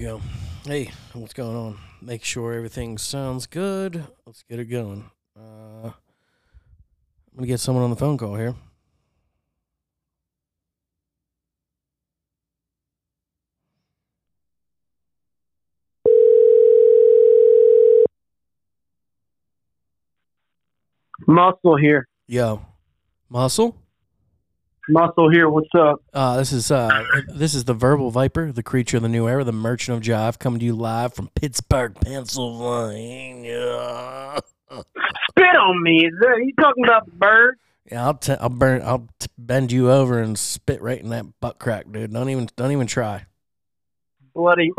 go. Hey, what's going on? Make sure everything sounds good. Let's get it going. Uh, I'm gonna get someone on the phone call here. Muscle here. Yo, Muscle. Muscle here. What's up? Uh, this is uh, this is the Verbal Viper, the creature of the new era, the Merchant of Jive, coming to you live from Pittsburgh, Pennsylvania. Spit on me. Is that, you talking about the bird? Yeah, I'll t- I'll burn I'll t- bend you over and spit right in that butt crack, dude. Don't even don't even try. Bloody,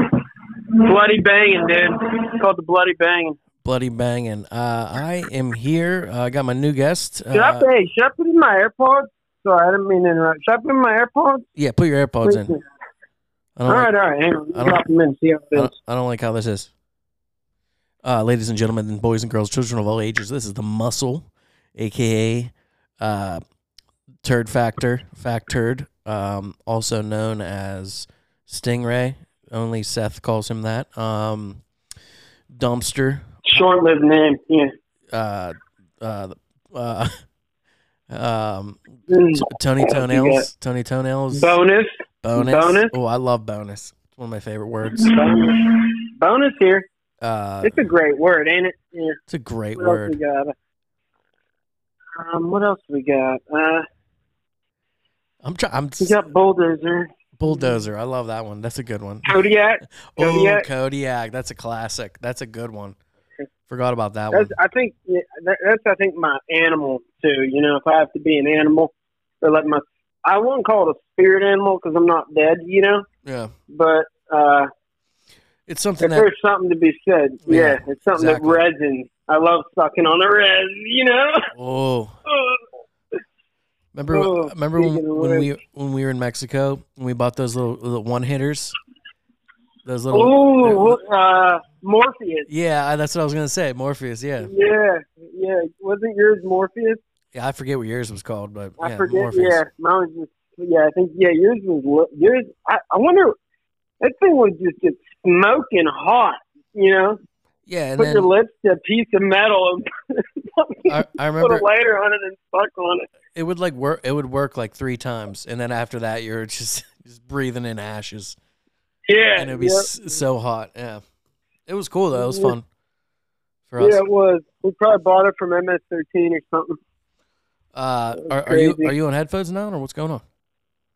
bloody banging, dude. It's called the bloody banging. Bloody banging. Uh, I am here. Uh, I got my new guest. Should I, Uh, hey, should I put in my AirPods? Sorry, I didn't mean to interrupt. Should I put in my AirPods? yeah, put your AirPods in. I All right, like, all right. Hang on. I don't- Drop them in. See how I it don't, I don't like how this is. Uh, ladies and gentlemen, and boys and girls, children of all ages, this is the Muscle, aka uh, Turd Factor, Fact Turd, um, also known as Stingray. Only Seth calls him that. Um, Dumpster, Short-lived name. Yeah. uh, uh, uh, um, Mm. T- Tony Toenails, Tony Toenails, Bonus. bonus. bonus. Oh, I love bonus. It's one of my favorite words. Bonus. Bonus here. Uh, It's a great word, ain't it? Yeah. it's a great What else word. we got? Um, what else we got? Uh, I'm trying. I'm we got bulldozer, bulldozer. I love that one. That's a good one. Kodiak. Oh, Kodiak. Kodiak. That's a classic. That's a good one. Forgot about that one. I think that's I think my animal too. You know, if I have to be an animal, or like my, I wouldn't call it a spirit animal because I'm not dead. You know, Yeah, but uh, it's something if that. there's something to be said, Yeah, yeah, it's something exactly. that resins. I love sucking on the res. You know. Oh, Oh, remember? Oh, remember when, when we when we were in Mexico and we bought those little, little one hitters. Those little. Ooh, uh, Morpheus. Yeah, that's what I was gonna say. Morpheus. Yeah, Yeah, yeah. Wasn't yours Morpheus? Yeah. I forget what yours was called, but I yeah, forget. Morpheus. Yeah, mine was just. Yeah, I think. Yeah, yours was yours. I, I wonder. That thing would just get smoking hot. You know, Yeah, and put then your lips to a piece of metal and I, I put a lighter on it and suck on it. it would like work. It would work like three times, and then after that, you're just just breathing in ashes. Yeah, and it'd be yep. s- so hot. Yeah, it was cool though. It was mm-hmm. fun for us. yeah, it was. We probably bought it from MS13 or something. Uh, are, are you are you on headphones now, or what's going on?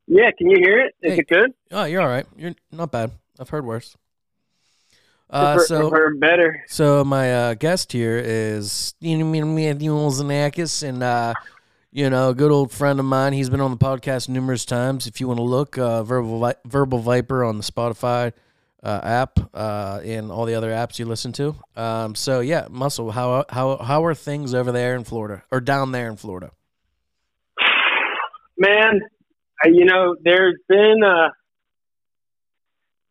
Yeah, can you hear it? Is Hey. it good? Oh, you're all right. You're not bad. I've heard worse. Uh, so heard better. so my uh, guest here is Zanakis, and uh, you know, a good old friend of mine. He's been on the podcast numerous times. If you want to look, uh, Verbal Vi- Verbal Viper on the Spotify uh, app uh, and all the other apps you listen to. Um, so yeah, Muscle, how how how are things over there in Florida or down there in Florida? Man, you know, there's been a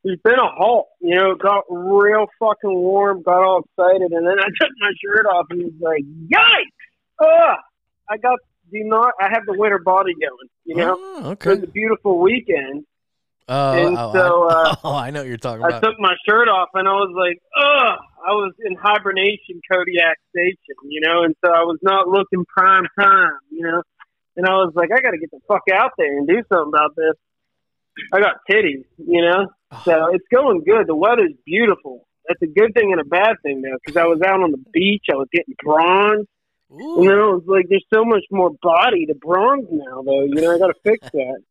there's been a halt. You know, got real fucking warm, got all excited, and then I took my shirt off and was like, "Yikes! Ugh! I got do not. I have the winter body going. You know, Oh, it was a beautiful weekend. Oh, and oh, so, I, uh, oh, I know what you're talking I about. took my shirt off and I was like, ugh! I was in hibernation, Kodiak Station. You know, and so I was not looking prime time. You know, and I was like, I got to get the fuck out there and do something about this. I got titties, you know. So it's going good. The weather's beautiful. That's a good thing and a bad thing though, because I was out on the beach. I was getting bronze. Ooh. You know, it's like there's so much more body to bronze now, though. You know, I got to fix that.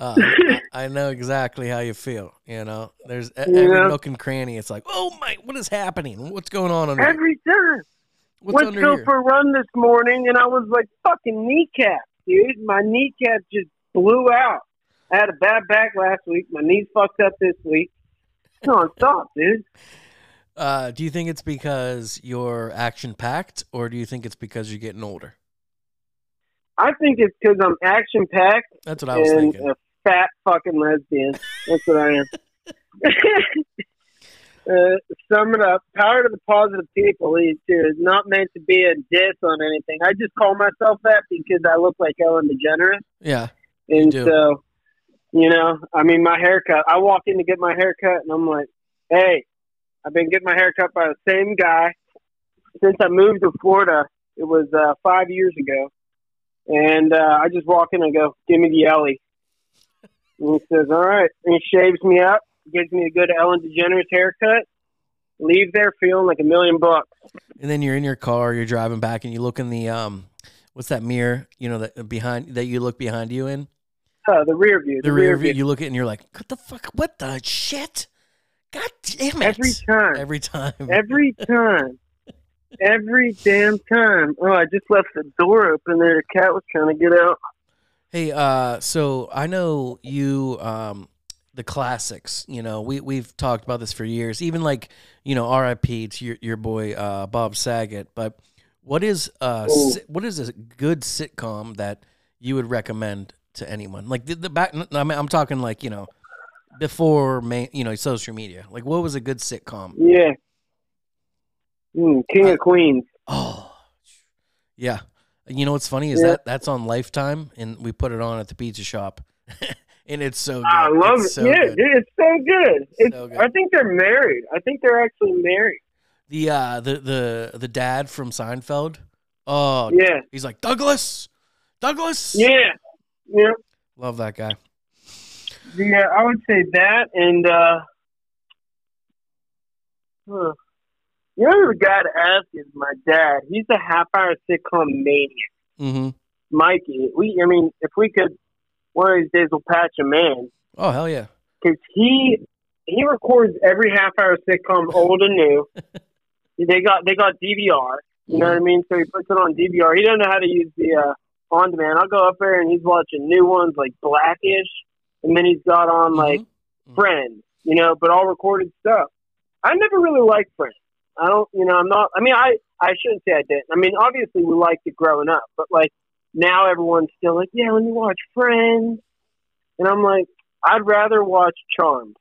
Uh, I, I know exactly how you feel. You know, there's every Yeah. nook and cranny. It's like, oh my, what is happening? What's going on under? Every time. What's Went to go here? for a run this morning, and I was like fucking kneecap, dude. My kneecap just blew out. I had a bad back last week. My knees fucked up this week. Non-stop, dude. Uh, do you think it's because you're action packed, or do you think it's because you're getting older? I think it's because I'm action packed That's what I was and thinking. a fat fucking lesbian. That's what I am. uh, sum it up. Power to the positive people is too. It's not meant to be a diss on anything. I just call myself that because I look like Ellen DeGeneres. Yeah, And do. so, you know, I mean, my haircut. I walk in to get my haircut, and I'm like, Hey, I've been getting my hair cut by the same guy since I moved to Florida. It was uh, five years ago, and uh, I just walk in and go, "Give me the Ellie." And he says, "All right." And he shaves me up, gives me a good Ellen DeGeneres haircut. Leave there feeling like a million bucks. And then you're in your car, you're driving back, and you look in the um, what's that mirror? You know that behind that you look behind you in Uh, the rear view. the, rear view. You look at it and you're like, what the fuck? What the shit? God damn it! Every time. Every time. Every time. Every damn time. Oh, I just left the door open there. The cat was trying to get out. Hey, uh, so I know you, um, the classics. You know, we we've talked about this for years. Even like, you know, R.I.P. to your your boy uh, Bob Saget. But what is uh si- what is a good sitcom that you would recommend to anyone? Like the, the back. I mean, I'm talking like you know, before main, you know, social media. Like, what was a good sitcom? Yeah. Mm, King Uh, of Queens. Oh, yeah. You know what's funny is Yeah. that that's on Lifetime, and we put it on at the pizza shop, and it's so good. I love It's it. so yeah, good. it's so good. It's, So good. I think they're married. I think they're actually married. The uh the the the dad from Seinfeld. Oh, Yeah. he's like Douglas, Douglas. Yeah. Yeah. love that guy. Yeah, I would say that and uh huh. You know the guy to ask is my dad. He's a half hour sitcom maniac. Mm-hmm. Mikey. We I mean, if we could one of these days we'll patch him in. Oh hell yeah. because he he records every half hour sitcom, old and new. they got they got DVR. You know what I mean? So he puts it on DVR. He doesn't know how to use the uh, on demand. I'll go up there and he's watching new ones like Blackish, and then he's got on like Mhm. Friends. You know, but all recorded stuff. I never really liked Friends. I don't. You know, I'm not. I mean, I I shouldn't say I didn't. I mean, obviously we liked it growing up, but like now everyone's still like, yeah, let me watch Friends, and I'm like, I'd rather watch Charmed.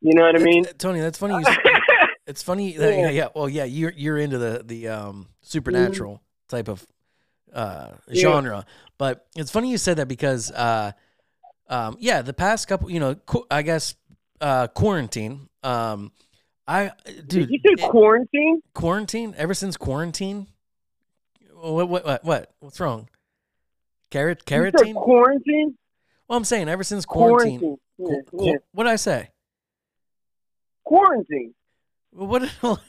You know what I mean? Tony, that's funny. You, it's funny. That, yeah. yeah. Well, yeah. You're you're into the the um supernatural type of uh Yeah. genre, but it's funny you said that because uh um yeah the past couple you know qu- I guess uh quarantine um I dude you said it- quarantine? quarantine ever since quarantine what what what, what? what's wrong carrot carotene quarantine? well i'm saying ever since quarantine, Quarantine. Yeah, Qu- yeah. what did i say Quarantine. What what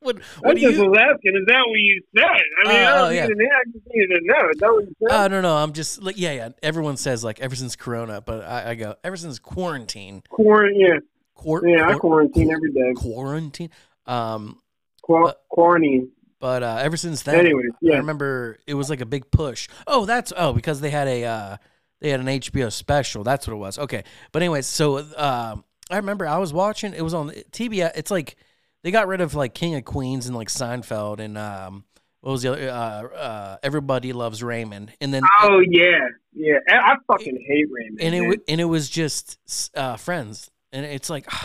what I do just you was asking, is that what you said? I mean, Oh, I oh, don't yeah. to, I just need to know. Is that what you said? uh, no no i'm just like yeah yeah everyone says like ever since corona but i, I go ever since quarantine Quarantine. Yeah. quar- Yeah, I quar- quarantine every day. quarantine um Qu- Uh, quarantine. But uh, ever since then, Anyways, yeah. I remember it was like a big push. Oh, that's oh because they had a uh, they had an HBO special. That's what it was. Okay, but anyways, so um, I remember I was watching. It was on TBS. It's like they got rid of like King of Queens and like Seinfeld and um, what was the other? Uh, uh, Everybody Loves Raymond, and then Oh yeah, yeah. I, I fucking hate Raymond. and it dude. and it was just uh, Friends, and it's like.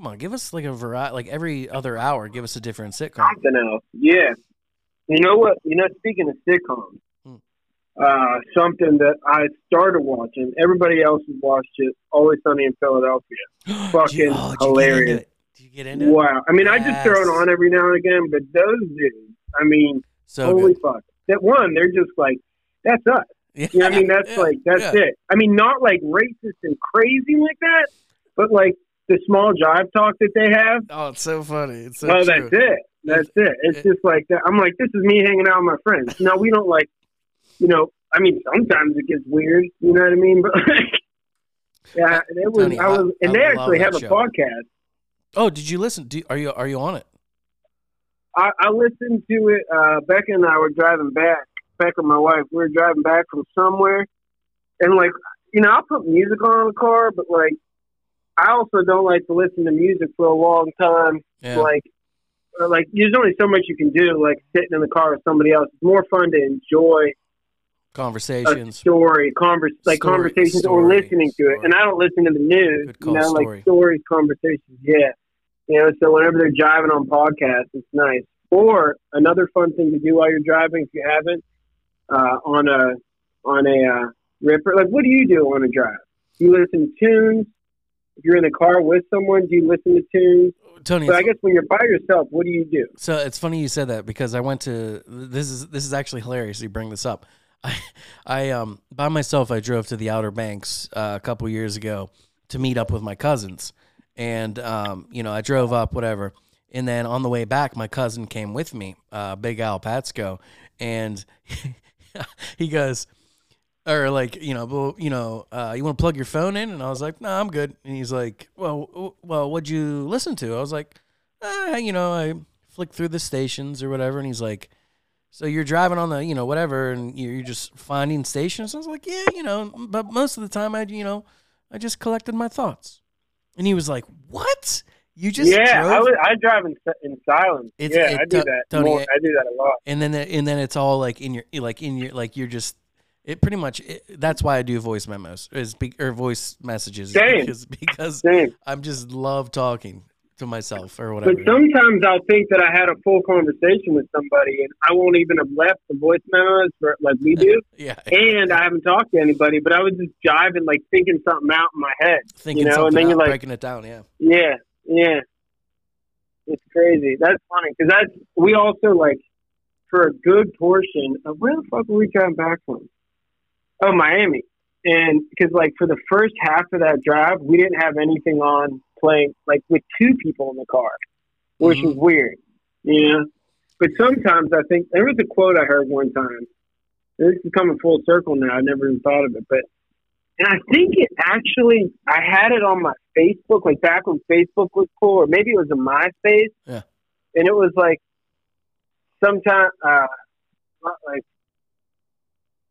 Come on, give us like a variety, like every other hour, give us a different sitcom. something else. Yeah. You know what? You know, speaking of sitcoms, Hmm. uh, something that I started watching. Everybody else has watched it. Always Sunny in Philadelphia. You- Fucking oh, hilarious. Did you get into it? Wow. I mean, I just throw it on every now and again, but those dudes. I mean, So holy good. fuck. That one, they're just like, that's us. Yeah, You know I mean? That's yeah, like that's yeah. it. I mean, not like racist and crazy like that, but like the small jive talk that they have. Oh, it's so funny. It's so oh, true. that's it. That's it. It's it- just like that. I'm like, this is me hanging out with my friends. No, we don't like, you know. I mean, sometimes it gets weird. You know what I mean? But like, yeah, it was. Tony, I was, I- and I they love actually have a show. podcast. Oh, did you listen? Do, are you are you on it? I, I listened to it. Uh, Becca and I were driving back. Becca, and my wife, we were driving back from somewhere, and like, you know, I put music on in the car, but like, I also don't like to listen to music for a long time. Yeah. Like, like there's only so much you can do. Like sitting in the car with somebody else. It's more fun to enjoy Conversations. story, converse, like Story- conversations, or story, listening to it. And I don't listen to the news. Good You know, story. like stories, conversations. Yeah, you know. So whenever they're driving on podcasts, it's nice. Or another fun thing to do while you're driving, if you haven't, uh, on a on a uh, ripper. Like, what do you do on a drive? You listen to tunes. If you're in the car with someone, do you listen to tunes? Tony, But I guess when you're by yourself, what do you do? So it's funny you said that because I went to this is this is actually hilarious. You bring this up. I I um by myself I drove to the Outer Banks uh, a couple years ago to meet up with my cousins, and um you know I drove up whatever, and then on the way back my cousin came with me, uh, Big Al Patsko, and he goes. Or like you know, well, you know, uh, you want to plug your phone in, and I was like, no, I'm good. And he's like, well, w- well, what'd you listen to? I was like, uh, you know, I flick through the stations or whatever. And he's like, so you're driving on the, you know, whatever, and you're just finding stations. I was like, yeah, you know, but most of the time I, you know, I just collected my thoughts. And he was like, what? You just yeah, drove? I, was, I drive in, in silence. It's- yeah, it- I do To- that. Tony, more. I do that a lot. and then and then it's all like in your like in your like you're just it pretty much it, that's why I do voice memos is be, or voice messages Same. because because Same. I'm just love talking to myself or whatever. But sometimes I'll think that I had a full conversation with somebody, and I won't even have left the voice memos for, like we do, yeah, and I haven't talked to anybody. But I was just jiving, like thinking something out in my head. thinking you know, and something then out, you're like- breaking it down. Yeah. Yeah, yeah. It's crazy. That's funny because that's we also like for a good portion of where the fuck were we driving back from? Oh, Miami. And because like for the first half of that drive, we didn't have anything on playing like with two people in the car, which Mhm. was weird. You know. But sometimes I think there was a quote I heard one time. This is coming full circle now. I never even thought of it, but and I think it actually, I had it on my Facebook, like back when Facebook was cool, or maybe it was a MySpace. Yeah. And it was like, sometimes, uh, not like,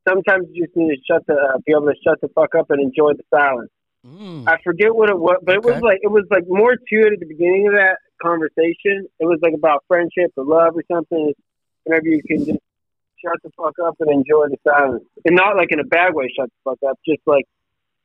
sometimes you just need to shut the, uh, be able to shut the fuck up and enjoy the silence. Mm. I forget what it was, but it was like, it was like more to it at the beginning of that conversation. It was like about friendship or love or something. Whenever you can just shut the fuck up and enjoy the silence. And not like in a bad way, shut the fuck up, just like,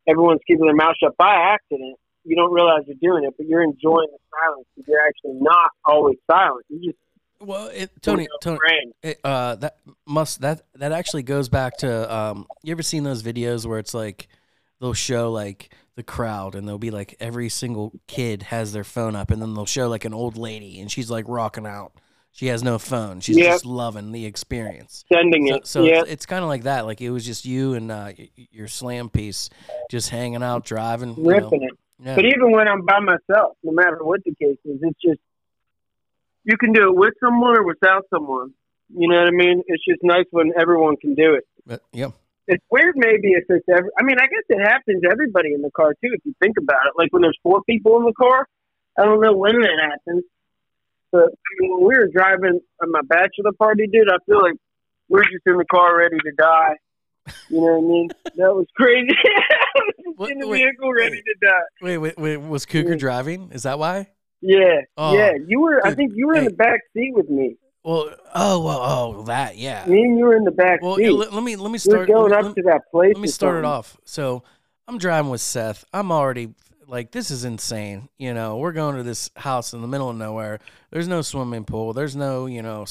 everyone's keeping their mouth shut by accident. You don't realize you're doing it, but you're enjoying the silence because you're actually not always silent. You just Well, it, Tony, Tony, it, uh, that must that that actually goes back to um. You ever seen those videos where it's like they'll show like the crowd and they'll be like every single kid has their phone up and then they'll show like an old lady and she's like rocking out. She has no phone. She's Yep. just loving the experience. sending So, it. so yeah, it's, it's kind of like that. Like it was just you and uh, your slam piece, just hanging out, driving, you know. ripping it. Yeah. But even when I'm by myself, no matter what the case is, it's just you can do it with someone or without someone. You know what I mean? It's just nice when everyone can do it. But, yeah. It's weird, maybe if it's every. I mean, I guess it happens to everybody in the car too. If you think about it, like when there's four people in the car, I don't know when that happens. But I mean, when we were driving on my bachelor party, dude, I feel like we're just in the car ready to die. You know what I mean? That was crazy. What- in the wait, vehicle, ready wait. to die. Wait, wait, wait. Was Cougar Yeah. driving? Is that why? Yeah, Oh, yeah. You were. I think you were in the back seat with me. Well, oh, well, oh, that, yeah. Me and you were in the back Well, seat. let, let me let me start we were going let up let, to that place. let me start it off. So, I'm driving with Seth. I'm already like, this is insane. You know, we're going to this house in the middle of nowhere. There's no swimming pool. There's no, you know,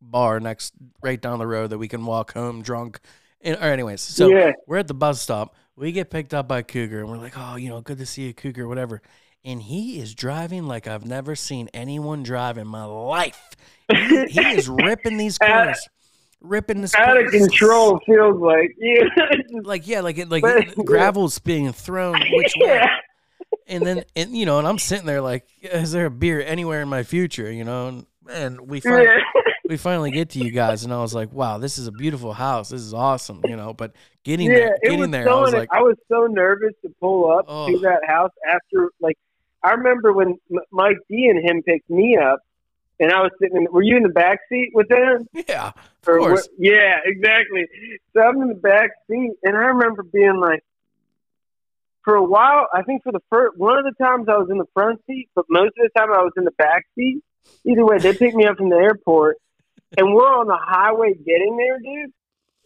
bar next right down the road that we can walk home drunk. And, or anyways, so yeah, we're at the bus stop. We get picked up by Cougar, and we're like, oh, you know, good to see you, Cougar, whatever. And he is driving like I've never seen anyone drive in my life. He, he is ripping these cars. ripping this out of control. Feels like yeah. Like yeah, like it, like But- gravel's being thrown which way, yeah. and then and you know, and I'm sitting there like, is there a beer anywhere in my future? You know, and, and we finally Yeah. we finally get to you guys, and I was like, wow, this is a beautiful house. This is awesome. You know, but getting yeah, there, getting there, so I was like, I was so nervous to pull up Oh. to that house after like I remember when M- Mike D and him picked me up, and I was sitting. in Were you in the back seat with them? yeah, of Or course. what- yeah, exactly. So I'm in the back seat, and I remember being like, for a while, I think for the first one of the times I was in the front seat, but most of the time I was in the back seat. Either way, they picked me up from the airport, and we're on the highway getting there, dude.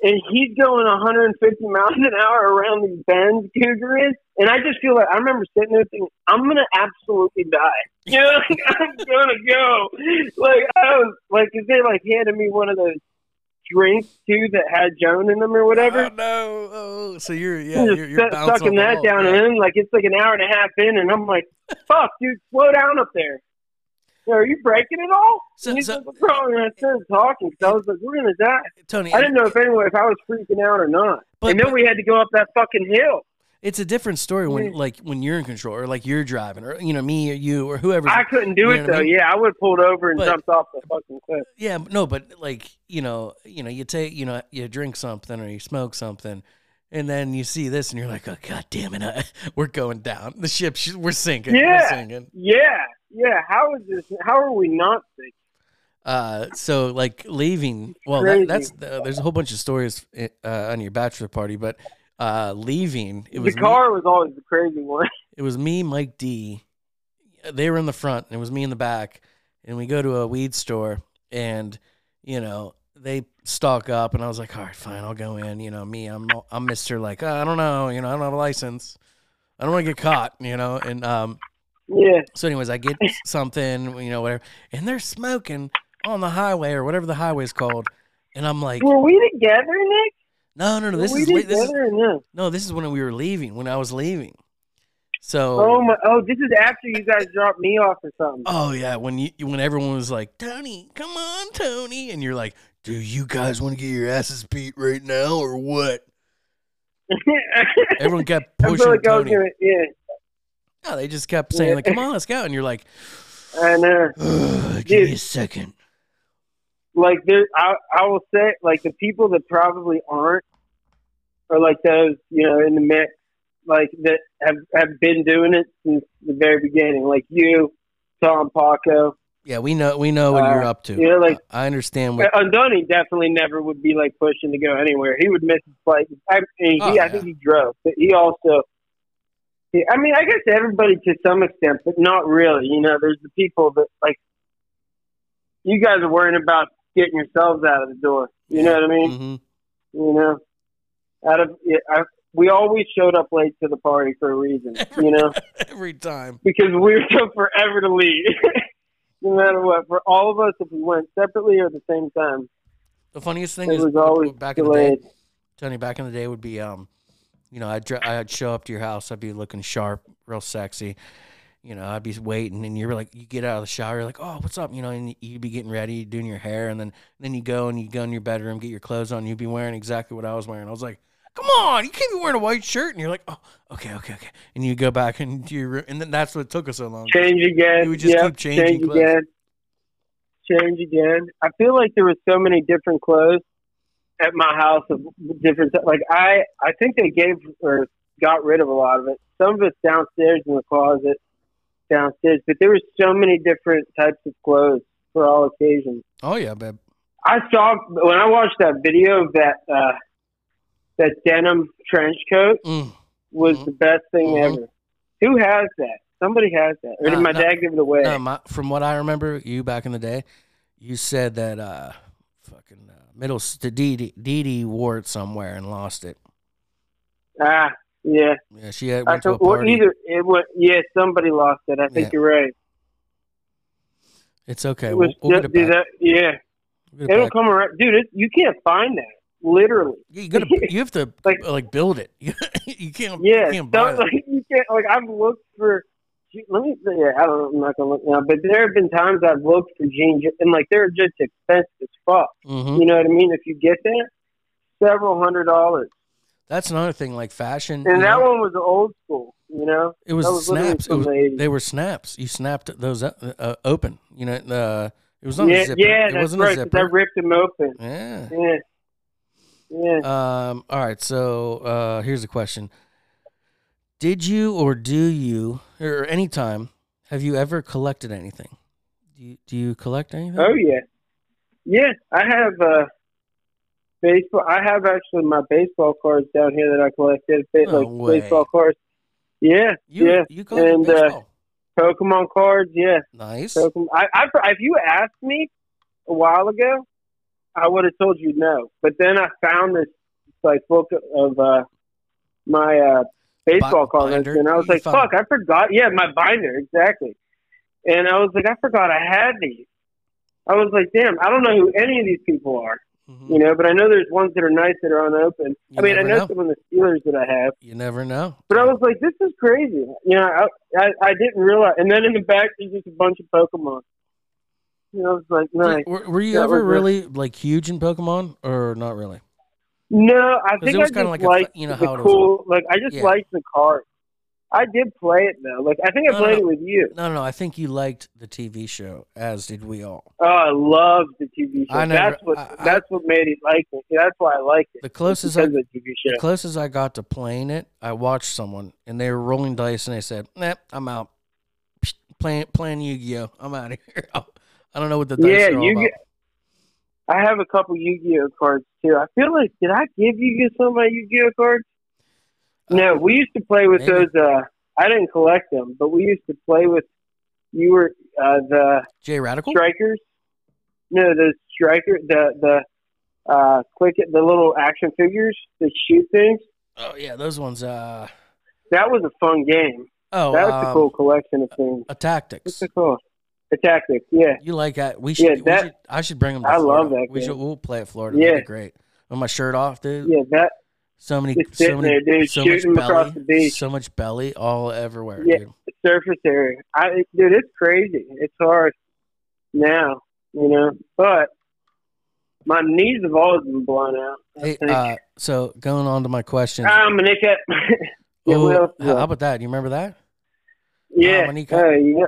And he's going 150 miles an hour around these bends, Cougar is. And I just feel like I remember sitting there thinking, I'm gonna absolutely die. You know, like, I'm gonna go. Like I was like, 'cause they like handed me one of those drinks too that had Joan in them or whatever. Oh, no. Oh, so you're yeah, you're, you're sucking that wall. down Yeah. in. Like it's like an hour and a half in, and I'm like, "Fuck, dude, slow down up there." Are you breaking it all? So- and he's so- like, "What's wrong?" And I started talking because I was like, "We're gonna die." Tony, I didn't know if anyone if I was freaking out or not. But- and then but- we had to go up that fucking hill. It's a different story when like when you're in control or like you're driving or you know me or you or whoever. I couldn't do You it what I though. mean? Yeah, I would have pulled over and But- jumped off the fucking cliff. Yeah, no, but like you know, you know, you take, you know, you drink something or you smoke something, and then you see this, and you're like, oh god damn it, I, we're going down. The ship, we're sinking. We're Yeah. sinking. Yeah, yeah. How is this? How are we not sinking? Uh, so like leaving. Well, that, that's uh, there's a whole bunch of stories uh, on your bachelor party, but uh, leaving. It was the me- car was always the crazy one. it was me, Mike D. They were in the front, and it was me in the back. And we go to a weed store, and you know they stock up, and I was like, "All right, fine, I'll go in." You know, me, I'm I'm Mister like "Oh, I don't know, you know, I don't have a license. I don't want to get caught, you know. And um, Yeah, so, anyways, I get something, you know, whatever, and they're smoking on the highway or whatever the highway's called, and I'm like, were we together, Nick? "No, no, no, this is this is no? no, this is when we were leaving, when I was leaving." So Oh my! Oh, this is after you guys dropped me off or something. Oh yeah, when you when everyone was like, Tony, come on, Tony, and you're like, do you guys want to get your asses beat right now or what? Everyone kept pushing like Tony. gonna. Yeah, No, they just kept saying like, come on, let's go, and you're like, I know. "Ugh, give me a second. Like there, I I will say like the people that probably aren't are like those you know in the mix, like that have have been doing it since the very beginning, like you, Tom Paco. Yeah, we know we know what Uh, you're up to. yeah, like- I understand what. Undoni definitely never would be like pushing to go anywhere. He would miss his flight. I, mean, he, Oh, I think he drove, but he also. he- I mean, I guess everybody to some extent, but not really. You know, there's the people that like. You guys are worrying about getting yourselves out of the door. You know what I mean? hmm You know, out of yeah, I, we always showed up late to the party for a reason. You know, Every time. because we were took forever to leave. no matter what, for all of us, if we went separately or at the same time, The funniest thing is was always back in the day. Tony, back in the day would be, um, you know, I'd I'd show up to your house, I'd be looking sharp, real sexy. You know, I'd be waiting, and you're like, you get out of the shower, you're like, oh, what's up? You know, and you'd be getting ready, doing your hair, and then then you go and you go in your bedroom, get your clothes on, you'd be wearing exactly what I was wearing. I was like, come on, you can't be wearing a white shirt, and you're like, oh, okay, okay, okay, and you go back into your room, and then that's what took us so long. Change again. You would just yep, keep changing change clothes. again. Change again. I feel like there was so many different clothes at my house of different. Like I, I think they gave or got rid of a lot of it. Some of it's downstairs in the closet downstairs, but there were so many different types of clothes for all occasions. Oh yeah, babe. I saw when I watched that video of that uh, that denim trench coat Mm. was Mhm. the best thing Mhm. ever. Who has that? Somebody has that. Or did my dad give it away? No, my, from what I remember, you back in the day, you said that uh, fucking uh, middle st- Dee Dee Dee Dee wore it somewhere and lost it. ah, yeah. Yeah, she had I went to a thought, well, either it was Yeah, somebody lost it. I think Yeah. you're right. It's okay. It We'll, we'll it back. that- yeah, We'll it'll back. come around, dude. It, you can't find that. Literally. You gotta, you have to Like- like, build it. you can't, Yeah, you can't buy like, you can't. Like I've looked for. Let me. Yeah, I don't know. I'm not gonna look now, but there have been times I've looked for jeans, and like they're just expensive as fuck. hmm You know what I mean? If you get that, several hundred dollars. That's another thing, like fashion. And that know, one was old school. You know, it was, was snaps. It was, the they were snaps. You snapped those uh, uh, open. You know, uh, it was not yeah, a zipper. yeah, it that's wasn't right. a zipper. I ripped them open. yeah. Yeah, yeah. Um. All right. So uh, here's a question: Did you or do you or any time have you ever collected anything? Do you, do you collect anything? Oh yeah, yeah. I have uh, baseball. I have actually my baseball cards down here that I collected. No like way. baseball cards. Yeah, you yeah. you and, uh. Pokemon cards. Yeah, nice. Pokemon. I, I, if you asked me a while ago, I would have told you no. But then I found this like book of uh, my uh, baseball Bi- cards, and I was You like, "Fuck, I forgot." Yeah, my binder exactly. And I was like, I forgot I had these. I was like, damn, I don't know who any of these people are. Mhm. You know, but I know there's ones that are nice that are unopened. You I mean, I know, know. some of the Steelers that I have, You never know. but I was like, this is crazy. You know, I I, I didn't realize. And then in the back, there's just a bunch of Pokemon. You know, I was like, nice. Were, were you That ever really like huge in Pokemon or not really? No, I think it I was just kinda like a liked you know the how it was. cool. Like I just Yeah. liked the card. I did play it though. Like I think I No, played no. it with you. No, no, no. I think you liked the TV show, as did we all. Oh, I love the TV show. I never- that's what I- I- that's what made it like it. That's why I liked it. The closest I the TV the closest I got to playing it, I watched someone and they were rolling dice and they said, "Nah, I'm out. Playing playing Yu-Gi-Oh. I'm out of here. Oh, I don't know what the dice Yeah, are all you about." get. I have a couple Yu-Gi-Oh cards too. I feel like did I give you some of my Yu-Gi-Oh cards? No, we used to play with Uh, maybe. those. uh I didn't collect them, but we used to play with. You were uh the J Radical. strikers. No, the striker, the the uh quick, the little action figures that shoot things. Oh yeah, those ones. Uh That was a fun game. oh, That was a um, cool collection of things. a tactics. What's it called? The tactics. Yeah. You like that? We should. Yeah, that- should I should bring them. To I love Florida. that We should. We'll play at Florida. Yeah. That'd be great. With my shirt off, dude. Yeah, that So many, Just so many, there, dude, so much belly, so much belly all everywhere, Yeah. dude. surface area. I dude, it's crazy. It's hard now, you know. But my knees have always been blown out. Hey, uh, so going on to my question. ah, my kneecap. yeah, Oh, is how, about that? You remember that? yeah, my kneecap? uh, yeah,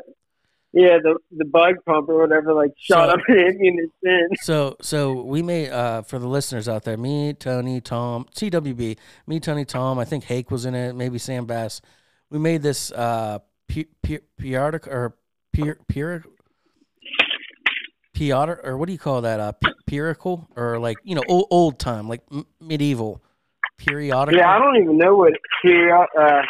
yeah. The the bug pump or whatever, like shot So- up and hit me in the chin. So, so we made uh, for the listeners out there. Me, Tony, Tom, TWB. Me, Tony, Tom. I think Hake was in it. Maybe Sam Bass. We made this uh, periodic or peer peer Piotr, or what do you call that? Uh, periodical or like you know old, old time, like m- medieval periodical. Yeah, I don't even know what period. Uh,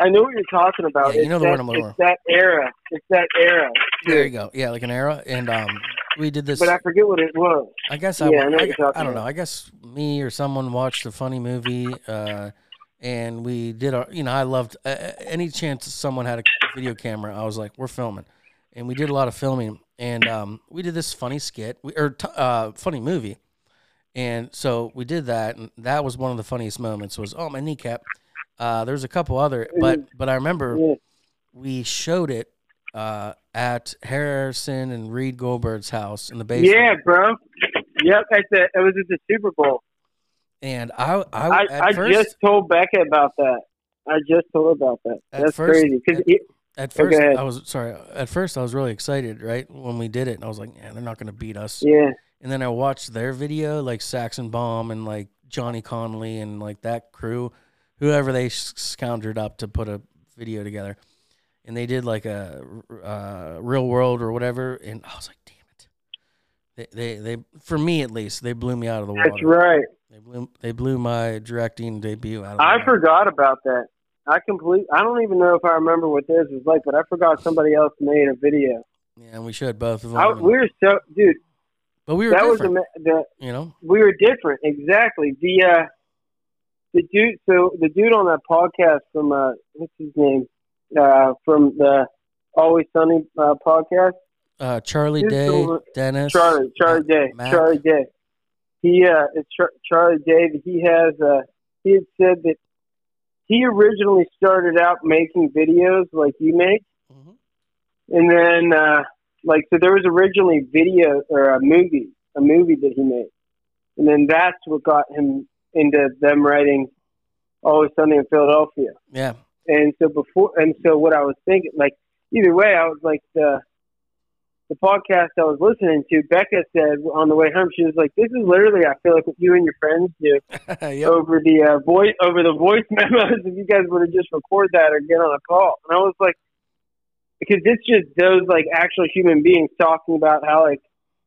I know what you're talking about. Yeah, you It's know the that, word I'm looking It's that era. It's that era. There you go. Yeah, like an era, and um, we did this. But I forget what it was. I guess I, Yeah, I know I, I don't know. I guess me or someone watched a funny movie, uh, and we did our. You know, I loved uh, any chance someone had a video camera. I was like, we're filming, and we did a lot of filming, and um, we did this funny skit we, or t- uh, funny movie, and so we did that, and that was one of the funniest moments. Was oh my kneecap. Uh, there's a couple other, but but I remember Yeah. we showed it uh, at Harrison and Reed Goldberg's house in the basement. Yeah, bro. Yep, at the it was at the Super Bowl. And I, I, I, at I first, just told Becca about that. I just told her about that. That's first- crazy because at Oh, go first ahead. I was sorry. At first I was really excited, right, when we did it, and I was like, "Yeah, they're not going to beat us." yeah, And then I watched their video, like Saxon Bomb and like Johnny Connolly and like that crew, whoever they s- conjured up to put a video together, and they did like a uh, real world or whatever, and I was like, "Damn it!" They, they, they, for me at least, they blew me out of the water. that's right. They blew, they blew my directing debut out of the I forgot about that. I complete. I don't even know if I remember what theirs was like, but I forgot somebody else made a video. Yeah, and we should both of them. I, we were so, dude. but we were That was different, the you know. we were different. Exactly. The uh, the dude. So the dude on that podcast from uh, what's his name? Uh, from the Always Sunny uh, podcast. Uh, Charlie Day, Dennis, Charlie, Charlie Day, Mac. Charlie Day. He, uh, it's Char- Charlie Day. He has, uh, he had said that he originally started out making videos like you make, Mhm. and then, uh, like, so there was originally video or a movie, a movie that he made, and then that's what got him into them writing Always Sunny in Philadelphia. Yeah, And so before, and so what I was thinking, like either way, I was like the the podcast I was listening to. Becca said on the way home, she was like, "This is literally, I feel like what you and your friends do yep. over the uh, voice over the voice memos. If you guys would have just record that or get on a call." And I was like, because it's just those like actual human beings talking about how like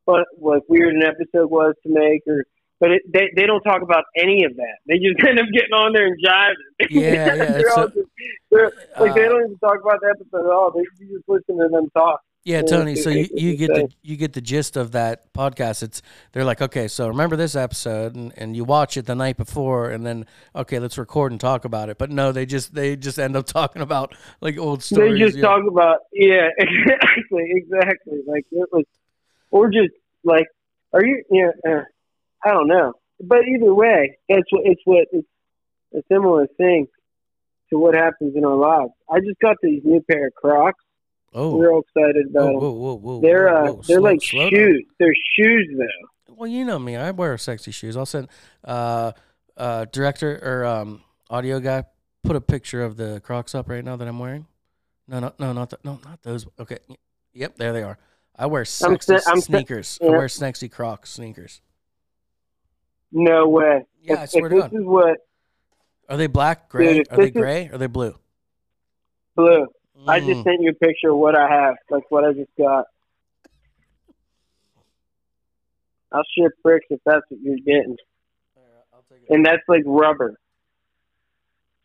what like weird an episode was to make or. But it, they they don't talk about any of that. They just end up getting on there and jiving. Yeah, yeah, They're it's all a- just- they're- like they Uh, don't even talk about the episode at all. They you just listen to them talk. Yeah, Tony. So you, you get the you get the gist of that podcast. It's they're like, okay, so remember this episode, and, and you watch it the night before, and then okay, let's record and talk about it. But no, they just they just end up talking about like old stories. they just talk about yeah, exactly, exactly. Like it was, or just like, are you? Yeah, uh, I don't know. But either way, it's what it's what it's a similar thing to what happens in our lives. I just got these new pair of Crocs. Oh, We're all excited about them. whoa, whoa, whoa. They're whoa, uh, whoa. they're Slow- like slow down. shoes. They're shoes though. Well, you know me. I wear sexy shoes. I'll send uh uh director or um audio guy put a picture of the Crocs up right now that I'm wearing. No, no, no, not the, no, not those. Okay. Yep, there they are. I wear sexy se- I'm se- sneakers. I wear sexy Crocs sneakers. No way. Yeah, if, I swear if to this God. is what Are they black, gray? Dude, Are they this is- gray? Are they blue? blue. I just Mm. sent you a picture of what I have, like what I just got. I'll ship bricks if that's what you're getting. And that's like rubber.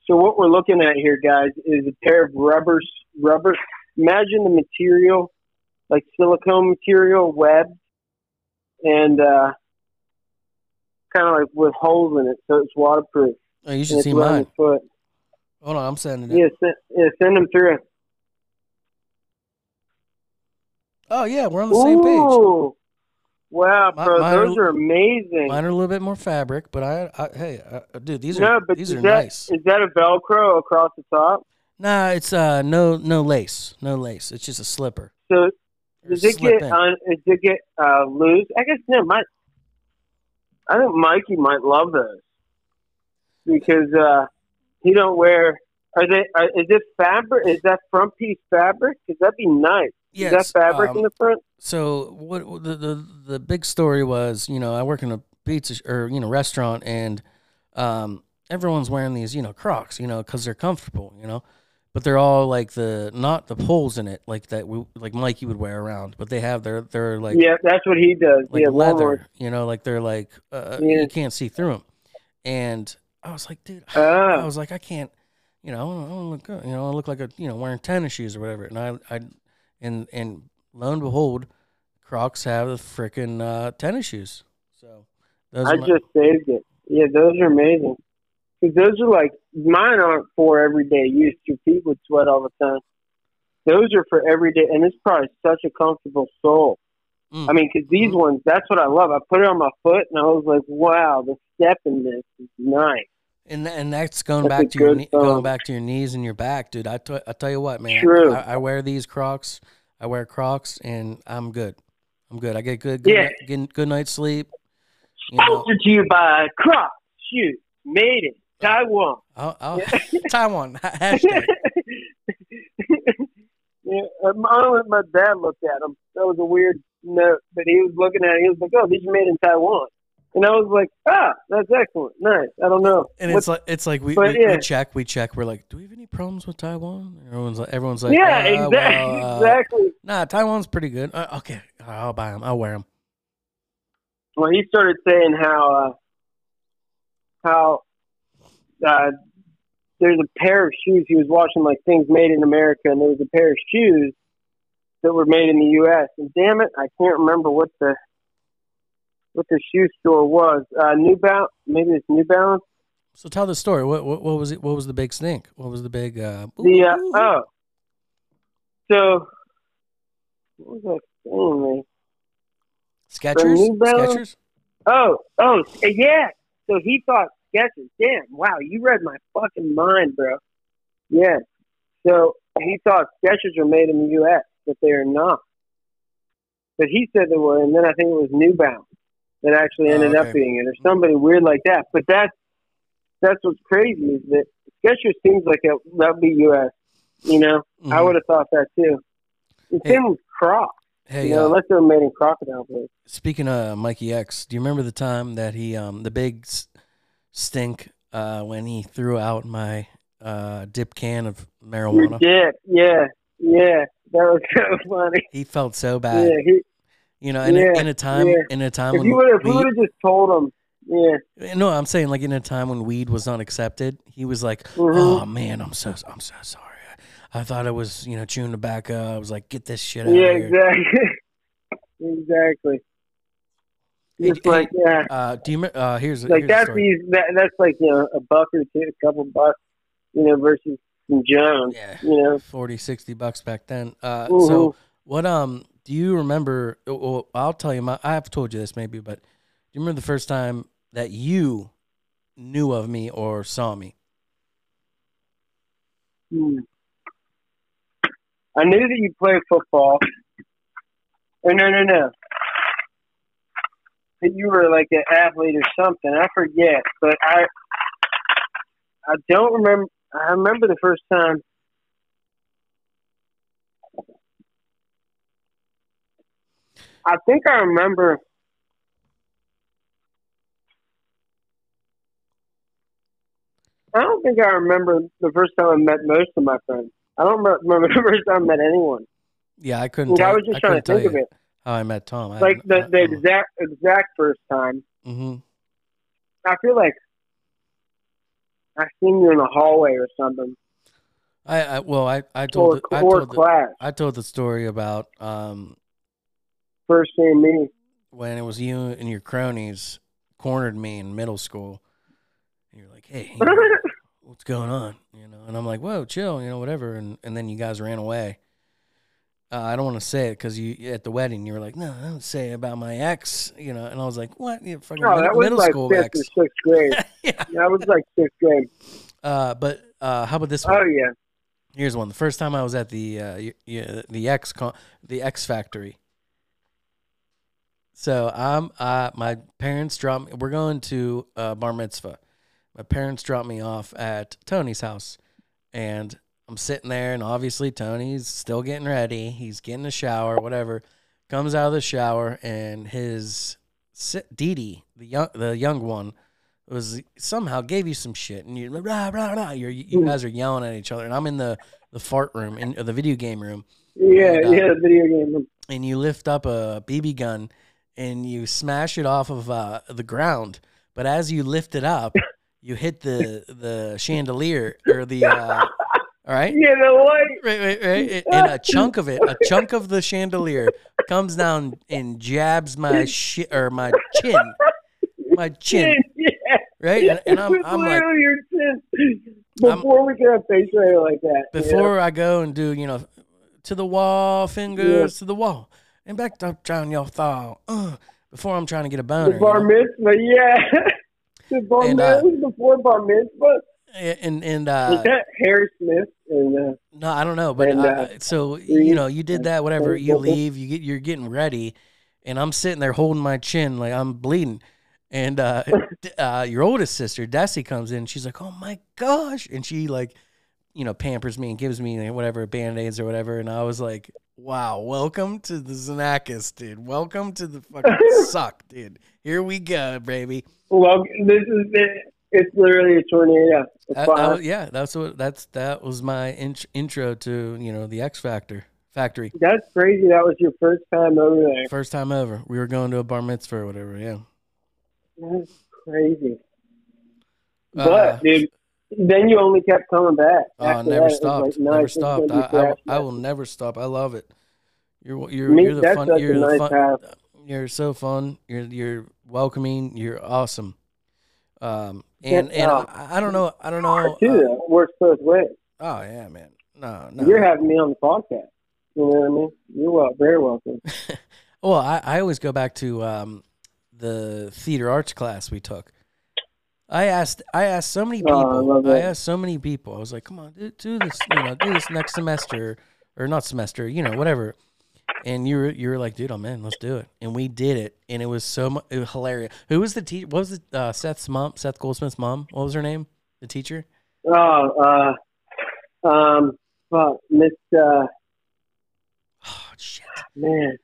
So what we're looking at here, guys, is a pair of rubbers. Rubber. Imagine the material, like silicone material, webbed, and uh, kind of like with holes in it, so it's waterproof. Oh, you should see mine. foot. Hold on, I'm sending it. Yeah, send, yeah, send them through. Oh yeah, we're on the same page. Wow, bro, mine those are- are amazing. Mine are a little bit more fabric, but I, I hey, uh, dude, these no, are but these are that, nice. Is that a Velcro across the top? Nah, it's uh no no lace, no lace. It's just a slipper. So does it get in. un, does it get loose? I guess no. My, I think Mikey might love those because uh, he don't wear. Are they? Are, is it fabric? Is that front piece fabric? Because that'd be nice. Yes. is that fabric um, in the front? so what the, the the big story was, you know, I work in a pizza sh- or you know restaurant, and um, everyone's wearing these, you know, Crocs, you know, because they're comfortable, you know, but they're all like the not the poles in it, like that we like Mikey would wear around, but they have their they're like yeah, that's what he does. like yeah, leather, you know, like they're like uh, Yeah. you can't see through them, and I was like, dude, I Ah, was like, I can't, you know, I don't look good. You know, I look like a, you know, wearing tennis shoes or whatever. And I, I, and and lo and behold, Crocs have the freaking uh, tennis shoes. So those I are my- just saved it. Yeah, those are amazing. Because those are like mine aren't for everyday use. Your feet would sweat all the time. Those are for everyday, and it's probably such a comfortable sole. Mm. I mean, because these Mhm. ones, that's what I love. I put it on my foot, and I was like, "Wow, the step in this is nice." and and that's going That's back to your knee, going back to your knees and your back, dude. I t- I tell you what, man. True. I, I wear these Crocs. I wear Crocs, and I'm good. I'm good. I get good good, Yeah. night, good, good night's sleep. You know, Sponsored to you by Crocs Shoes, made in Taiwan. I'll, I'll, Taiwan hashtag. yeah, uh, my, my dad looked at them. That was a weird note, but he was looking at it. He was like, "Oh, these are made in Taiwan," and I was like, "Ah, that's excellent, nice." I don't know. And What- it's like it's like we, we, yeah. we check we check we're like do we have any problems with Taiwan? Everyone's like everyone's like yeah, uh, exactly, well, uh, exactly. Nah, Taiwan's pretty good. Uh, okay, I'll buy them. I'll wear them. Well, he started saying how uh, how uh, there's a pair of shoes. He was watching like things made in America, and there was a pair of shoes that were made in the U.S. And damn it, I can't remember what the what the shoe store was. Uh, New Balance, maybe it's New Balance. So tell the story. What what, what was it? What was the big stink? What was the big? Uh, The uh, ooh, oh, so what was I saying? Skechers. Skechers. Oh, oh, yeah. So he thought Skechers. Damn, wow, you read my fucking mind, bro. Yeah. So he thought Skechers were made in the U.S., but they are not. But he said they were, and then I think it was New Balance that actually Oh, ended okay. up being it, or somebody weird like that. But that's that's what's crazy is that Skechers seems like it, that would be U.S. You know, I Mhm. would have thought that too. The Hey. same with Crocs. Hey, you know, uh, unless they were made in crocodile blue. speaking of Mikey X, do you remember the time that he um the big stink uh when he threw out my uh dip can of Your marijuana? dip, yeah, yeah. That was so funny. He felt so bad. Yeah, he, You know, in, Yeah, a, in a time yeah. in a time if when you would, we weed- would have just told him, yeah, no, I'm saying like in a time when weed was not accepted, he was like, Mhm. "Oh man, I'm so I'm so sorry. I, I thought it was you know chewing tobacco. I was like, get this shit out yeah, here." exactly, exactly. Hey, like yeah, Uh, do you? Uh, here's like here's that's these, that, that's like you know a buck or two, a couple bucks, you know, versus some Jones, Yeah, you know. 40, 60 bucks back then. Uh, Mhm. so what? Um, do you remember? Well, I'll tell you. My I have told you this maybe, but do you remember the first time that you knew of me or saw me? Hmm. I knew that you played football. Oh, no, no, no. That you were like an athlete or something. I forget, but I, I don't remember. I remember the first time. I think I remember. I don't think I remember the first time I met most of my friends. I don't remember the first time I met anyone. Yeah, I couldn't. Like, tell, I was just I trying to think of it. How I met Tom. I Like the, the exact exact first time. hmm I feel like I seen you in the hallway or something, I, I well, I I told or, the, I told the, class. I told the story about um First seeing me. when it was you and your cronies cornered me in middle school. And you're like, hey, you know, what's going on? You know, and I'm like, whoa, chill, you know, whatever. And and then you guys ran away. Uh, I don't want to say it because you at the wedding you were like, no, I don't say about my ex, you know. And I was like, what? You fucking No, mid- that was middle like school fifth ex. or sixth grade. yeah. That was like sixth grade. Uh, but uh, how about this one? Oh yeah. Here's one. The first time I was at the uh, the X con- the X Factory. So I'm uh, my parents dropped me. We're going to uh, bar mitzvah. My parents dropped me off at Tony's house, and I'm sitting there, and obviously Tony's still getting ready. He's getting a shower, whatever. Comes out of the shower, and his Dee the young the young one, was somehow gave you some shit, and you rah, rah, rah. You're, you guys are yelling at each other, and I'm in the the fart room in the video game room, Yeah, And, uh, yeah, video game. room. and you lift up a BB gun and you smash it off of uh, the ground. But as you lift it up, you hit the the chandelier or the uh, all right. Yeah, the light. Right, right, right. And a chunk of it, a chunk of the chandelier comes down and jabs my shit or my chin, my chin, Yeah. right? And, and I'm, I'm like, your chin. Before we get a face radio like that. you know? before I go and do, you know, to the wall, fingers to the wall, and back up down your thigh. Uh, before I'm trying to get a boner. the you bar know? mitzvah, yeah. the bar And, mitzvah uh, before bar mitzvah. And and uh, Was that Harry Smith? And uh, no, I don't know, but and, uh, so you know, you did that, whatever. You leave, you get, you're getting ready, and I'm sitting there holding my chin like I'm bleeding. And uh, uh, your oldest sister, Desi, comes in. She's like, "Oh my gosh!" And she like, you know, pampers me and gives me like, whatever band aids or whatever. And I was like, "Wow, welcome to the Xanakis, dude. Welcome to the fucking suck, dude. Here we go, baby." well, this is it. It's literally a tornado. It's fine. was- yeah, that's what that's that was my int- intro to you know the X Factor factory. That's crazy. That was your first time over there. First time ever. We were going to a bar mitzvah or whatever. Yeah. That's crazy. Uh, But dude, then you only kept coming back. Oh, After never that, stopped. like, never stopped. I, I. I will never stop. I love it. You're you're Me, you're the fun. You're the nice fun. You're so fun. You're you're welcoming. You're awesome. Um and and Yeah. I, I don't know. I don't know. Too, uh, works both ways. oh yeah, man. No, no. You're having me on the podcast. You know what I mean? You're well, very welcome. Well, I, I always go back to um, the theater arts class we took. I asked I asked so many Oh, I people. I asked so many people. I was like, "Come on, do, do this, you know, do this next semester or not semester, you know, whatever." And you were you were like, "Dude, I'm in. Let's do it." And we did it, and it was so mu- it was hilarious. Who was the teacher? What was it? Uh, Seth's mom, Seth Goldsmith's mom. What was her name? The teacher. Oh, uh, um, fuck, Miss, uh, Oh shit. man,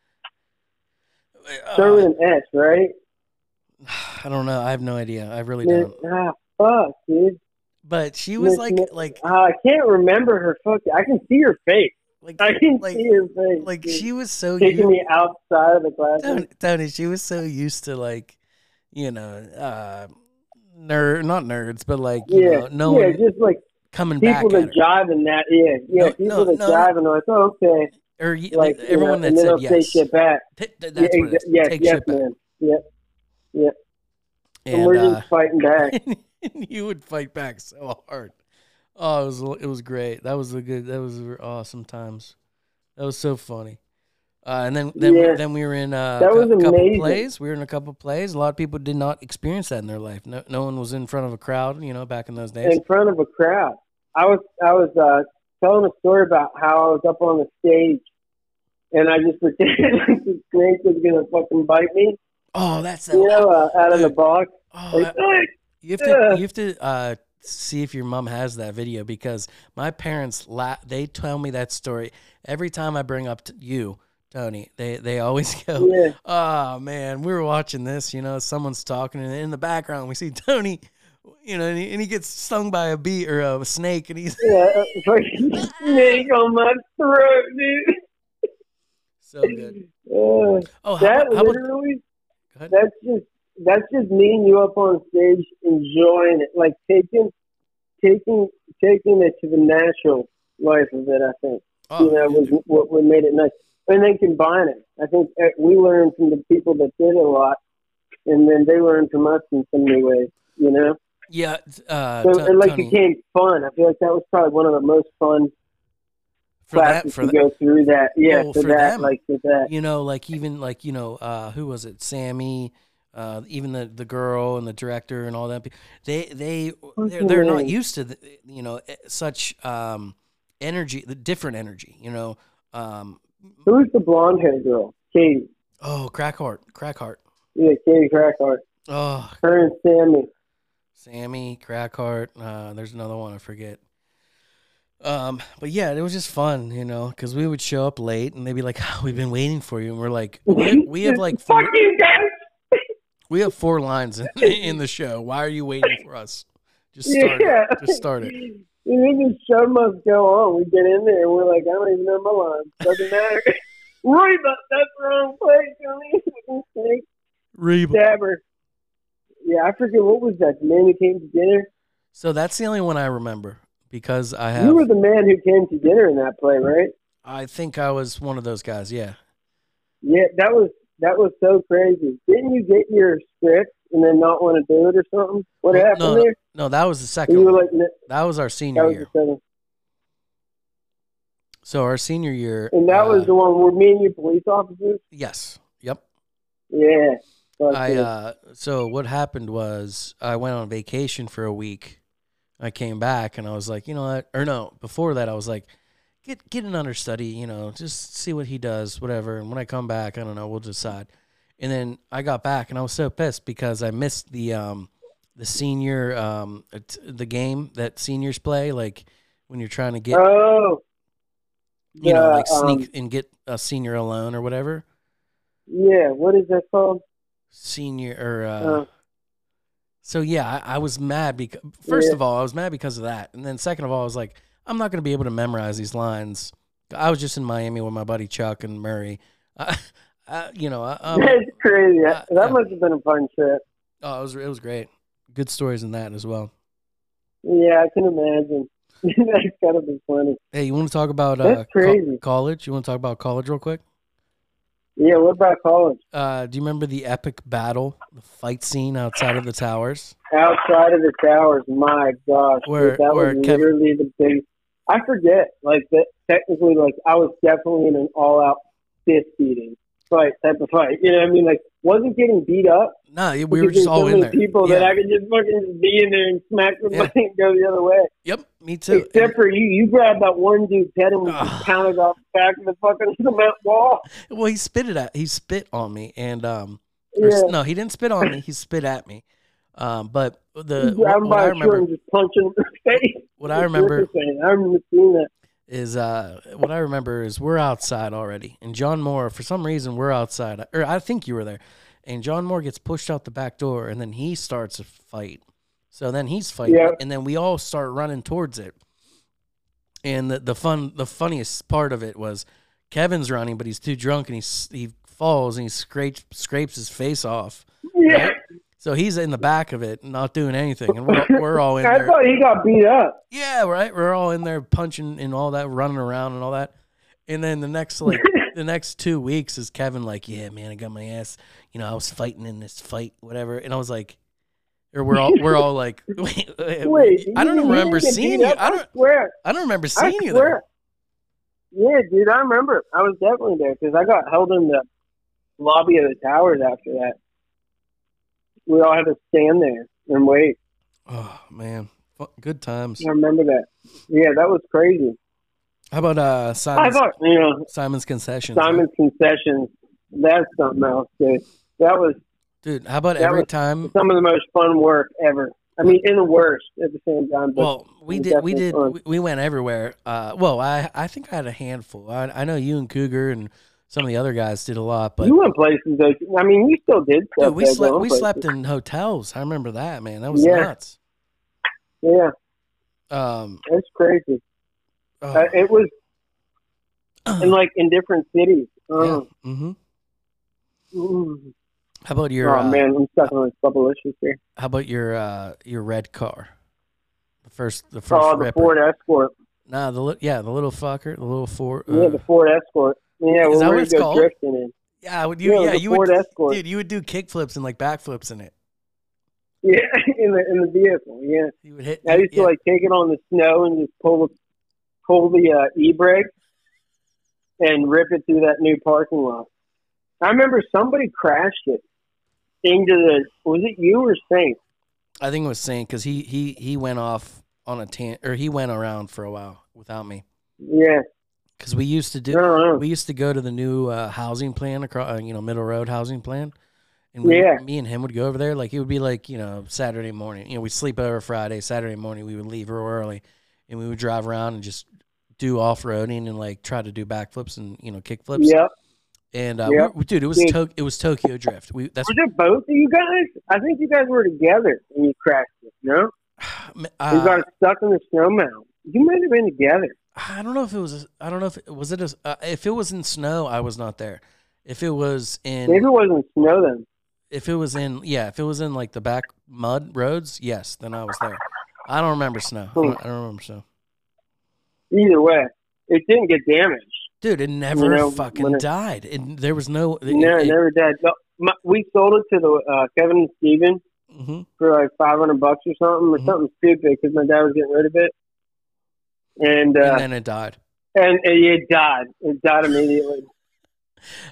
Uh, start with an S, right? I don't know. I have no idea. I really Miss, don't. ah, fuck, dude. But she was Miss- like Miss- like Uh, I can't remember her fuck. I can see her face. Like I can like see her face. like dude. she was so taking u- me outside of the classroom. Tony, Tony, she was so used to like, you know, uh, nerd, not nerds, but like, you Yeah, know, no yeah, one just like coming back people at that jive in that. Yeah, yeah, No, people no, that no. jive and are like, oh, okay, or like you everyone know, and that said they'll say shit back. T- th- Yeah, what it is. yes, Take yes, shit back. man. Yeah, and, And, we're uh, just fighting back. and you would fight back so hard. Oh, it was it was great. That was a good. That was awesome times. That was so funny. Uh, and then then, Yeah. then we were in uh, That a was cou- couple amazing. plays. We were in a couple plays. A lot of people did not experience that in their life. No, no one was in front of a crowd. You know, back in those days. in front of a crowd. I was I was uh, telling a story about how I was up on the stage, and I just pretended like the snake was gonna fucking bite me. Oh, that's You know, uh, out of the box. oh, Like, "Hey!" You have to you have to uh, see if your mom has that video because my parents la- they tell me that story every time I bring up to you, Tony. They they always go, yeah, "Oh man, we were watching this. You know, someone's talking, and in the background we see Tony." You know, and he, and he gets stung by a bee or a snake, and he's yeah, snake on my throat, dude. so good. Oh, how, that about- how about literally, Go ahead. that's just that's just me and you up on stage enjoying it, like taking taking taking it to the natural life of it. I think. oh, you know, was what, what made it nice. And then combine it. I think uh, we learned from the people that did it a lot, and then they learned from us in some many ways. You know, yeah, uh, so T- it like Tony, became fun. I feel like that was probably one of the most fun for that for to that, go through. That, yeah, Well, for, for that, them. like for that. you know, like even like you know, uh, who was it? Sammy, uh, even the the girl and the director and all that. They they they're, they're not used to the, you know such um, energy, the different energy. You know, um, Who's the blonde haired girl? Katie. oh, Crackheart, Crackheart. Yeah, Katie Crackhart. Oh, Her and Sammy. Sammy, Crackheart. Uh, there's another one I forget. Um, but yeah, it was just fun, you know, because we would show up late and they'd be like, oh, "We've been waiting for you," and we're like, "We, we have like four, Fuck you guys. We have four lines in, in the show. Why are you waiting for us? Just start Yeah. it. Just start it." The show must go on. We get in there and we're like, I don't even know my lines. Doesn't matter. Reba, that's the wrong place. Reba. Stabber. Yeah, I forget what was that. The man who came to dinner. So that's the only one I remember because I have. You were the man who came to dinner in that play, right? I think I was one of those guys. Yeah. Yeah, that was that was so crazy. Didn't you get your script and then not want to do it or something? What happened no, there? No, that was the second. you were like, "No, That was our that senior was year. the second. So our senior year. And that uh, was the one where me and you police officers. yes. Yep. Yeah. I uh so what happened was I went on vacation for a week. I came back and I was like, you know what? Or no, before that I was like, get get an understudy, you know, just see what he does, whatever. And when I come back, I don't know, we'll decide. And then I got back and I was so pissed because I missed the um the senior um t- the game that seniors play like when you're trying to get oh. you know like sneak um, and get a senior alone or whatever. Yeah, what is that called? Senior or uh Uh, So yeah, I, I was mad because first Yeah. of all, I was mad because of that, and then second of all, I was like, I'm not going to be able to memorize these lines. I was just in Miami with my buddy Chuck and Murray. I, I, you know, I, um, That's crazy. uh, that must have been a fun trip. oh, it was it was great. Good stories in that as well. Yeah, I can imagine. That's gotta be funny. Hey, you want to talk about uh, That's crazy. college? You want to talk about college real quick? Yeah, what about college? Uh, do you remember the epic battle, the fight scene outside of the towers? Outside of the towers, my gosh, dude, that where was Kev- literally the big. I forget, like that. Technically, like I was definitely in an all-out fist beating fight type of fight. You know what I mean? Like wasn't getting beat up. No, we were just all so in there. People yeah. that I could just fucking be in there and smack somebody Yeah. and go the other way. Yep, me too. Except for you, you grabbed that one dude's head and Ugh. pounded off the back of the fucking cement wall. well, he spit it at. He spit on me, and um, Yeah. s- no, he didn't spit on me. He spit at me. Um, but the grab what, what I remember, just punch in the face. what I remember I remember seeing that. is uh, what I remember is we're outside already, and John Moore, for some reason, we're outside, or I think you were there, and John Moore gets pushed out the back door, and then he starts a fight. So then he's fighting, Yeah. and then we all start running towards it. And the, the fun, the funniest part of it was Kevin's running, but he's too drunk, and he he falls and he scrapes scrapes his face off. Yeah. So he's in the back of it, not doing anything, and we're, we're all in I there. I thought he got beat up. Yeah, right. We're all in there punching and all that, running around and all that. And then the next like the next two weeks is Kevin like, yeah, man, I got my ass. You know, I was fighting in this fight, whatever. And I was like, or we're all we're all like, wait, wait, Wait, I don't remember seeing you. up? I don't swear. I don't remember seeing you there. Yeah, dude, I remember. I was definitely there because I got held in the lobby of the towers after that. We all had to stand there and wait. Oh man, good times. I remember that. Yeah, that was crazy. How about uh I Simon's, thought, you know, Simon's concessions? Simon's concessions. That's something else, dude. That was dude. How about every time? some of the most fun work ever. I mean, in the worst at the same time. Well, we did. We did. fun. We, we went everywhere. Uh, well, I I think I had a handful. I I know you and Cougar and some of the other guys did a lot, but you went places. I mean, you still did dude, we slept. We places. slept in hotels. I remember that, man. That was Yeah. nuts. Yeah, Um, that's crazy. oh, Uh, it was in like in different cities. yeah. Oh, hmm Mm. How about your? oh uh, man, I'm stuck on issues here. How about your uh your red car? The first the first Oh, the Ripper. Ford Escort. Nah, the yeah, the little fucker, the little Ford. yeah, Uh, the Ford Escort. Yeah, Is that what it's called? in. yeah, would you? yeah, Yeah, you Ford would. Escort. Dude, you would do kickflips and like backflips in it. Yeah, in the in the vehicle. Yeah, You would hit. I used yeah. to like take it on the snow and just pull the pull the uh, e brake and rip it through that new parking lot. I remember somebody crashed it into the. Was it you or Saint? I think it was Saint because he he he went off on a tan or he went around for a while without me Yeah, because we used to do don't know. we used to go to the new uh, housing plan across uh, you know Middle Road housing plan. And we, Yeah. me and him would go over there. Like it would be like you know Saturday morning. You know we sleep over Friday. Saturday morning we would leave real early, and we would drive around and just do off roading and like try to do backflips and you know kickflips. Yep. And uh, Yep. we, dude, it was to- it was Tokyo Drift. We that's Was it both of you guys? I think you guys were together when you crashed it. No, you uh, got stuck in the snow mound. You might have been together. I don't know if it was. I don't know if it was it. A, uh, if it was in snow, I was not there. If it was in, Maybe it wasn't snow then. if it was in, yeah, if it was in like the back mud roads, yes, then I was there. I don't remember snow. I don't, I don't remember snow. Either way, it didn't get damaged. Dude, it never know, fucking it- died. And there was no. It, No, it- it never. No, my, we sold it to the uh, Kevin and Steven mhm. for like five hundred bucks or something, or Mhm. something stupid because my dad was getting rid of it, and uh, and then it died. and, it died. It died immediately.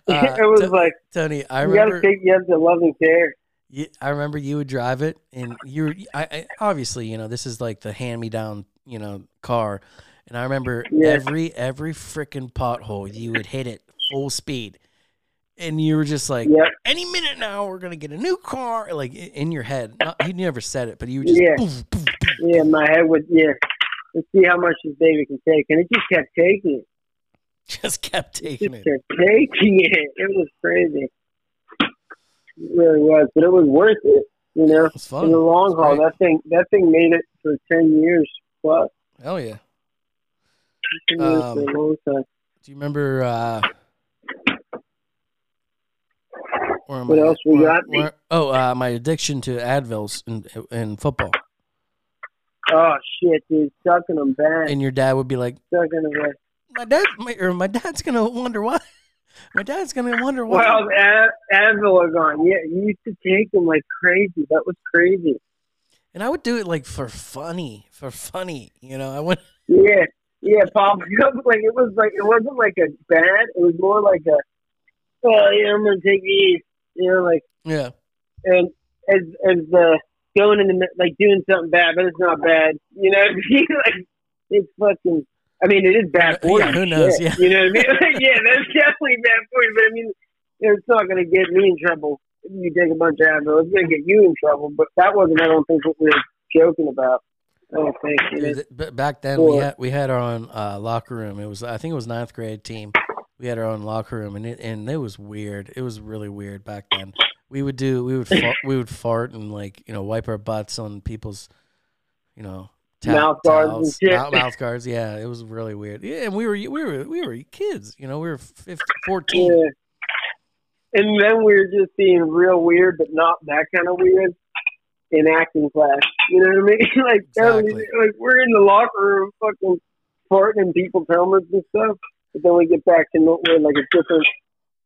Uh, it was T- like Tony, I you remember. got to take, you have to love and care. You, I remember you would drive it, and you were I, I, obviously, you know, this is like the hand-me-down, you know, car, and I remember Yeah. every every freaking pothole you would hit it full speed, and you were just like, Yep. any minute now we're gonna get a new car, like in your head. Not, he never said it, but you would just, Yeah. poof, poof, poof, Yeah, my head would yeah. Let's see how much this baby can take, and it just kept taking it. just kept taking Just it. kept taking it. It was crazy. It really was, but it was worth it. You know, It was fun. in the long haul, that thing that thing made it for ten years plus. Hell yeah. 10 years Um, for a long time. Do you remember? uh What I else we Where- got? where- oh, uh, my addiction to Advils in, in football. Oh shit, dude, sucking them back, And your dad would be like, sucking them back. my dad, my, or my dad's gonna wonder why. My dad's gonna wonder why. Well, Ad- Advil are gone. Yeah, you used to take them like crazy. That was crazy. and I would do it like for funny, for funny. You know, I went. Yeah, yeah, Pop. like it was like it wasn't like a bad. It was more like a, oh yeah, I'm gonna take these. You know, like Yeah, and as as the going in the like doing something bad, but it's not bad. You know, what I mean? like it's fucking. I mean, it is bad for Yeah, you. who knows? shit. Yeah. you know what I mean? Like, yeah, that's definitely bad for you. But I mean, it's not going to get me in trouble if you take a bunch of Advil. It's going to get you in trouble. But that wasn't, I don't think, what we were joking about. I don't think. You? Dude, but back then we had we had our own uh, locker room. It was I think it was ninth grade team. We had our own locker room, and it and it was weird. It was really weird back then. We would do we would fart, we would fart and like you know wipe our butts on people's you know Mouth guards and shit. mouth, mouth guards. Yeah, it was really weird. Yeah, and we were we were we were kids. You know, we were 15, 14. Yeah. And then we were just being real weird, but not that kind of weird in acting class. You know what I mean? like, that was- like we're in the locker room, fucking farting in people's helmets and stuff. But then we get back to we're like a different,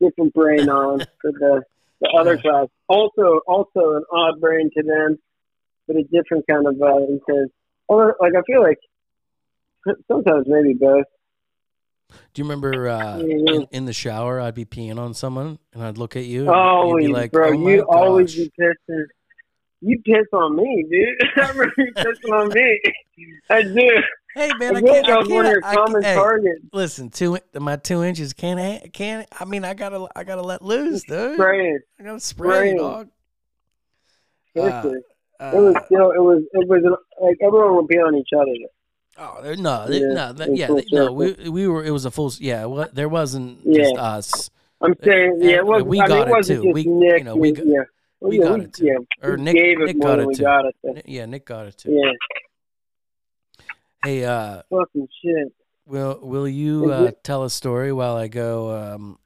different brain on for the the other class. Also, also an odd brain to them, but a different kind of uh, intense. Or like I feel like sometimes maybe both. Do you remember uh, Mhm. in, in the shower, I'd be peeing on someone, and I'd look at you, and Always, you'd be like, bro. "Oh you always be pissing. You piss on me, dude. I remember you pissing on me. I do. Hey man, I can't. I I of your can't. I common can't hey, listen, two my two inches can't. Can't. I mean, I gotta. I gotta let loose, dude. Spraying, I gotta spray, spraying. dog. Uh, it was still. It was. It was like everyone would be on each other. Oh there- no, there- Yeah, no, that, yeah, full th- no. We we were. It was a full. Yeah, what there wasn't Yeah. just us I'm saying, yeah, Uh, it was. we I mean, got it it wasn't too. We- Nick. you know, we yeah, Well, we got we, it too. Yeah, Or Nick- Nick got it too. got it. Yeah, Nick got it too. Yeah, Hey, uh, fucking shit. will will you uh, tell a story while I go um,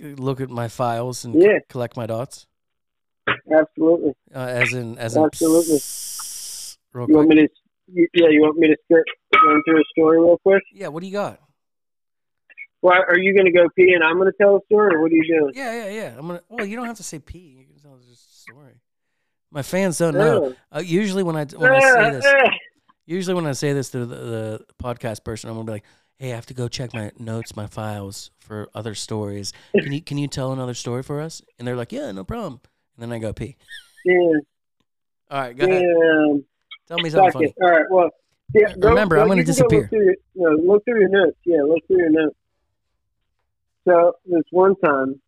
look at my files and Yeah. collect my dots? Absolutely. Uh, as in, as in, Absolutely. psst, You want me to? you- Yeah, you want me to skip run through a story real quick? Yeah, what do you got? Well, are you going to go pee and I'm going to tell a story? Or what are you doing? Yeah, yeah, yeah. I'm gonna. Well, you don't have to say pee. You can tell just a story. My fans don't know. Uh, usually, when I when I say this. usually when I say this to the, the podcast person, I'm gonna be like, "Hey, I have to go check my notes, my files for other stories. Can you can you tell another story for us?" And they're like, "Yeah, no problem." And then I go pee. Damn, All right, go ahead. Tell me something funny. it. All right. Well, yeah. Go, Remember, go, I'm gonna you go disappear. Look through, your, no, look through your notes. Yeah, look through your notes. So this one time,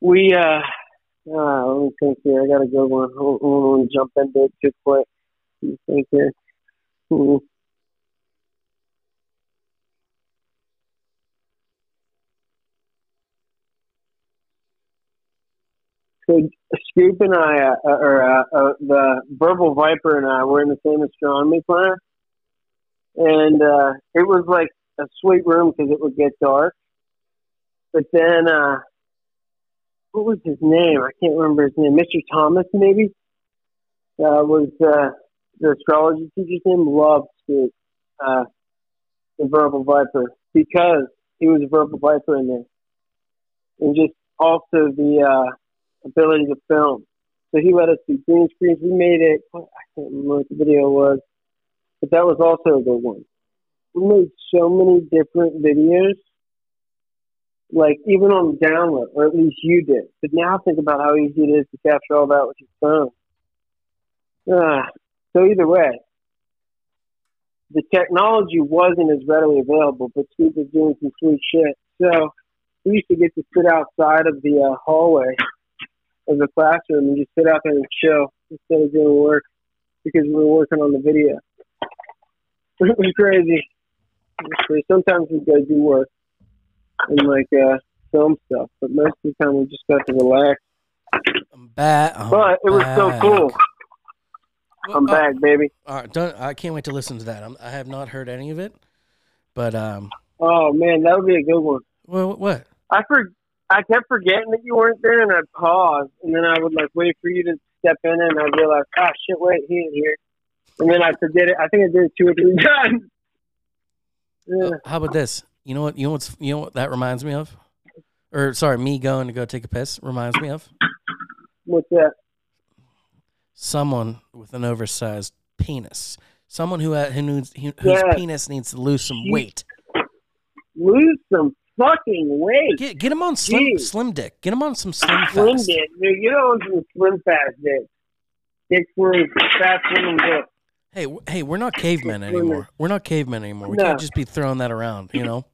we uh, uh let me think here. I got to go one. I don't want to jump into it too quick. Me think here. Hmm. So Scoop and I, uh, or uh, uh, the Verbal Viper and I, were in the same astronomy class, and uh, it was like a sweet room because it would get dark. But then, uh, what was his name? I can't remember his name. Mr. Thomas, maybe. Uh, was uh, the astrology teacher's name? Loved Scoop, uh, the Verbal Viper, because he was a Verbal Viper in there, and just also the. Uh, ability to film. So he let us do green screens. We made it. I can't remember what the video was, but that was also a good one. We made so many different videos, like even on download, or at least you did. But now think about how easy it is to capture all that with your phone. Ah, so either way, the technology wasn't as readily available, but Steve was doing some sweet shit. So we used to get to sit outside of the uh, hallway of the classroom and just sit out there and chill instead of doing work because we were working on the video. It was crazy. Sometimes we go do work and like uh, film stuff, but most of the time we just got to relax. I'm back. I'm But it was so cool. I'm uh, back, baby. all right, don't, I can't wait to listen to that. I'm, I have not heard any of it, but um, Oh man, that would be a good one. well, what? I for I kept forgetting that you weren't there, and I'd pause, and then I would like wait for you to step in, and I'd realize, ah, shit, wait, he ain't here, and then I forget it. I think I did it two or three times. Yeah. Uh, How about this? You know what? You know what's you know what that reminds me of? Or sorry, me going to go take a piss reminds me of What's that? Someone with an oversized penis. Someone who who needs who, whose Yeah. penis needs to lose some weight. Lose some fucking weight. Get get him on slim Jeez. slim dick. Get him on some slim Slim fast. dick, dude. You know some slim fast dick. Dick slim, fast slim dick. Hey, hey, we're not cavemen anymore. We're not cavemen anymore. We No. can't just be throwing that around, you know.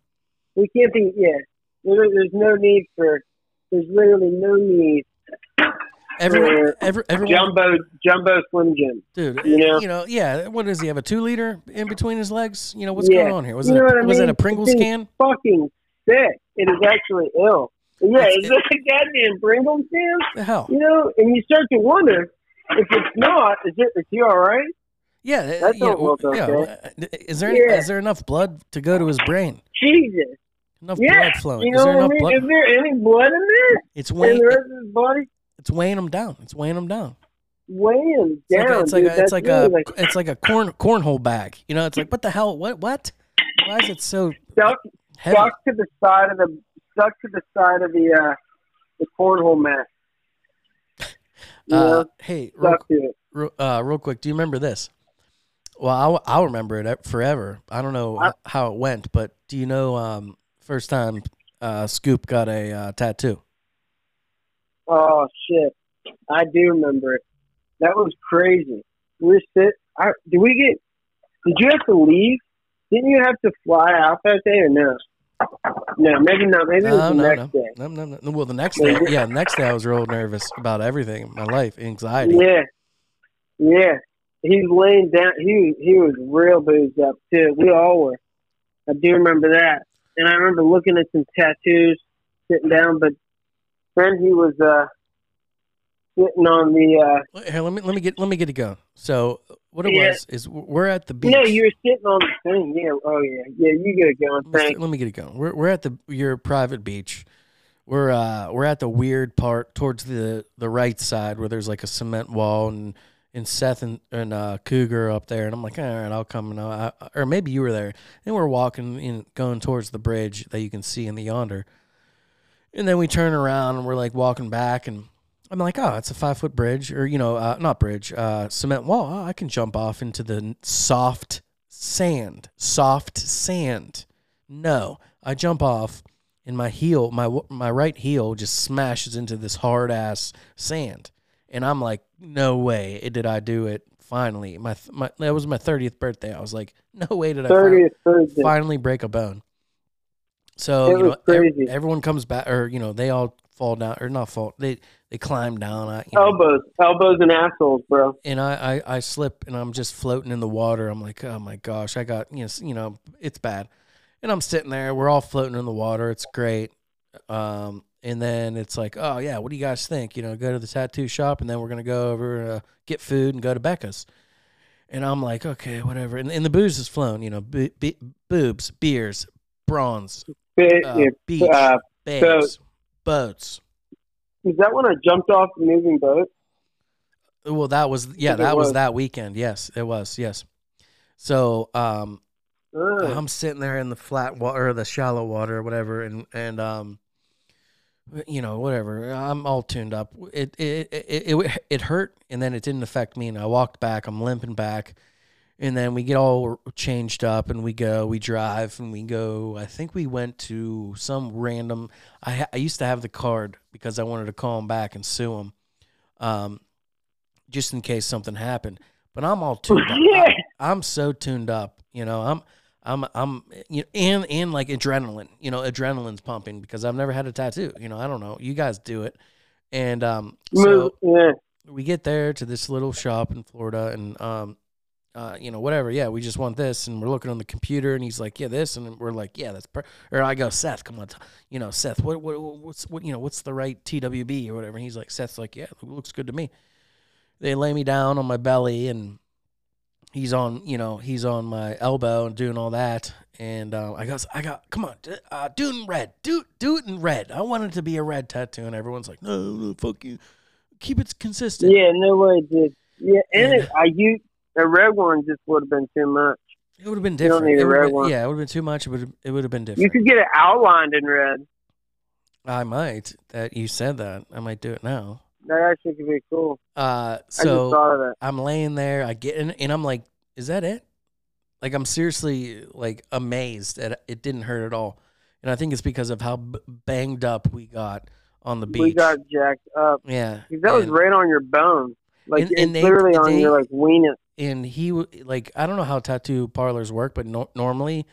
We can't be. Yeah. There's no need for. There's literally no need Everyone, For every, jumbo jumbo slim jim. dude. you know? you know, yeah. What does he have? A two liter in between his legs? You know what's Yeah. going on here? Was You it know a, what I was it a Pringles can? Fucking sick. It is actually ill. Yeah, It's- is this a goddamn Pringles can? The hell? You know, and you start to wonder if it's not. Is it? Is he all right? Yeah, That yeah. look yeah. okay. Is there Yeah. is there enough blood to go to his brain? Jesus. Enough Yeah. blood flowing. You is there what I mean? blood? Is there any blood in there? It's weighing the rest of his body? It's weighing them down. It's weighing them down. Weighing It's like down. a, it's like dude. a, it's like really a like it's like a corn cornhole bag. You know, it's like what the hell? What what? Why is it so stuck, heavy? stuck to the side of the stuck to the side of the uh, the cornhole mat. Uh, hey, real, stuck to it. real, uh, real quick, do you remember this? Well, I'll, I'll remember it forever. I don't know I- how it went, but do you know um, first time uh, Scoop got a uh, tattoo? Oh shit, I do remember it. That was crazy. We were sit. I, did we get? Did you have to leave? Didn't you have to fly out that day or no? No, maybe not. Maybe it was No, the no, next no. day. no, no, no. Well, the next day, yeah, the next day I was real nervous about everything in my life, anxiety. Yeah, yeah. He's laying down. He he was real boozed up too. We all were. I do remember that, and I remember looking at some tattoos, sitting down. But then he was uh sitting on the. uh Here, let me let me get let me get it going. So what it Yeah. was is we're at the beach. No, you were sitting on the thing. Yeah. Oh yeah. Yeah. You get it going. Let me, Thanks. let me get it going. We're we're at the your private beach. We're uh we're at the weird part towards the the right side where there's like a cement wall and and Seth and, and uh, Cougar up there and I'm like all right I'll come and I, or maybe you were there and we're walking in going towards the bridge that you can see in the yonder and then we turn around and we're like walking back and I'm like oh it's a five foot bridge or you know uh, not bridge uh, cement wall oh, I can jump off into the soft sand soft sand no, I jump off, and my heel, my my right heel, just smashes into this hard ass sand, and I'm like, no way did I do it. Finally, my my that was my thirtieth birthday. I was like, no way did I fin- Thirtieth finally break a bone. So you know, everyone comes back, or you know, they all fall down, or not fall. They they climb down. I, you know, Elbows, elbows, and assholes, bro. and I, I I slip and I'm just floating in the water. I'm like, oh my gosh, I got you know, you know, it's bad. And I'm sitting there, we're all floating in the water. It's great. Um, and then it's like, oh yeah, what do you guys think? You know, go to the tattoo shop, and then we're gonna go over uh, get food and go to Becca's. And I'm like, okay, whatever. And, and the booze is flown. You know, bo- boobs, beers, bronze, Bit, uh, beach, uh, babes, boats. is that when I jumped off the moving boat? Well, that was yeah, that was was. that weekend. Yes, it was. Yes. So, um, I'm sitting there in the flat water, or the shallow water, or whatever, and and um, you know, whatever. I'm all tuned up. It it it it, it hurt, and then it didn't affect me. And I walked back. I'm limping back, and then we get all changed up, and we go, we drive, and we go. I think we went to some random. I ha- I used to have the card because I wanted to call him back and sue him, um, just in case something happened. But I'm all tuned up. I, I'm so tuned up. You know, I'm I'm I'm you know, and and like adrenaline. You know, adrenaline's pumping because I've never had a tattoo. You know, I don't know. You guys do it, and um, so yeah. we get there to this little shop in Florida, and um, uh, you know, whatever. Yeah, we just want this, and we're looking on the computer, and he's like, yeah, this, and we're like, yeah, that's per. Or I go, Seth, come on, t- you know, Seth, what what what's what you know, what's the right TWB or whatever? And he's like, Seth's like, yeah, it looks good to me. They lay me down on my belly, and he's on, you know, he's on my elbow and doing all that. And um, I goes, I got, come on, uh, do it in red, do do it in red. I want it to be a red tattoo, and everyone's like, no, no, fuck you, keep it consistent. Yeah, no way, dude. Yeah, and And- it, I used a red one just would have been too much. It would have been You don't different. need a red been- one. Yeah, it would have been too much. It would it would have been different. You could get it outlined in red. I might. That you said that. I might do it now. That actually could be cool. Uh, I so thought of that. I'm laying there. I get in, and I'm like, "Is that it?" Like I'm seriously like amazed that it didn't hurt at all, and I think it's because of how b- banged up we got on the beach. We got jacked up. yeah, 'Cause That was right on your bone. Like And- it's and they- literally on your like weenus. And he like I don't know how tattoo parlors work, but no, normally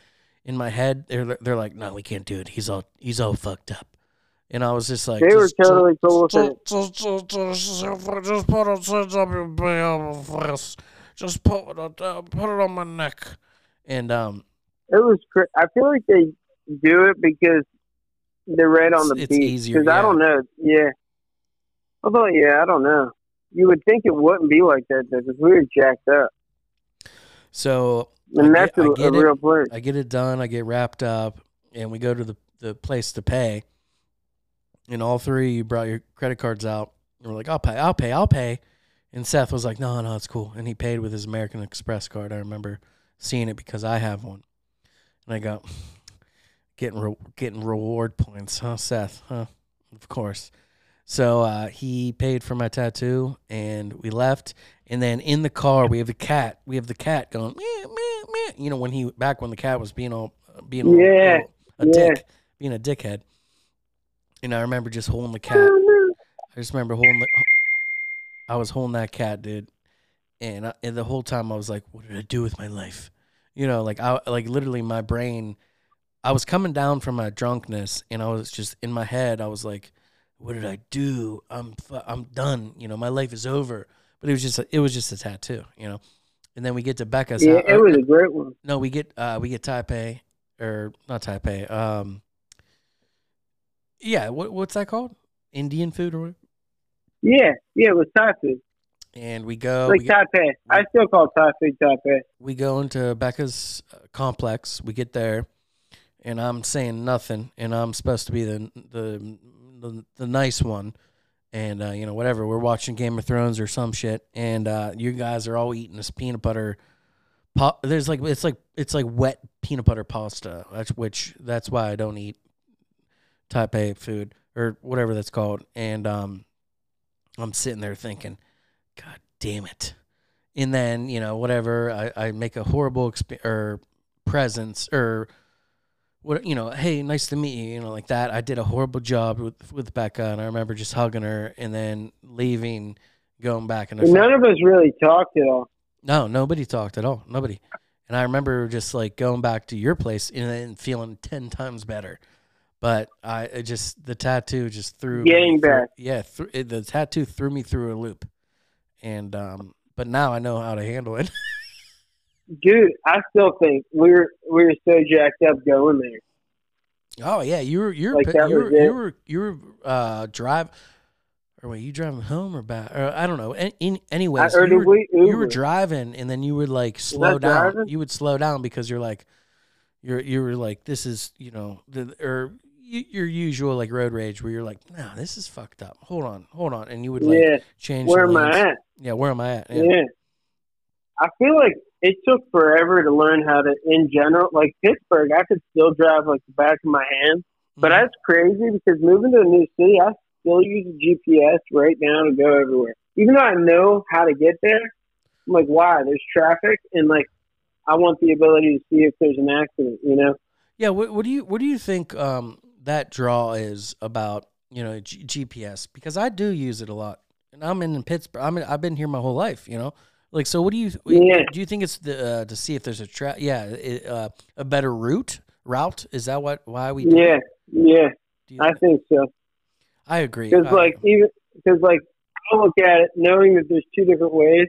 in my head they're they're like, "No, we can't do it. He's all he's all fucked up," and I was just like, They were "Just- totally cool with it. Just, just, just, just put a on my face. Just put it, uh, put it on my neck. and um, It was. I feel like they do it because they're right on the It's- it's beach. easier, Because I don't know. Yeah. Although, yeah, I don't know. You would think it wouldn't be like that though, because we were jacked up, so and I that's get- I a, it. real place. I get it done. I get wrapped up, and we go to the, the place to pay. And all three, you brought your credit cards out. And we're like, I'll pay, I'll pay, I'll pay. And Seth was like, No, no, it's cool. And he paid with his American Express card. I remember seeing it because I have one. And I go, getting re- getting reward points, huh, Seth? Huh? Of course. So uh, he paid for my tattoo, and we left. And then in the car we have the cat. We have the cat going meow, meow, meow. You know when he back when the cat was being all being all, Yeah, all a yeah. dick, being a dickhead. And I remember just holding the cat. I just remember holding the. I was holding that cat, dude, and, I, and the whole time I was like, "What did I do with my life?" You know, like I like literally my brain. I was coming down from my drunkenness, and I was just in my head. I was like, "What did I do? I'm fu- I'm done. You know, my life is over." But it was just a, it was just a tattoo, you know. And then we get to Becca's Yeah, house. it was a great one. No, we get uh we get Taipei or not Taipei. Um Yeah, what what's that called? Indian food or what? Yeah, yeah, it was Thai food. And we go like we, get, Taipei. I still call Thai food Taipei. we go into Becca's uh, complex. We get there and I'm saying nothing and I'm supposed to be the the the, the nice one. And uh, you know, whatever, we're watching Game of Thrones or some shit, and uh, you guys are all eating this peanut butter. There's like it's like it's like wet peanut butter pasta. That's which that's why I don't eat Taipei food or whatever that's called. And um, I'm sitting there thinking, God damn it! And then you know whatever I, I make a horrible exp- or presence or what you know hey nice to meet you you know like that. I did a horrible job with with becca and i remember just hugging her and then leaving going back and none of us really talked at all. no nobody talked at all nobody. And i remember just like going back to your place and then feeling 10 times better. But i just the tattoo just threw Getting back. yeah th- it, the tattoo threw me through a loop. And um but now i know how to handle it Dude, I still think we were we were so jacked up going there. Oh yeah, you were you were Like, you were, you were you were uh drive or wait, you driving home or back? Or I don't know. In, in, anyways, I, you were, we you were driving and then you would like slow down. driving? You would slow down because you're like you're you were like this is you know the or your usual like road rage where you're like no this is fucked up. Hold on, hold on, and you would like yeah, change. where am lanes. I at? Yeah, where am I at? Yeah. I feel like it took forever to learn how to, in general, like Pittsburgh, I could still drive like the back of my hand. But Mhm. that's crazy because moving to a new city, I still use a GPS right now to go everywhere. Even though I know how to get there, I'm like, why? There's traffic, and like, I want the ability to see if there's an accident. You know? Yeah, what, what do you what do you think um, that draw is about? You know, G- GPS because I do use it a lot, and I'm in Pittsburgh. I'm in, I've been here my whole life. You know, like so. What do you Yeah. do? You think it's the, uh, to see if there's a tra- yeah it, uh, a better route route? Is that what why we Yeah, it? yeah, I think so. I agree. Because like even because like I look at it knowing that there's two different ways.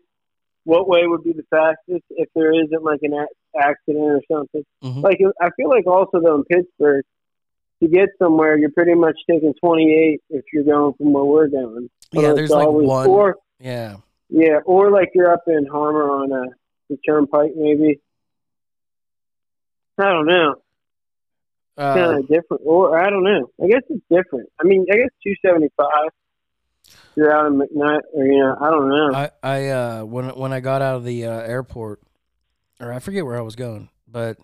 What way would be the fastest if there isn't like an a- accident or something? Mhm. Like I feel like also though in Pittsburgh, to get somewhere you're pretty much taking 28 if you're going from where we're going. yeah, there's like always- one. Or yeah, yeah, or like you're up in Harmar on a the Turnpike maybe. I don't know. uh, kind of different, or I don't know. I guess it's different. I mean, I guess two seventy five. You're out in McKnight, or you know, I don't know. I I uh when when I got out of the uh, airport, or I forget where I was going, but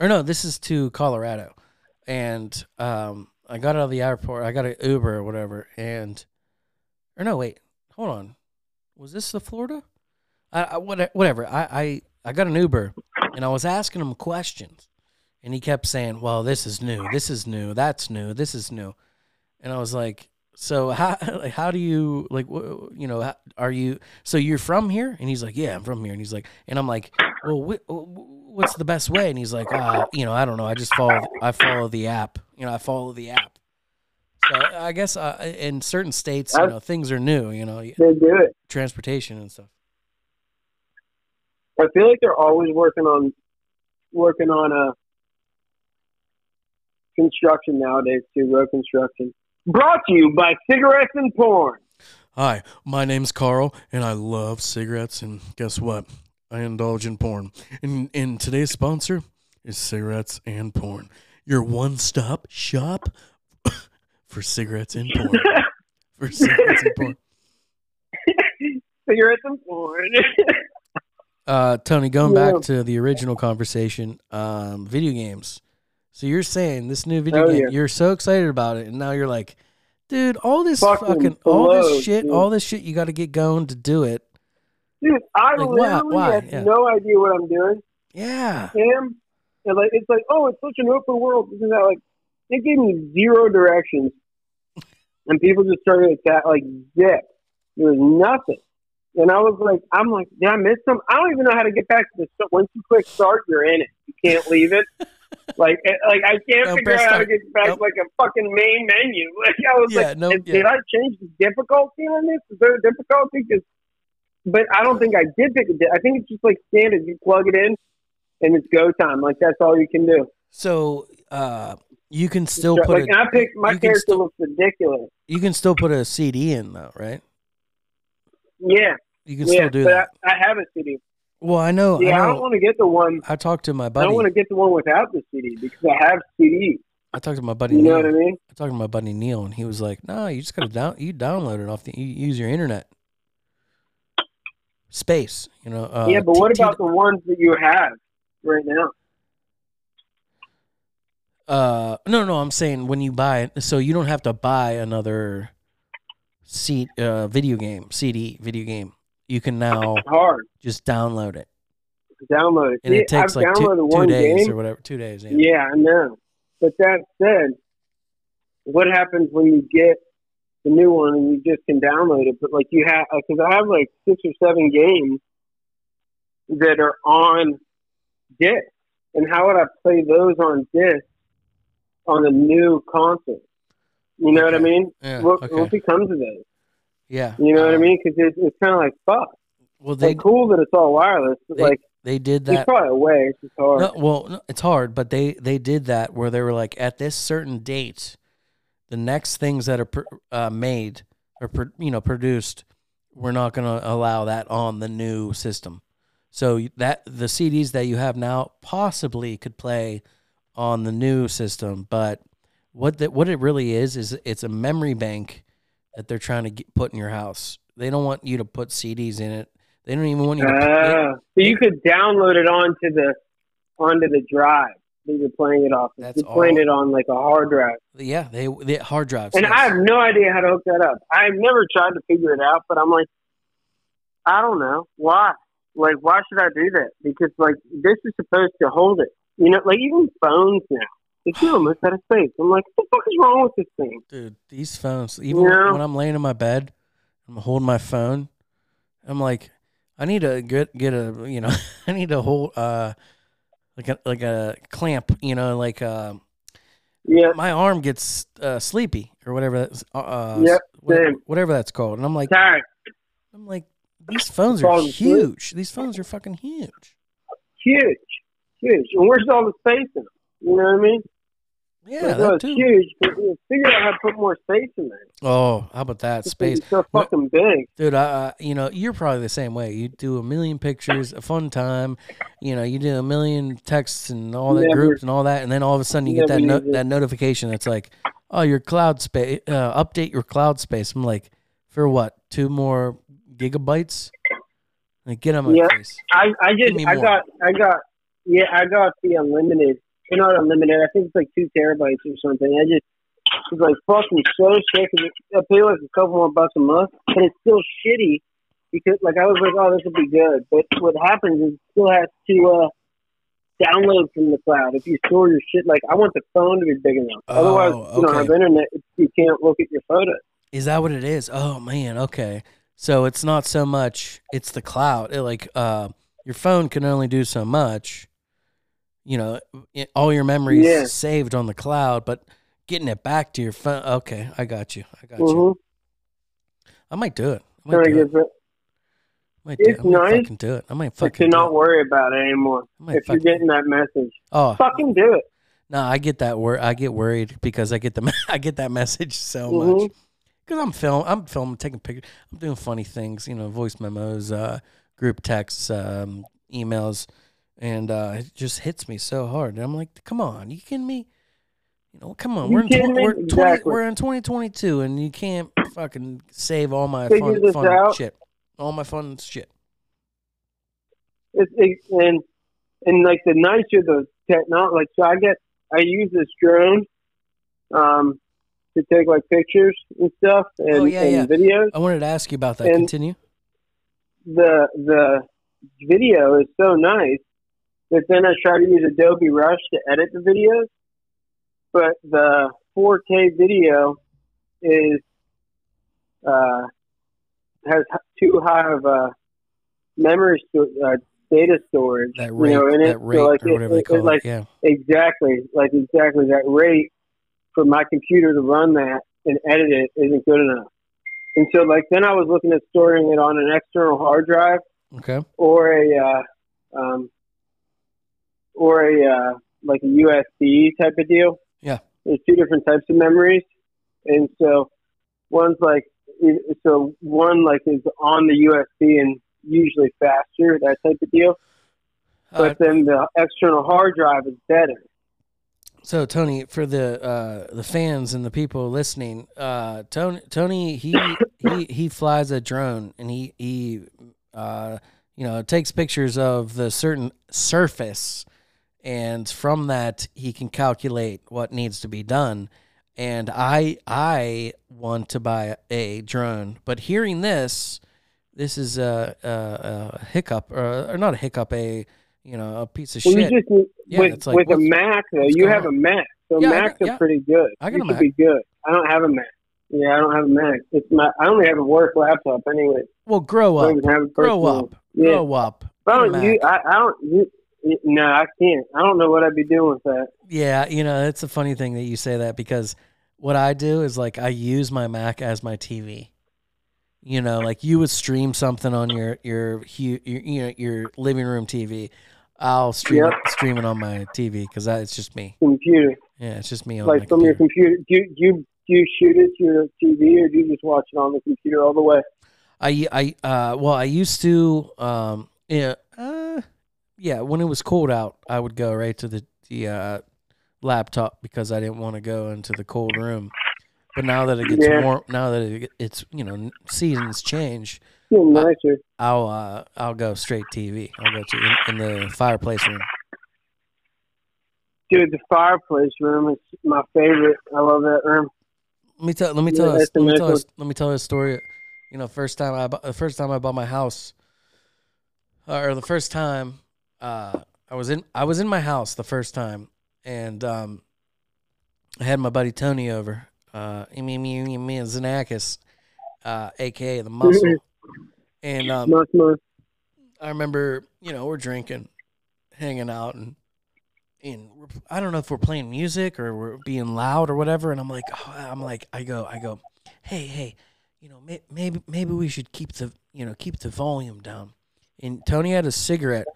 or no, this is to Colorado, and um I got out of the airport. I got an Uber or whatever, and or no, wait, hold on, was this the Florida? I, I what- whatever. I, I I got an Uber, and I was asking him questions, and he kept saying, "Well, this is new. This is new. That's new. This is new," and I was like. So how like how do you like wh- you know are you so you're from here and he's like yeah I'm from here and he's like and I'm like well wh- what's the best way and he's like uh, you know I don't know I just follow I follow the app you know I follow the app I guess uh, in certain states you know things are new you know they do it. transportation and stuff I feel like they're always working on working on uh, construction nowadays too. Road construction. Brought to you by cigarettes and porn. Hi, my name's Carl, and I love cigarettes. And guess what? I indulge in porn. And, and today's sponsor is cigarettes and porn. Your one-stop shop for cigarettes and porn. for cigarettes and porn. cigarettes and porn. Uh, Tony, going Yeah. back to the original conversation, um, video games. So you're saying this new video Oh, game, yeah. you're so excited about it, and now you're like, dude, all this Fucking fucking, all this shit, dude. all this shit, you got to get going to do it. Dude, I Like, why- literally why? have Yeah. no idea what I'm doing. Yeah. Am and like it's like, oh, it's such an open world. This is that like it gave me zero directions, and people just started at that like zip. There was nothing, and I was like, I'm like, did I miss some? I don't even know how to get back to the start. Once you click start, you're in it. You can't leave it. like, like I can't No, figure out press how to get back Nope. like a fucking main menu. Like I was Yeah, like, no, did, yeah. did I change the difficulty on this? Is there a difficulty? 'Cause- but I don't think I did pick a. di- I think it's just like standard. You plug it in, and it's go time. Like that's all you can do. So uh, you can still put like, a, I picked my character still- looks ridiculous. you can still put a CD in though, right? Yeah, You can yeah. still do that. I, I have a CD. Well, I know. Yeah, I I, don't want to get the one. I talked to my buddy. I don't want to get the one without the CD because I have CDs. I talked to my buddy. You know what I mean? I talked to my buddy Neil, and he was like, "No, you just gotta down. You download it off the. You use your internet space. You know. Uh, yeah, but what T- about the ones that you have right now? Uh, no, no. I'm saying when you buy it, so you don't have to buy another seat uh video game CD video game. You can now Hard just download it, download it. and See, it takes I've like two, downloaded two one days game. or whatever. Two days. Yeah. Yeah, I know. But that said, what happens when you get the new one and you just can download it? But like you have, because I have like six or seven games that are on disc, and how would I play those on disc on the new console? You know what I mean? Yeah, What, okay. what becomes of those? Yeah. You know what I Uh, mean? Because it's, it's kind of like fuck. Well, they Like cool that it's all wireless, but they- like they did that. probably a way. It's just hard. No, well, no, it's hard, but they they did that where they were like, at this certain date, the next things that are uh, made or pro- you know produced, we're not going to allow that on the new system. So that the CDs that you have now possibly could play on the new system, but what that what it really is is it's a memory bank that they're trying to get, put in your house. They don't want you to put CDs in it. They don't even want you to. Ah, so you could download it onto the onto the drive that you're playing it off. of. That's you're playing all. it on like a hard drive, yeah, they, they hard drives. and yes. I have no idea how to hook that up. I've never tried to figure it out, but I'm like, I don't know why. Like, why should I do that? Because like this is supposed to hold it. You know, like even phones now. It's almost out of space. I'm like, what the fuck is wrong with this thing? Dude, these phones, even Yeah. when I'm laying in my bed, I'm holding my phone. I'm like, I need to get get a you know, I need to hold uh like a like a clamp, you know, like uh Yeah, my arm gets uh, sleepy or whatever that's uh, uh Yep, whatever, whatever that's called. And I'm like tired, I'm like these phones are huge. These phones are fucking huge. huge, huge. And where's all the space in them? You know what I mean? Yeah, that oh, too. huge, but you figure out how to put more space in there. Oh, how about that This space? thing's so fucking big. Dude, I, uh, you know, you're probably the same way. You do a million pictures, a fun time. You know, you do a million texts and all that Never- groups and all that, and then all of a sudden you get that no, that notification that's like, "Oh, your cloud space, uh, update your cloud space." I'm like, for what? Two more gigabytes? Like, get on my Yeah. face. I, I just I more. got I got yeah I got the unlimited. They're not unlimited. I think it's like two terabytes or something. I just was like fucking so sick. I pay like a couple more bucks a month, and it's still shitty because like I was like, oh, this will be good. But what happens is it still has to uh, download from the cloud. If you store your shit, like I want the phone to be big enough. Otherwise, Oh, you don't have internet. You can't look at your photos. Is that what it is? Oh man, okay. So it's not so much it's the cloud. It, like uh your phone can only do so much. You know, all your memories Yeah. saved on the cloud, but getting it back to your phone. Okay, I got you. I got you. Mm-hmm. I might do it. I might to do it. get I might, do it. I might nice, fucking do it. I might fucking do not it. worry about it anymore. I If you're getting that message, Oh, fucking do it. no, I get that wor I get worried because I get the I get that message so Mhm. much. Because I'm film, I'm filming, taking pictures, I'm doing funny things, you know, voice memos, uh, group texts, um, emails, and uh, it just hits me so hard. And I'm like, come on, you kidding me? You know, come on, You we're in, kidding tw- me? we're, 20, we're in 2022, and you can't fucking save all my Figure fun, fun out. shit, all my fun shit. It's, it, and and like the nicer the technology, like so I get I use this drone um, to take like pictures and stuff and, Oh, yeah, and yeah. videos. I wanted to ask you about that. And- Continue. the the video is so nice that then I try to use Adobe Rush to edit the videos, but the 4K video is uh, has too high of a memory sto- uh, data storage. That you rate, know, in it. that rate, so like or it- whatever they call it, like. Yeah. exactly, like exactly that rate for my computer to run that and edit it isn't good enough. And so, like, then I was looking at storing it on an external hard drive Okay. or a uh, um, or a uh, like a USB type of deal. Yeah. There's two different types of memories, and so one's like so one like is on the USB and usually faster that type of deal, but Uh, then the external hard drive is better. so Tony, for the uh, the fans and the people listening, uh, Tony Tony he he he flies a drone and he he uh, you know takes pictures of the certain surface, and from that he can calculate what needs to be done. And I I want to buy a drone, but hearing this, this is a, a, a hiccup or, or not a hiccup, a you know a piece of Well, shit. you just Yeah, with it's like, with a Mac though, you have a Mac, so Yeah, Macs got- are yeah. pretty good. I got you a Mac. be good. I don't have a Mac. Yeah, I don't have a Mac. It's my. I only have a work laptop anyway. Well, grow up. don't even have a Grow up. Yeah. Grow up. I don't. You, I, I don't. You, no, I can't. I don't know what I'd be doing with that. Yeah, you know, it's a funny thing that you say that because what I do is like I use my Mac as my TV. You know, like you would stream something on your your your you know your living room TV. I'll stream Yep. it, stream it on my TV because it's just me. Computer, Yeah, it's just me on like from your computer. computer. Do you, do you do you shoot it to your TV or do you just watch it on the computer all the way? I I uh well I used to um yeah uh yeah when it was cold out I would go right to the the uh, laptop because I didn't want to go into the cold room. But now that it gets Yeah. warm, now that it, it's you know seasons change, nicer. I'll uh I'll go straight TV. I'll go to in, in the fireplace room. Dude, the fireplace room is my favorite. I love that room. Let me tell let me Yeah, tell us let me tell us let me tell you a story. You know, first time I the first time I bought my house, uh, or the first time uh, I was in I was in my house the first time, and um, I had my buddy Tony over, uh, Xenakis, uh, aka the Muscle, and um, I remember, you know, we're drinking, hanging out, and and we're, I don't know if we're playing music or we're being loud or whatever. And I'm like, oh, I'm like, I go, I go, hey, hey, you know, may, maybe maybe we should keep the you know keep the volume down. And Tony had a cigarette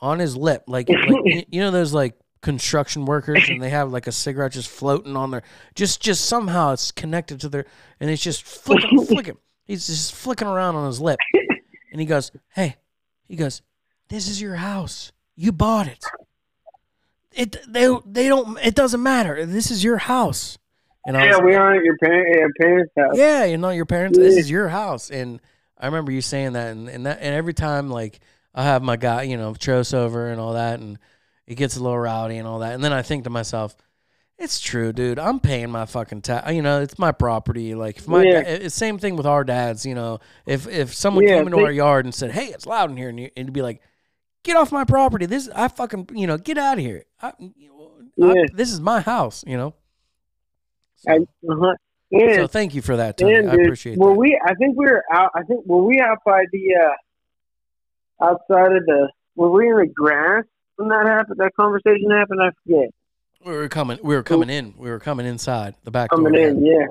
on his lip, like, like you- know those like construction workers, and they have like a cigarette just floating on their just just somehow it's connected to their, and it's just flicking flicking. He's just flicking around on his lip, and he goes, hey. He goes, "This is your house. You bought it. It they they don't. It doesn't matter. This is your house." And Yeah, was, we are at your parent, parents' house. yeah, you know your parents. This is your house, and I remember you saying that, and and that, and every time like I have my guy, you know, Tros over and all that, and it gets a little rowdy and all that, and then I think to myself. It's true, dude. I'm paying my fucking tax. You know, it's my property. Like, if my Yeah. it's same thing with our dads. You know, if if someone Yeah, came into they- our yard and said, "Hey, it's loud in here," and, you, and you'd be like, "Get off my property! This I fucking you know, get out of here. I, you know, I- this is my house." You know. So, uh-huh. Yeah, so thank you for that, Tony. and I appreciate were that. we? I think we were out. I think were we out by the uh outside of the? Were we in the grass when that happened? That conversation happened. I forget. We were coming. We were coming in. We were coming inside the back Coming door. in, yeah.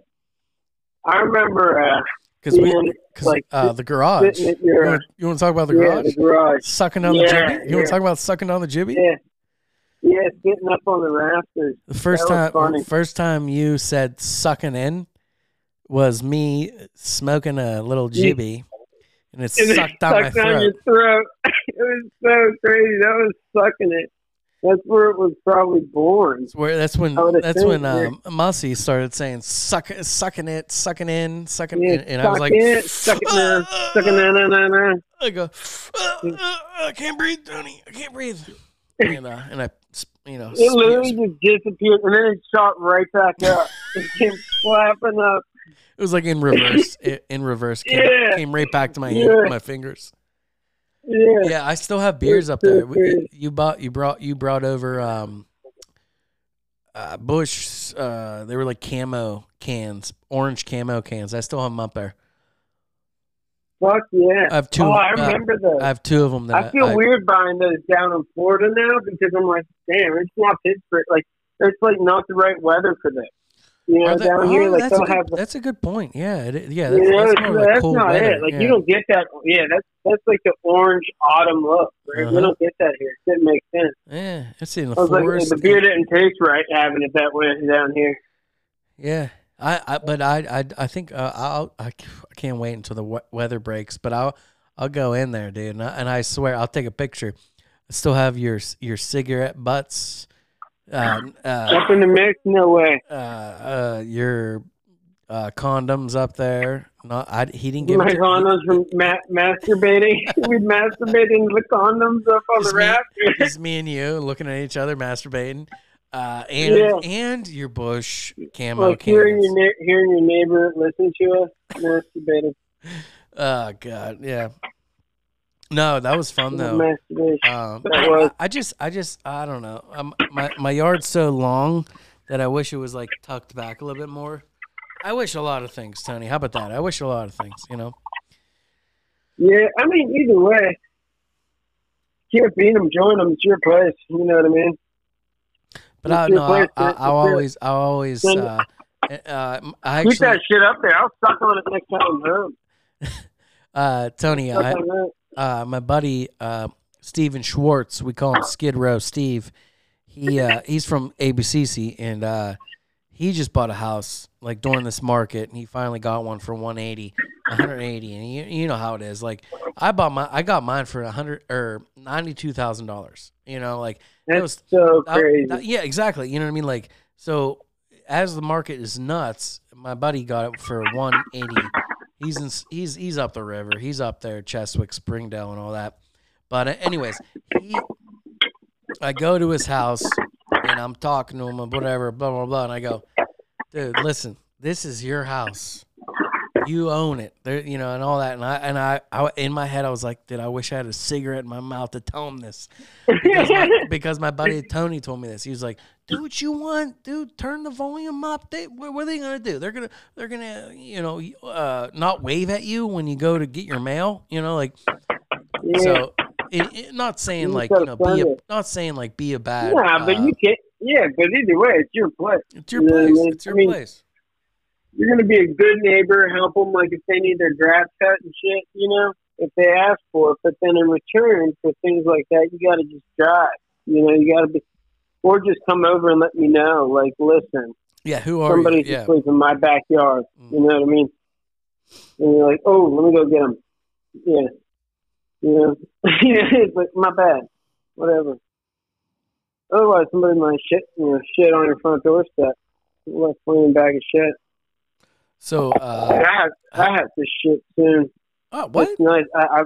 I remember uh, because we being, because like, uh, the garage. at You want, you want to talk about the yeah, garage? the garage. Sucking down the jibby. You want yeah. to talk about sucking on the jibby? Yeah, yeah, sitting up on the rafters. The first That time, first time you said sucking in was me smoking a little jibby, and it And it sucked down my down throat. your throat. it was so crazy. That was sucking it. That's where it was probably born. That's where that's when that's when um, Mussy started saying suck sucking it, sucking in, sucking Yeah, in, and I was like, it, suck it down, suck it down, down, down, down. I go, "Uh, uh, I can't breathe, Tony. I can't breathe. and uh, and I, you know, It literally just disappeared, and then it shot right back up. It came flapping up. It was like in reverse. It, in reverse, came, Yeah. came right back to my Yeah. my fingers. Yeah. Yeah, I still have beers up there. We- You bought, you brought, you brought over um, uh, Busch. Uh, they were like camo cans, orange camo cans. I still have them up there. Fuck yeah. I have two. oh, I uh, remember those. I have two of them. I feel weird buying those down in Florida now because I'm like, damn, it's not Pittsburgh. Like, it's like not the right weather for them. You know, they- down here, oh, like that's, a they'll good, have. that's a good point. Yeah, it, yeah. That's, you know, that's it's- more like that's cold not weather. it. Like yeah. you don't get that. Yeah, that's that's like the orange autumn look. Right? Uh-huh. We don't get that here. It didn't make sense. yeah, it's in the I was like, forest. the beer didn't taste right having it that way down here. Yeah, I, I but I, I, I think uh, I'll, I, can't wait until the we- weather breaks. But I'll, I'll go in there, dude, and I, and I swear I'll take a picture. I still have your your cigarette butts, uh, uh, Up in the mix, no way. uh, uh, your uh, condoms up there. Not, I, he didn't give My it condoms from ma- masturbating. We'd masturbate into the condoms up on Just the me- It's me and you looking at each other masturbating. Uh, and Yeah. and your Busch camo like hearing cans. your na- hearing your neighbor listen to us masturbating. Oh god, yeah. No, that was fun though. Um, I, was- I just, I just, I don't know. Um, my my yard's so long that I wish it was like tucked back a little bit more. I wish a lot of things, Tony. How about that? I wish a lot of things. You know. Yeah, I mean, either way, can't beat them, join them. It's your place. You know what I mean? But I no, I, I, I always, I always, uh, uh, I Keep that shit up there. I'll suck on it next time I'm home. uh, Tony, I. uh, my buddy uh, Steven Schwartz, we call him Skid Row Steve. He uh, he's from ABCC and uh, he just bought a house like during this market and he finally got one for 180, 180 and you, you know how it is. Like I bought my I got mine for 100 or $92,000. You know, like it was That's so crazy. yeah, exactly. You know what I mean? Like, so as the market is nuts, my buddy got it for 180. He's in, he's he's up the river. He's up there, Cheswick, Springdale, and all that. But uh, anyways, he, I go to his house and I'm talking to him and whatever, blah blah blah, and I go, dude, listen, this is your house. You own it, there, you know, and all that. And I and I, I, in my head, I was like, dude, I wish I had a cigarette in my mouth to tell him this because my, because my buddy Tony told me this. He was like, "Do what you want, dude. Turn the volume up. They, what, what are they gonna do? They're gonna, they're gonna, you know, uh, not wave at you when you go to get your mail. You know, like yeah. so. It, it, not saying You like you know, be a, not saying like be a bad. Nah, but uh, you can't. Yeah, but either way, it's your place. it's your you know I place. mean? It's your I mean, place. You're gonna be a good neighbor, help them like if they need their grass cut and shit. You know, if they ask for it. But then in return for things like that, you got to just drive. You know, you got to be, or just come over and let me know. Like, listen, Yeah. Who are somebody's you? Yeah. asleep in my backyard. Mm. You know what I mean? And you're like, oh, let me go get him. Yeah. You know, it's like my bad. Whatever. Otherwise, somebody might shit, you know, shit on your front doorstep. Left flaming bag of shit. So, I uh, have, I have to shit soon. oh, what? It's nice. I, I,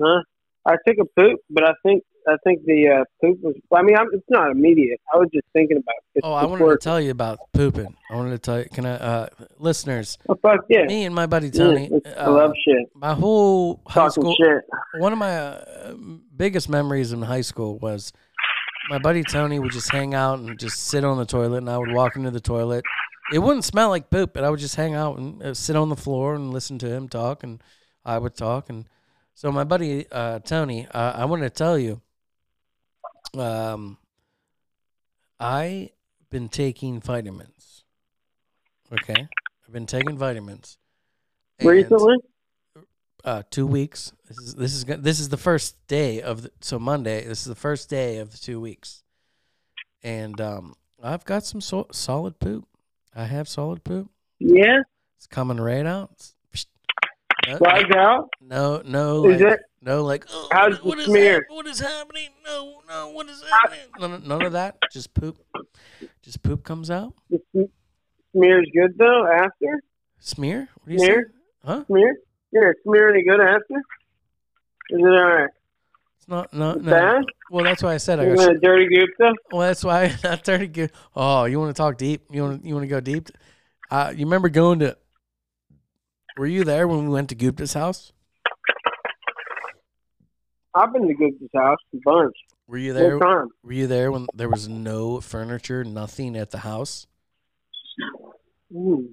huh? I took a poop, but I think, I think the uh, poop was. I mean, I'm, it's not immediate. I was just thinking about it. Oh, I It's wanted to tell you about pooping. I wanted to tell you. Can I, uh, listeners? Oh, fuck yeah. Me and my buddy Yeah, Tony. it's- I uh, love shit. my whole high Talking school. shit. one of my uh, biggest memories in high school was my buddy Tony would just hang out and just sit on the toilet, and I would walk into the toilet. It wouldn't smell like poop, but I would just hang out and uh, sit on the floor and listen to him talk, and I would talk. And so, my buddy uh, Tony, uh, I want to tell you, um, I been taking vitamins. Okay, I've been taking vitamins. Recently? uh, two weeks. This is this is this is the first day of the, so Monday. This is the first day of the two weeks, and um, I've got some so- solid poop. I have solid poop. Yeah. It's coming right out. No, Flags out. no, no, Is like, it? no, like oh, How's what the smear? what is happening? No, no, what is happening? None, none of that. Just poop. Just poop comes out. The sm- smear's good though. After Smear? What do you Smear? say? Huh? smear. Yeah, smear any good after? Is it all right? It's not. No, no. Bad? Well, that's why I said I You got. a dirty though? Well, that's why not dirty good. Oh, you want to talk deep? You want you want to go deep? Uh, you remember going to? Were you there when we went to Gupta's house? I've been to Goog's house a bunch. Were you there? Were you there when there was no furniture, nothing at the house? Mm,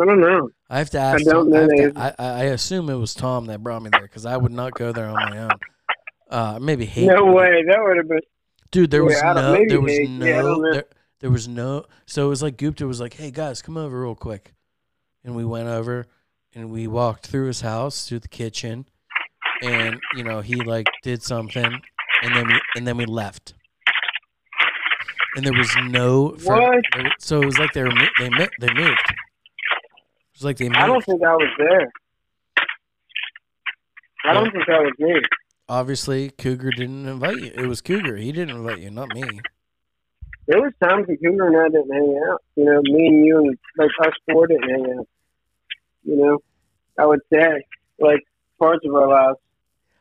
I don't know. I have to ask. I don't Tom- I, know have to- I, I assume it was Tom that brought me there because I would not go there on my own. Uh, maybe hate. No way. That would have been. dude. There was Yeah, I don't- no. There was no. Yeah, I don't know. there, there was no. So it was like Gupta was like, "Hey guys, come over real quick," and we went over and we walked through his house through the kitchen, and you know he like did something, and then we and then we left. And there was no. fur- What? so it was like they were they mi- they moved. It was like they moved. I don't think I was there. I don't think that was me. Obviously, Cougar didn't invite you. It was Cougar. He didn't invite you, not me. There was times that Cougar and I didn't hang out. You know, me and you and like us four didn't hang out. You know, I would say like parts of our lives,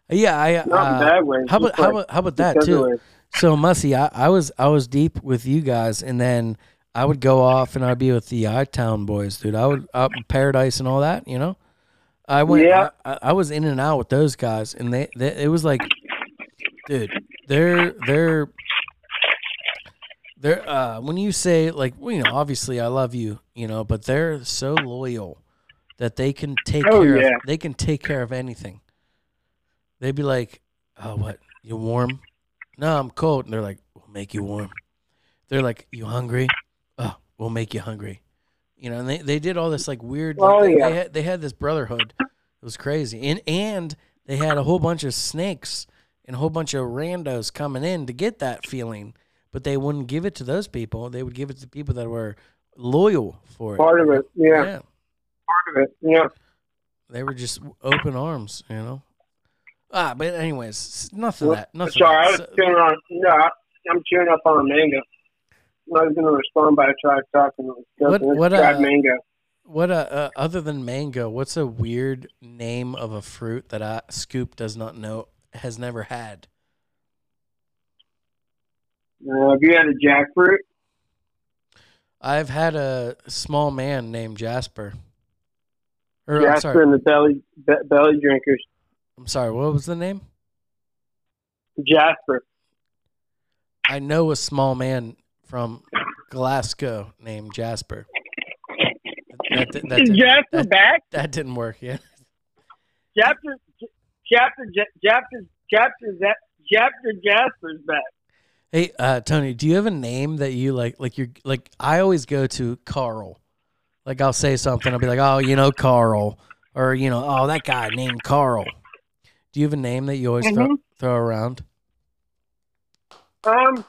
Yeah, I. not in Uh, bad ways. how about how about how about that too? So Mussy, I, I was I was deep with you guys, and then I would go off and I'd be with the I Town boys, dude. I would up in Paradise and all that, you know. I went. Yeah. I, I was in and out with those guys, and they, they it was like, dude, they're they're they're uh when you say like well, you know obviously I love you, you know, but they're so loyal that they can take Oh, care yeah. of they can take care of anything. They'd be like, "Oh, what? You warm? No, I'm cold." And they're like, "We'll make you warm." They're like, "You hungry? Oh, we'll make you hungry." You know, and they, they did all this like weird. Oh, they, yeah. they had they had this brotherhood. It was crazy, and and they had a whole bunch of snakes and a whole bunch of randos coming in to get that feeling, but they wouldn't give it to those people. They would give it to people that were loyal for it. Part of it, yeah, yeah. part of it, yeah. They were just open arms, you know. Ah, but anyways, nothing Well, that nothing. Sorry, I was So- chewing on. No, I'm chewing up on a mango. I was going to respond, but I tried talking. It was What- what, uh, mango. What uh, uh other than mango, what's a weird name of a fruit that I Scoop does not know has never had? Uh, have you had a jackfruit? I've had a small man named Jasper. Or Jasper and the belly be, belly drinkers. I'm sorry. What was the name? Jasper. I know a small man from Glasgow named Jasper. That, that, that, Is Jasper that- back? that didn't work. Yeah. Jasper, Jasper, Jasper, Jasper, Jasper, Jasper's back. Hey, uh, Tony, do you have a name that you like? Like you're like I always go to Carl. Like I'll say something, I'll be like, oh, you know, Carl, or you know, oh, that guy named Carl. Do you have a name that you always throw, Mhm. throw around? Um,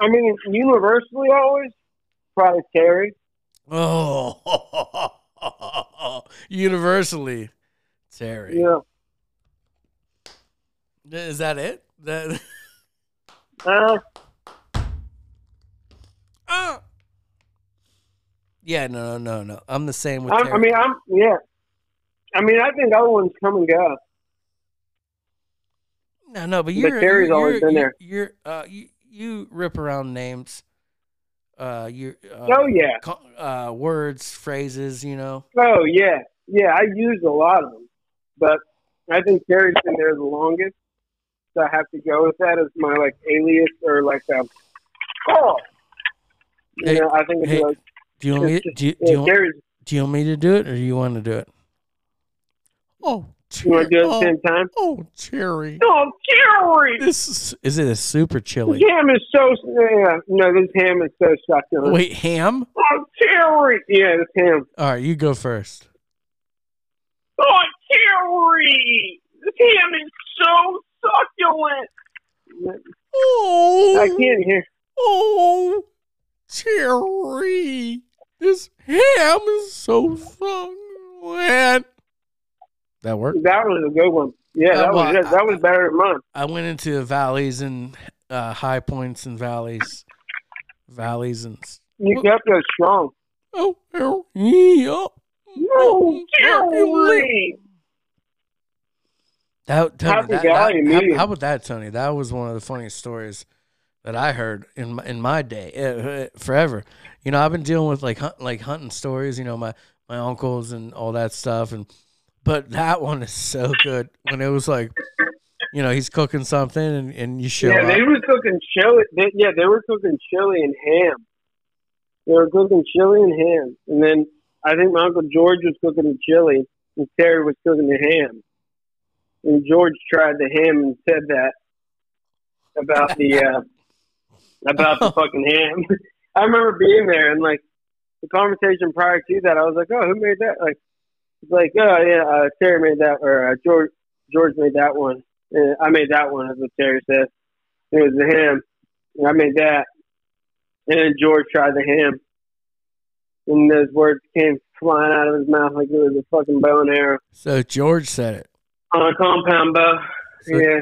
I mean, universally always, probably Terry. Oh, universally, Terry. Yeah. Is that it? That. Uh, Ah. Yeah, no, no, no, no. I'm the same with Terry. I mean, I'm yeah. I mean, I think other ones come and go. No, no, but But you're Terry's you're, always you're, been there. You're uh you, you rip around names. Uh you uh, Oh yeah. co- uh words, phrases, you know. Oh yeah. Yeah, I use a lot of them, but I think Terry's been there the longest, so I have to go with that as my like alias or like um. Oh. You Hey, know, I think it's hey, like Do you want me it's just- do you, do yeah, you, want, do you want me to do it or do you want to do it? Oh, You want to do it at oh, the same time? oh, Cherry. Oh, Terry! This is, is it a super This chili? ham is so yeah. No, this ham is so succulent. Wait, ham? Oh, Terry! Yeah, this ham. All right, you go first. Oh, Terry! This ham is so succulent. Oh, I can't hear. Oh, Cherry, this ham is so succulent. That worked. That was a good one. Yeah, Uh, that well, was that was better than mine. I went into valleys and uh, high points and valleys, valleys and You kept us strong. oh, oh, yeah. No, Terry! That, Tony, that, that- how, how about that, Tony? That was one of the funniest stories that I heard in my, in my day, uh, uh, forever. You know, I've been dealing with like hunt, like hunting stories. You know, my my uncles and all that stuff, and but that one is so good when it was like, you know he's cooking something and, and you show yeah, up. they were cooking chili. They, yeah, they were cooking chili and ham. They were cooking chili and ham, and then I think my uncle George was cooking the chili, and Terry was cooking the ham. And George tried the ham and said that about the uh, about the fucking ham. I remember being there and like the conversation prior to that. I was like, "Oh, who made that?" Like, it's like, "Oh yeah, uh, Terry made that," or uh, George George made that one. And I made that one. That's what Terry said. It was the ham. And I made that. And then George tried the ham. And those words came flying out of his mouth like it was a fucking bow and arrow. So George said it. On a compound bow. So- yeah.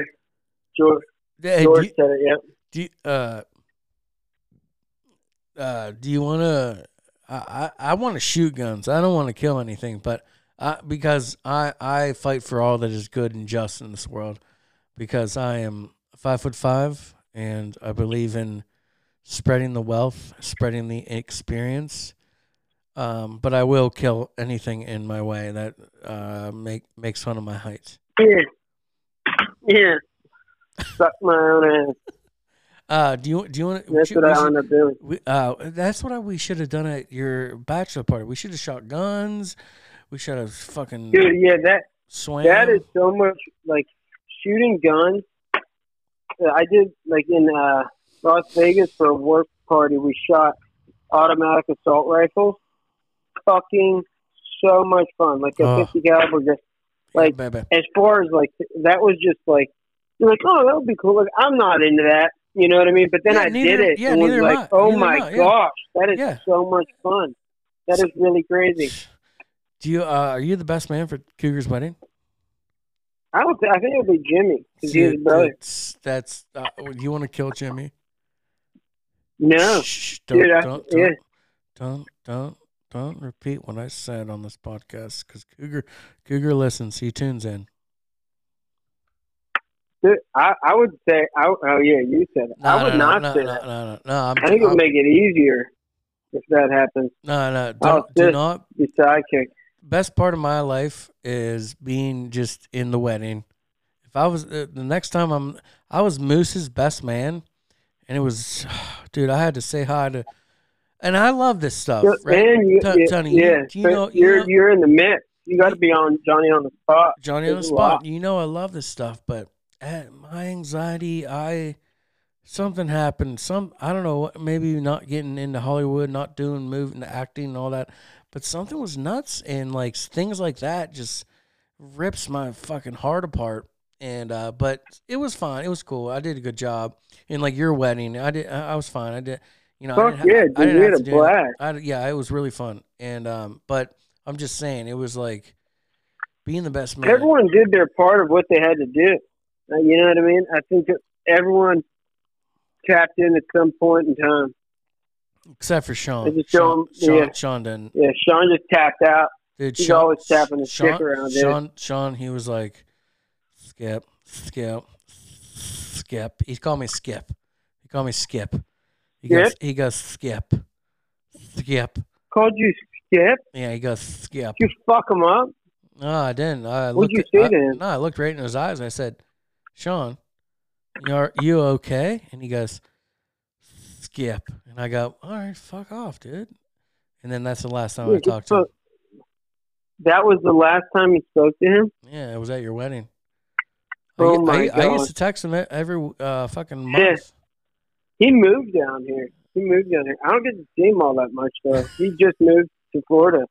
George, Hey, George you, said it, yep. do you, uh, uh, do you want to? I I, I want to shoot guns. I don't want to kill anything, but I, because I I fight for all that is good and just in this world, because I am five foot five and I believe in spreading the wealth, spreading the experience. Um, but I will kill anything in my way that uh, make makes fun of my height. Yeah. Yeah. Suck my own ass. Uh, do you do you want? That's what I end up doing. We, uh, that's what I, we should have done at your bachelor party. We should have shot guns. We should have fucking Dude, yeah, that swam. That is so much like shooting guns. I did like in uh, Las Vegas for a work party. We shot automatic assault rifles. Fucking so much fun. Like a Oh. 50 caliber. Just like baby. as far as like that was just like you're like oh that would be cool. Like I'm not into that. You know what I mean? But then Yeah, I neither- did it yeah, and was like, oh Neither my yeah. gosh, that is Yeah. so much fun. That is really crazy. Do you? Uh, are you the best man for Cougar's wedding? I don't. Th- I think it'll be Jimmy because he's his brother. it's- that's. Uh, do you want to kill Jimmy? No, Shh, don't, Dude, I- don't, yeah. don't, don't, don't, don't repeat what I said on this podcast because Cougar, Cougar listens. He tunes in. Dude, I, I would say, I, oh yeah, you said it. No, I would no, not no, say no, that. no, no, no. I'm, I think it'll I'm- make it easier if that happens. no, no. Don't, do sit. not Be sidekick. Best part of my life is being just in the wedding. If I was uh, the next time I'm, I was Moose's best man, and it was, dude. I had to say hi to, and I love this stuff, Yeah, right? Man, you, T- yeah, Tony, you- yeah. you but know- you you're know- you're in the mix. You got to be on Johnny on the spot. Johnny on the spot. You know I love this stuff, but uh, my anxiety, I something happened. Some I don't know. Maybe not getting into Hollywood, not doing moving, acting, and all that. But something was nuts, and like things like that just rips my fucking heart apart. And uh, but it was fine. It was cool. I did a good job. And like your wedding, I did. I I was fine. I did. You know, I Fuck didn't yeah, I didn't have had to a do blast. I, yeah, it was really fun. And um, but I'm just saying, it was like being the best man. Everyone did their part of what they had to do. Uh, you know what I mean? I think that everyone tapped in at some point in time. Except for Sean. Sean, Sean, yeah. Sean didn't. Yeah, Sean just tapped out. Dude, He's Sean, always tapping his Sean, dick around, dude. Sean, Sean, he was like, Skip, Skip, Skip. He called me Skip. He called me Skip. He goes, Skip? he goes, Skip, Skip. Called you Skip? Yeah, he goes, Skip. Did you fuck him up? No, I didn't. I What'd looked you at- say I- to him? No, I looked right in his eyes and I said, Sean, you are you okay? And he goes, Skip. And I go, all right, fuck off, dude. And then that's the last time I talked to him. That was the last time you spoke to him? Yeah, it was at your wedding. Oh I, my I, I used to text him every uh, fucking month. Yeah. He moved down here. He moved down here. I don't get to see him all that much though. He just moved to Florida.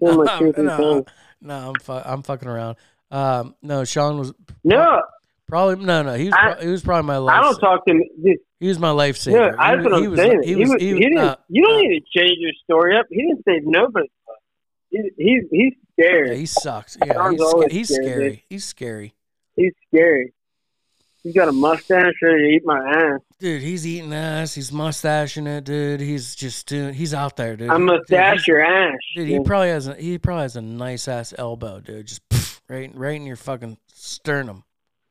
See him like two or three no, no, I'm fu- I'm fucking around. Um, no, Sean was No, probably no, no. He was I- he was probably my last. I don't talk to him. Dude, He was my life no, saver. that's he, what was- I'm he was, saying. He was. he, He didn't. nah, you don't nah. need to change your story up. He didn't save nobody. He's he's, he's scared. Yeah, he sucks. Yeah, he's, always he's scared, scary. He's scary. He's scary. He's got a mustache ready to eat my ass. Dude, he's eating ass. He's mustaching it, dude. He's just doing. He's out there, dude. I Dude, mustache he's- your ass. Dude, he probably has a he probably has a nice ass elbow, dude. Just pff, right right in your fucking sternum.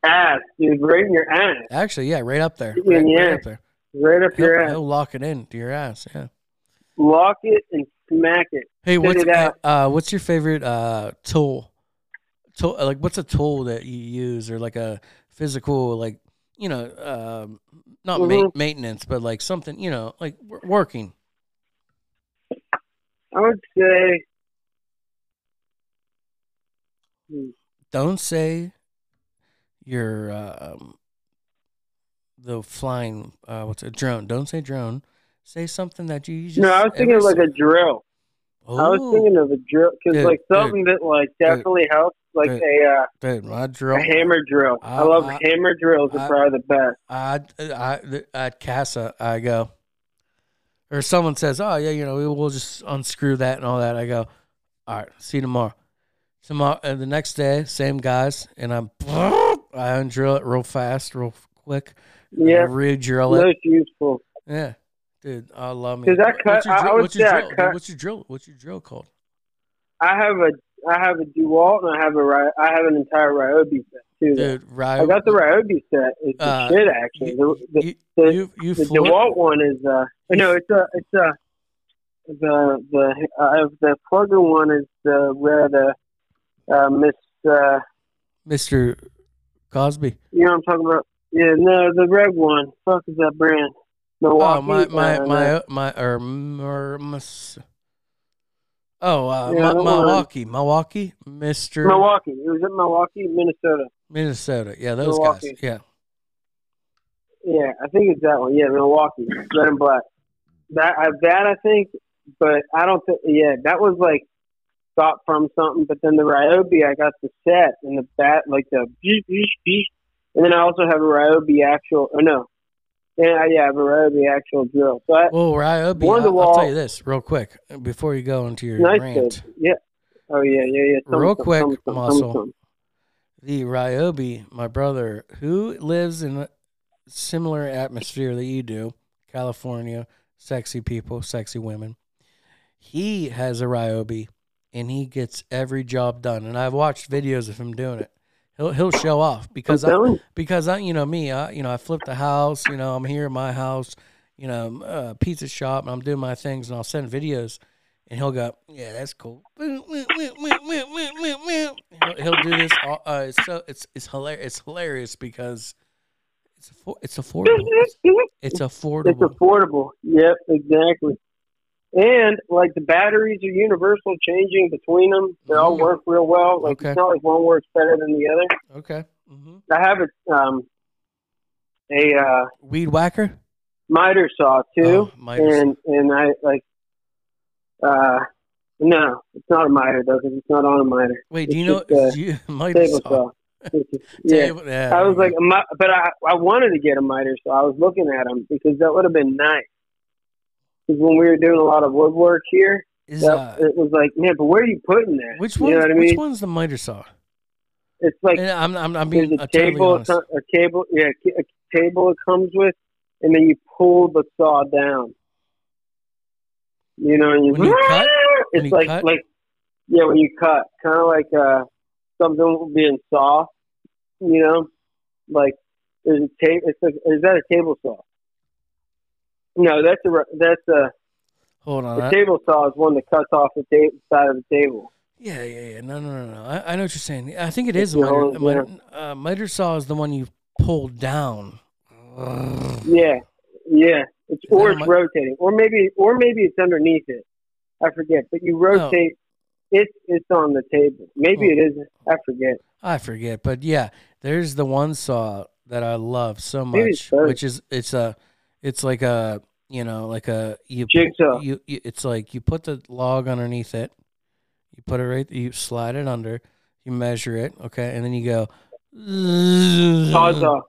Ass, dude, right in your ass, Actually, yeah, right up there. Yeah, Right, yeah. right up there. right up He'll, your ass. he'll lock it in to your ass. Yeah. Lock it and smack it. Hey, what's it uh, what's your favorite uh tool tool, like what's a tool that you use, or like a physical, like you know, um, not ma- Mhm. maintenance, but like something, you know, like w- working. I would say. Don't say you're um, the flying. Uh, what's a drone? Don't say drone. Say something that you just. No, I was thinking like a drill. I was Oh, thinking of a drill because like something that like definitely helps, like Dude. a uh, dude, my drill. a hammer drill. I, I- love I- hammer drills. Are probably the best. I, I, at Casa, I go, or someone says, "Oh yeah, you know, we- we'll just unscrew that and all that." I go, "All right, see you tomorrow." Tomorrow, and the next day, same guys, and I'm, I undrill it real fast, real quick. Yeah, re-drill it. most useful. Yeah, dude, I love me. 'Cause I What's your I- what's your drill? cut- What's your drill? What's your drill called? I have a I have a Dewalt and I have a I have an entire Ryobi set too. Dude? I got the Ryobi set. It's the Uh, shit actually. You, the the, the, you, you the DeWalt one is uh no, it's a it's a the the uh, the plugger one is the where the uh, Miss uh Mr. Cosby. you know what I'm talking about? Yeah, no, the red one. Fuck is that brand? Milwaukee. Oh my my uh, my my or, or mis- Oh, uh, Yeah, one. Milwaukee, Milwaukee, Mister Milwaukee. It was in Milwaukee, Minnesota. Minnesota. Yeah, those Milwaukee. guys. Yeah, Yeah, I think it's that one. Yeah, Milwaukee, red and black. That I, that I think, but I don't think. Yeah, that was like got from something. But then the Ryobi, I got the set and the bat, like the beep beep beep. And then I also have a Ryobi actual. oh no, yeah, yeah, I have a Ryobi actual drill. So I, Well, Ryobi, I'll, I'll tell you this real quick before you go into your nice rant. kid. Yeah. Oh yeah, yeah, yeah. Some- Real some- quick, some- muscle. The Ryobi, my brother, who lives in a similar atmosphere that you do, California, sexy people, sexy women. He has a Ryobi, and he gets every job done. And I've watched videos of him doing it. He'll he'll show off because I, because I, you know me, I, you know, I flipped the house, you know, I'm here in my house, you know, uh, pizza shop, and I'm doing my things, and I'll send videos, and he'll go, yeah, that's cool. He'll, he'll do this. all- Uh, it's so it's it's hilarious. It's hilarious because it's affo- it's affordable. It's, it's It's affordable. affordable. Yep, exactly. And like the batteries are universal, changing between them. They all Mhm. work real well. Like Okay. it's not like one works better than the other. okay. hmm I have a um a uh, Weed whacker. miter saw too, Oh, miters. and and I like uh no, it's not a miter though, 'cause it's not on a miter. Wait, do it's you know? uh, do you, miter Table saw. saw. Yeah. Table- yeah, I was like, but I I wanted to get a miter, so I was looking at them because that would have been nice. Because when we were doing a lot of woodwork here, that, uh, it was like, man, but where are you putting that? which you one? know what I Which one's the miter saw? It's like And I'm I'm, I'm being a totally table, a table, yeah, a table it comes with, and then you pull the saw down. You know, and you, When you cut? It's you like cut? like yeah, when you cut, kind of like uh something being saw. You know, like there's a table. It's like is that a table saw? No, that's a that's a Hold on. the I- table saw is one that cuts off the ta- side of the table. Yeah, yeah, yeah. No, no, no, no. I, I know what you're saying. I think it is a miter. whole- miter, uh, miter saw is the one you pull down. Yeah, yeah. It's Is or it's mi- rotating, or maybe or maybe it's underneath it. I forget, but you rotate. It's it's on the table. Maybe Oh. it isn't. I forget. I forget, but yeah, there's the one saw that I love so much, which is it's a, it's like a you know like a you Jigsaw. You, you it's like you put the log underneath it, you put it right, you slide it under, you measure it, okay, and then you go. Sawzall.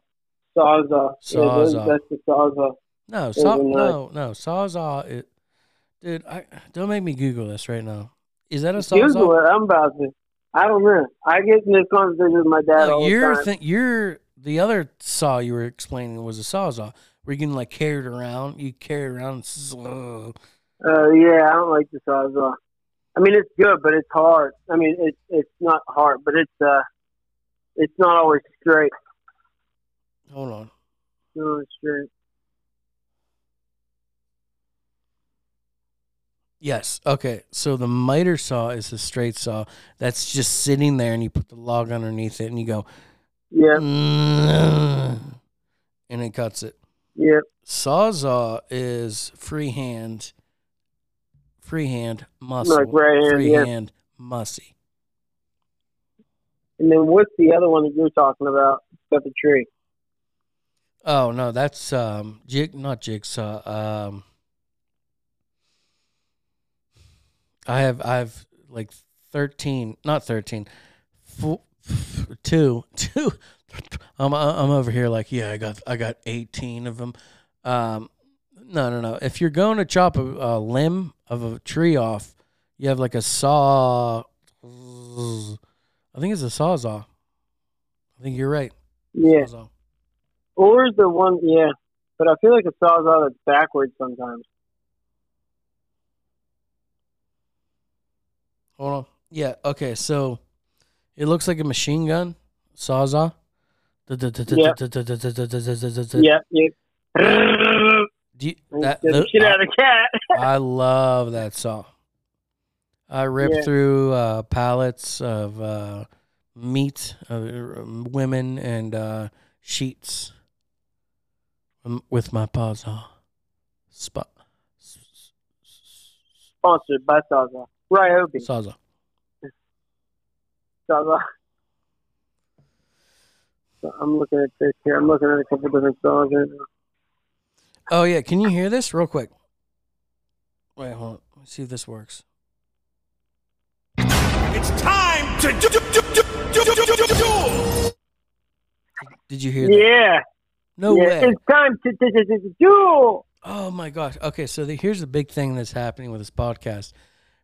Sawzall. Yeah, Sawzall. that's the sawzall. No, saw, no, no, sawzall. It, dude, I don't make me Google this right now. Is that a sawzall? Google it. I'm about to. I don't know. I get in this conversation with my dad No, all the you're time. th- you're the other saw you were explaining was a sawzall where you can like carry it around. You carry it around. It's, uh, Uh, yeah, I don't like the sawzall. I mean, it's good, but it's hard. I mean, it's it's not hard, but it's uh, it's not always straight. hold on. No, it's straight. Yes. Okay. So the miter saw is a straight saw that's just sitting there, and you put the log underneath it, and you go, Yeah, and it cuts it. Yeah. Sawzall is freehand, freehand muscle, Like right hand, yeah. freehand mussy. And then what's the other one that you're talking about? Got the tree. Oh no, that's um jig not jigsaw. Um I have I have like thirteen, not thirteen. thirteen, four, two, two. I'm I'm over here like yeah, I got I got eighteen of them. Um, no no no. If you're going to chop a, a limb of a tree off, you have like a saw. I think it's a sawzall. I think you're right. Yeah. Sawzall. Or is the one? Yeah, but I feel like a sawzall that's backwards sometimes. Hold on. Yeah. Okay. So it looks like a machine gun, sawzall. Yeah. Yeah. Yeah. That, shit out of cat. I love that song. I rip through pallets of meat, women, and sheets with my paws. on. Spot. Sponsored by Sawzall. Ryobi. Sawzall. Sawzall. I'm looking at this here. I'm looking at a couple different songs. Oh yeah, can you hear this real quick? Wait, hold on. Let's see if this works. It's time to do, do, do, Did you hear that? Yeah. No yeah, way. It's time to do. Oh my gosh. Okay, so the, here's the big thing that's happening with this podcast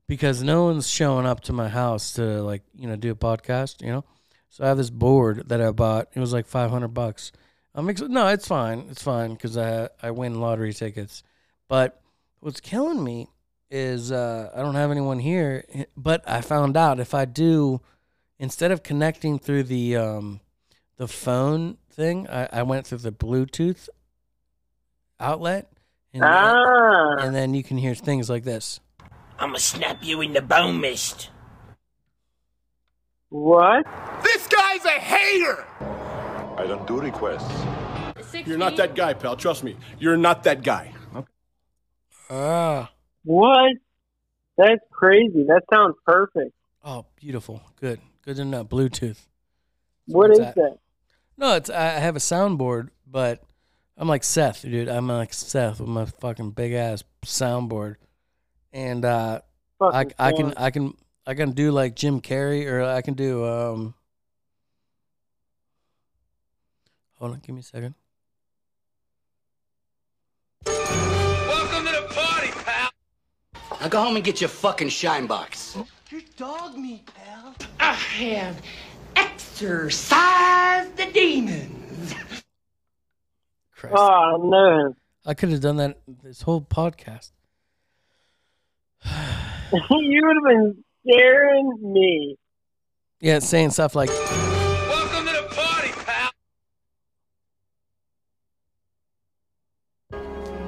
because no one's showing up to my house to like, you know, do a podcast, you know? So I have this board that I bought. It was like 500 bucks. I'm ex- no, it's fine. It's fine cuz I I win lottery tickets. But what's killing me is uh I don't have anyone here, but I found out if I do instead of connecting through the um the phone thing, I, I went through the Bluetooth outlet and Ah. and then you can hear things like this. I'ma snap you in the bone mist. What? This guy's a hater! I don't do requests. You're not that guy, pal. Trust me. You're not that guy. Ah, What? That's crazy. That sounds perfect. oh, beautiful, good, good enough. Bluetooth. What what's is that? that? No, it's I I have a soundboard, but I'm like Seth, dude. I'm like Seth with my fucking big ass soundboard, and uh, I Fucking I can. I can I can do like Jim Carrey, or I can do um. Hold on, give me a second. Welcome to the party, pal! Now go home and get your fucking shine box. You dog me, pal. I have exorcised the demons. Christ, Oh no. I could have done that this whole podcast. you would have been scaring me. Yeah, saying stuff like, Welcome to the party, pal!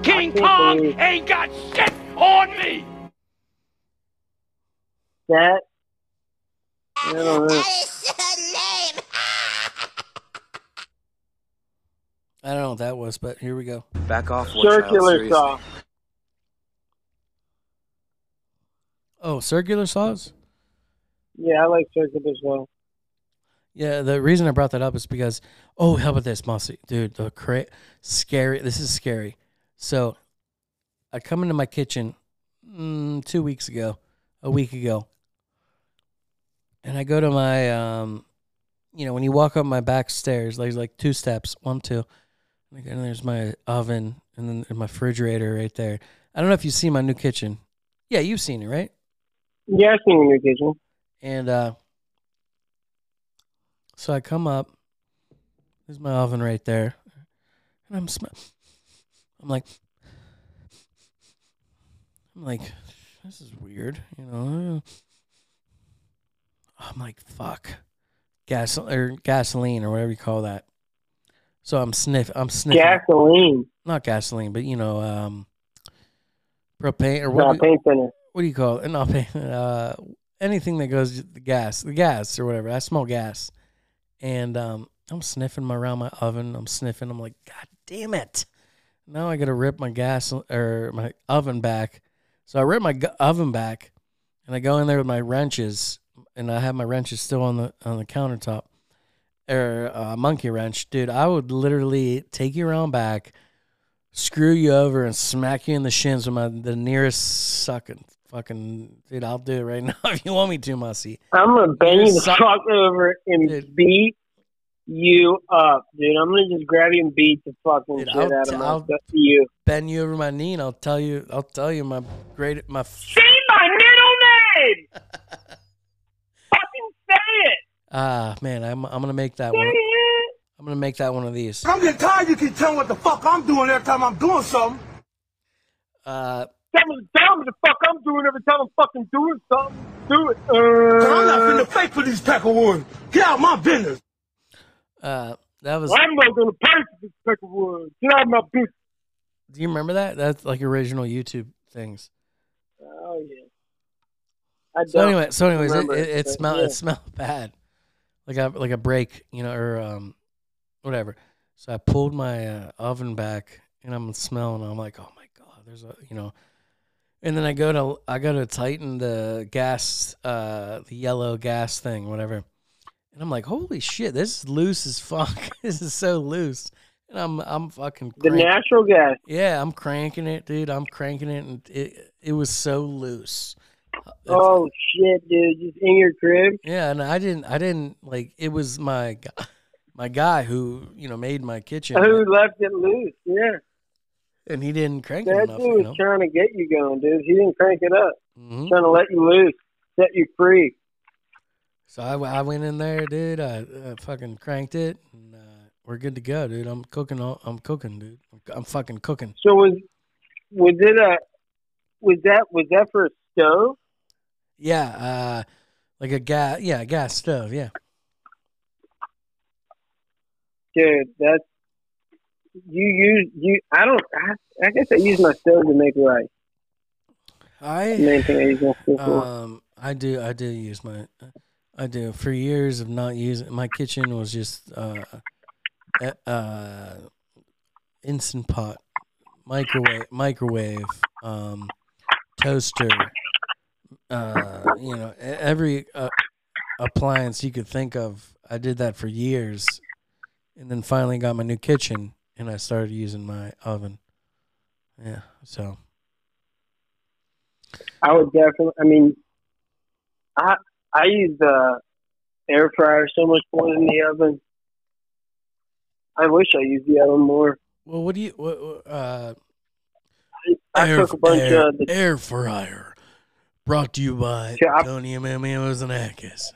King Kong believe- ain't got shit on me. That. I don't know. I don't know what that was, but here we go. Back off, Circular seriously. saw. Oh, circular saws. Yeah, I like circular as well. Yeah, the reason I brought that up is because oh, how about this, Mossy, dude? The cra- scary. This is scary. So, I come into my kitchen mm, two weeks ago, a week ago, and I go to my um, you know, when you walk up my back stairs, there's like two steps, one, two, and then there's my oven, and then my refrigerator right there. I don't know if you see my new kitchen. Yeah, you've seen it, right? Yeah, I've seen your kitchen. And uh, so I come up. There's my oven right there, and I'm sm- I'm like, I'm like, this is weird, you know. I'm like, fuck, gas or gasoline or whatever you call that. So I'm sniff, I'm sniffing, Gasoline. not gasoline, but you know, um, propane or what? paint thinner. What do you call it? An uh, anything that goes the gas, the gas or whatever. I smell gas, and um, I'm sniffing around my oven. I'm sniffing. I'm like, God damn it! Now I got to rip my gas or my oven back. So I rip my gu- oven back, and I go in there with my wrenches, and I have my wrenches still on the on the countertop, or a monkey wrench, dude. I would literally take you around back, screw you over, and smack you in the shins with my the nearest sucking fucking dude. I'll do it right now if you want me to, Mussy. I'm gonna bang you the Suck- fuck over and Dude. beat you up, dude. I'm gonna just grab you and beat the fucking Dude, shit I'll out t- of I'll- my you. Bend you over my knee, and I'll tell you. I'll tell you my great my. f- Say my middle name. fucking say it. Ah man, I'm I'm gonna make that Say one. it. I'm gonna make that one of these. I'm getting tired. You keep telling what the fuck I'm doing every time I'm doing something. Uh, Tell me, tell me the fuck I'm doing every time I'm fucking doing something. Do it. Cause I'm not Uh, finna fake for these peckerwoods. Get out my business. uh, that was. I'm not gonna pay for this pack of wood. Get out of my business. Do you remember that? That's like original YouTube things. Oh yeah. I So don't anyway, so anyways, it, it, it smelled yeah. it smelled bad, like a like a break, you know, or um, whatever. So I pulled my uh, oven back, and I'm smelling. I'm like, oh my god, there's a you know, and then I go to I go to tighten the gas, uh, the yellow gas thing, whatever, and I'm like, holy shit, this is loose as fuck. this is so loose, and I'm I'm fucking The natural gas. yeah, I'm cranking it, dude. I'm cranking it, and it it was so loose. Uh, it's- Oh shit, dude! Just in your crib. yeah, and I didn't, I didn't like. It was my, my guy who you know made my kitchen, Who left it loose? Yeah, and he didn't crank it that enough. dude You was know? trying to get you going, dude. He didn't crank it up. hmm Trying to let you loose, set you free. So I, I went in there, dude. I, uh fucking cranked it, and uh, we're good to go, dude. I'm cooking. All, I'm cooking, dude. I'm, I'm fucking cooking. So was was it a was that was that for a stove? Yeah, uh, like a gas. Yeah, a gas stove. Yeah. Dude, that's you use you. I don't. I, I guess I use my stove to make rice. The I main thing I use my for. Um, I do. I do use my. I do. For years of not using my kitchen was just uh, uh, instant pot, microwave, microwave, um, toaster. Uh, you know, every uh, appliance you could think of. I did that for years, and then finally got my new kitchen, and I started using my oven. Yeah. So. I would definitely. I mean, I I use the air fryer so much more than the oven. I wish I used the oven more. Well, what do you? What, what, uh, I air, cook a bunch air, of the air fryer, brought to you by Chop. Tony Mamos and Akis.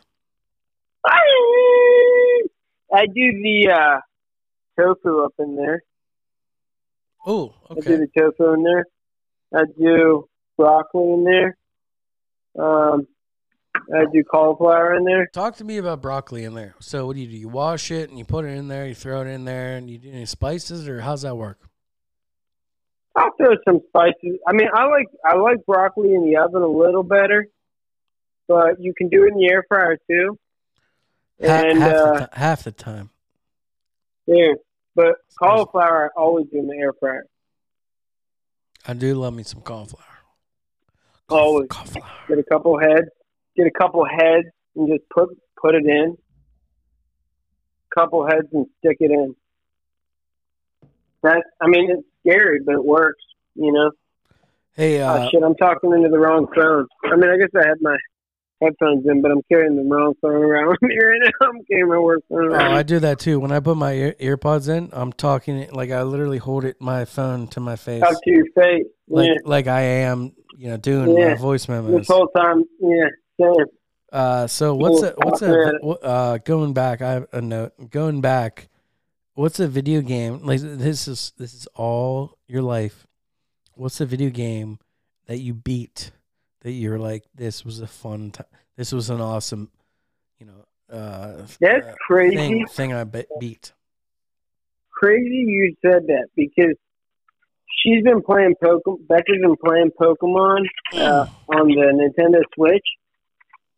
I do the uh, tofu up in there. Oh, I do okay. the tofu in there. I do broccoli in there. Um, I do cauliflower in there. Talk to me about broccoli in there. So, what do you do? You wash it and you put it in there. You throw it in there, and you do any spices, or how's that work? I'll throw some spices. I mean, I like I like broccoli in the oven a little better, but you can do it in the air fryer too. And half, uh, the half the time. Yeah, but cauliflower I always in the air fryer. I do love me some cauliflower. Always. Cauliflower. Get a couple heads, get a couple heads, and just put put it in. Couple heads and stick it in. That I mean, it's scary, but it works. You know. Hey, uh, oh shit! I'm talking into the wrong phone. I mean, I guess I had my headphones in, but I'm carrying the wrong phone around here, now. I'm carrying my work phone oh. I do that too. When I put my ear, ear pods in, I'm talking like I literally hold it my phone to my face. up to your face. like yeah. like I am, you know, doing Yeah. my voice memos. This whole time, yeah, same. Uh, so what's Cool. a what's a uh going back? I have a note. Going back, what's a video game like? This is this is all your life. What's a video game that you beat that you're like this was a fun time? This was an awesome, you know, uh, That's uh, crazy. thing thing I be- beat. Crazy you said that because she's been playing Pokemon. Becca's been playing Pokemon uh, on the Nintendo Switch,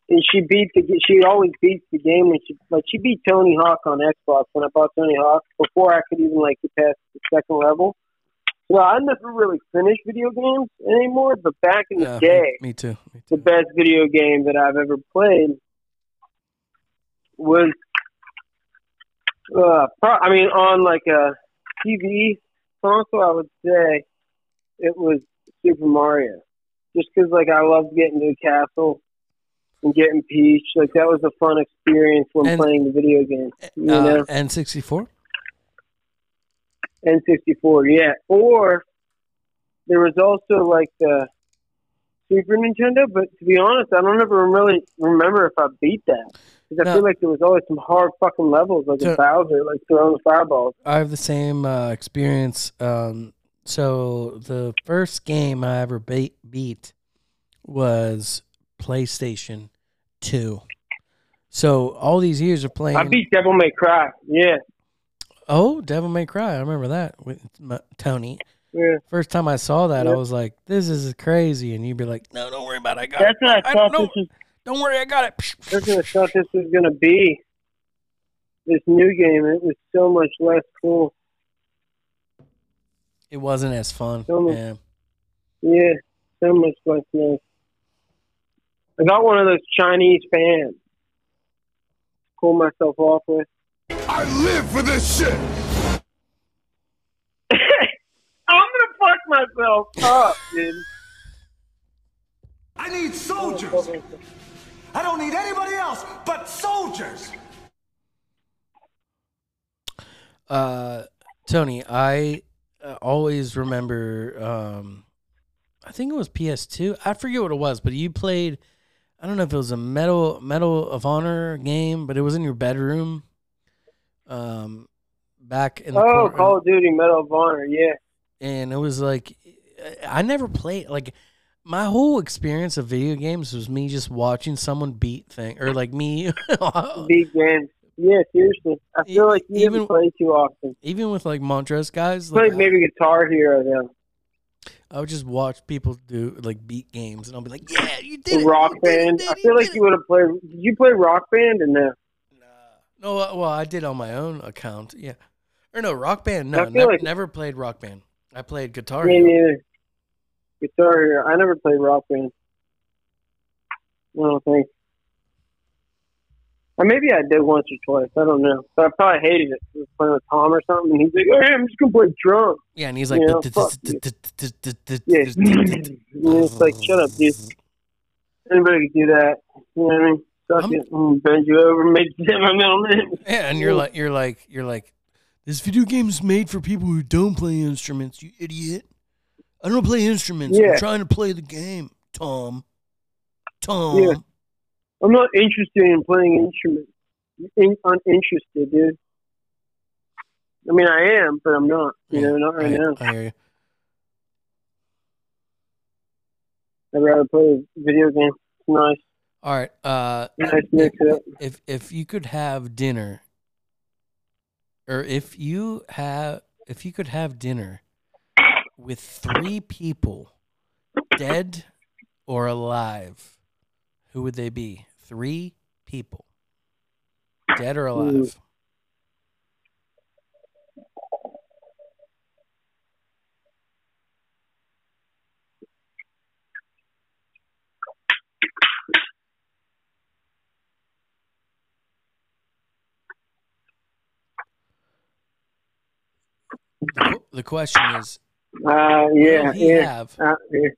and she beat the. She always beats the game when she like she beat Tony Hawk on Xbox when I bought Tony Hawk before I could even like get past the second level. So I never really finished video games anymore, but back in the Yeah, day, me, me too. Me the best video game that I've ever played was, uh, pro- I mean, on like a TV console, I would say it was Super Mario. Just because, like, I loved getting to the castle and getting Peach. Like, that was a fun experience when And- playing the video game. You Uh, know, N64. N64, yeah. Or there was also like the Super Nintendo, but to be honest, I don't ever really remember if I beat that. Because I No. feel like there was always some hard fucking levels, like So- a Bowser, like throwing fireballs. I have the same uh, experience. Um, so the first game I ever beat, beat was PlayStation Two. So all these years of playing. I beat Devil May Cry, yeah, oh, Devil May Cry. I remember that with m- Tony. yeah. First time I saw that, I was like, "This is crazy," and you'd be like, "No, don't worry about it. I got That's it. what I I thought don't this know. was. Don't worry, I got it." That's what I thought this was gonna be. This new game, it was so much less cool. It wasn't as fun. Tell me. Yeah. Yeah, so much less nice. I got one of those Chinese fans. Cool myself off with. I live for this shit. I'm gonna fuck myself up, dude. I need soldiers. I don't need anybody else but soldiers. Uh, Tony, I uh, always remember. Um, I think it was PS2. I forget what it was, but you played. I don't know if it was a Medal Medal of Honor game, but it was in your bedroom. Um, back in the Oh, cor- Call of Duty Medal of Honor, yeah. and it was like I never played like my whole experience of video games was me just watching someone beat thing or like me beat games. Yeah, seriously. I feel like you even- didn't play too often. even with like Montrose guys Played like, maybe Guitar Hero though. I would just watch people do like beat games, and I'll be like, "Yeah, you did it, Rock you did it, Band. dude, I feel like did you would have played. Did you play Rock Band or no? It." No, uh, well, I did on my own account, yeah. Or no, Rock Band. No, I never, like- never played Rock Band. I played Guitar Me Hero. neither. Guitar Hero. I never played Rock Band. I don't think. Or maybe I did once or twice. I don't know. But I probably hated it. I was playing with Tom or something. And he's like, "Hey, I'm just gonna play drums." Yeah, and he's like, Yeah, fuck you. Yeah. And it's like, shut up, dude. Anybody can do that. You know what I mean? I'm-. Mm, bend you over, make my middle name. Yeah, and you're like, you're like, you're like, this video game is made for people who don't play instruments. You idiot! I don't play instruments. Yeah. I'm trying to play the game, Tom. Tom. Yeah. I'm not interested in playing instruments. In, uninterested, dude. I mean, I am, but I'm not. You know, not right I, now. I hear you. I'd rather play a video game. It's nice. All right. Uh, Nice mix it up. if if you could have dinner, or if you have if you could have dinner with three people, dead or alive, who would they be? Three people, dead or alive. The, the question is, Uh, yeah, will he yeah. have Uh, yeah.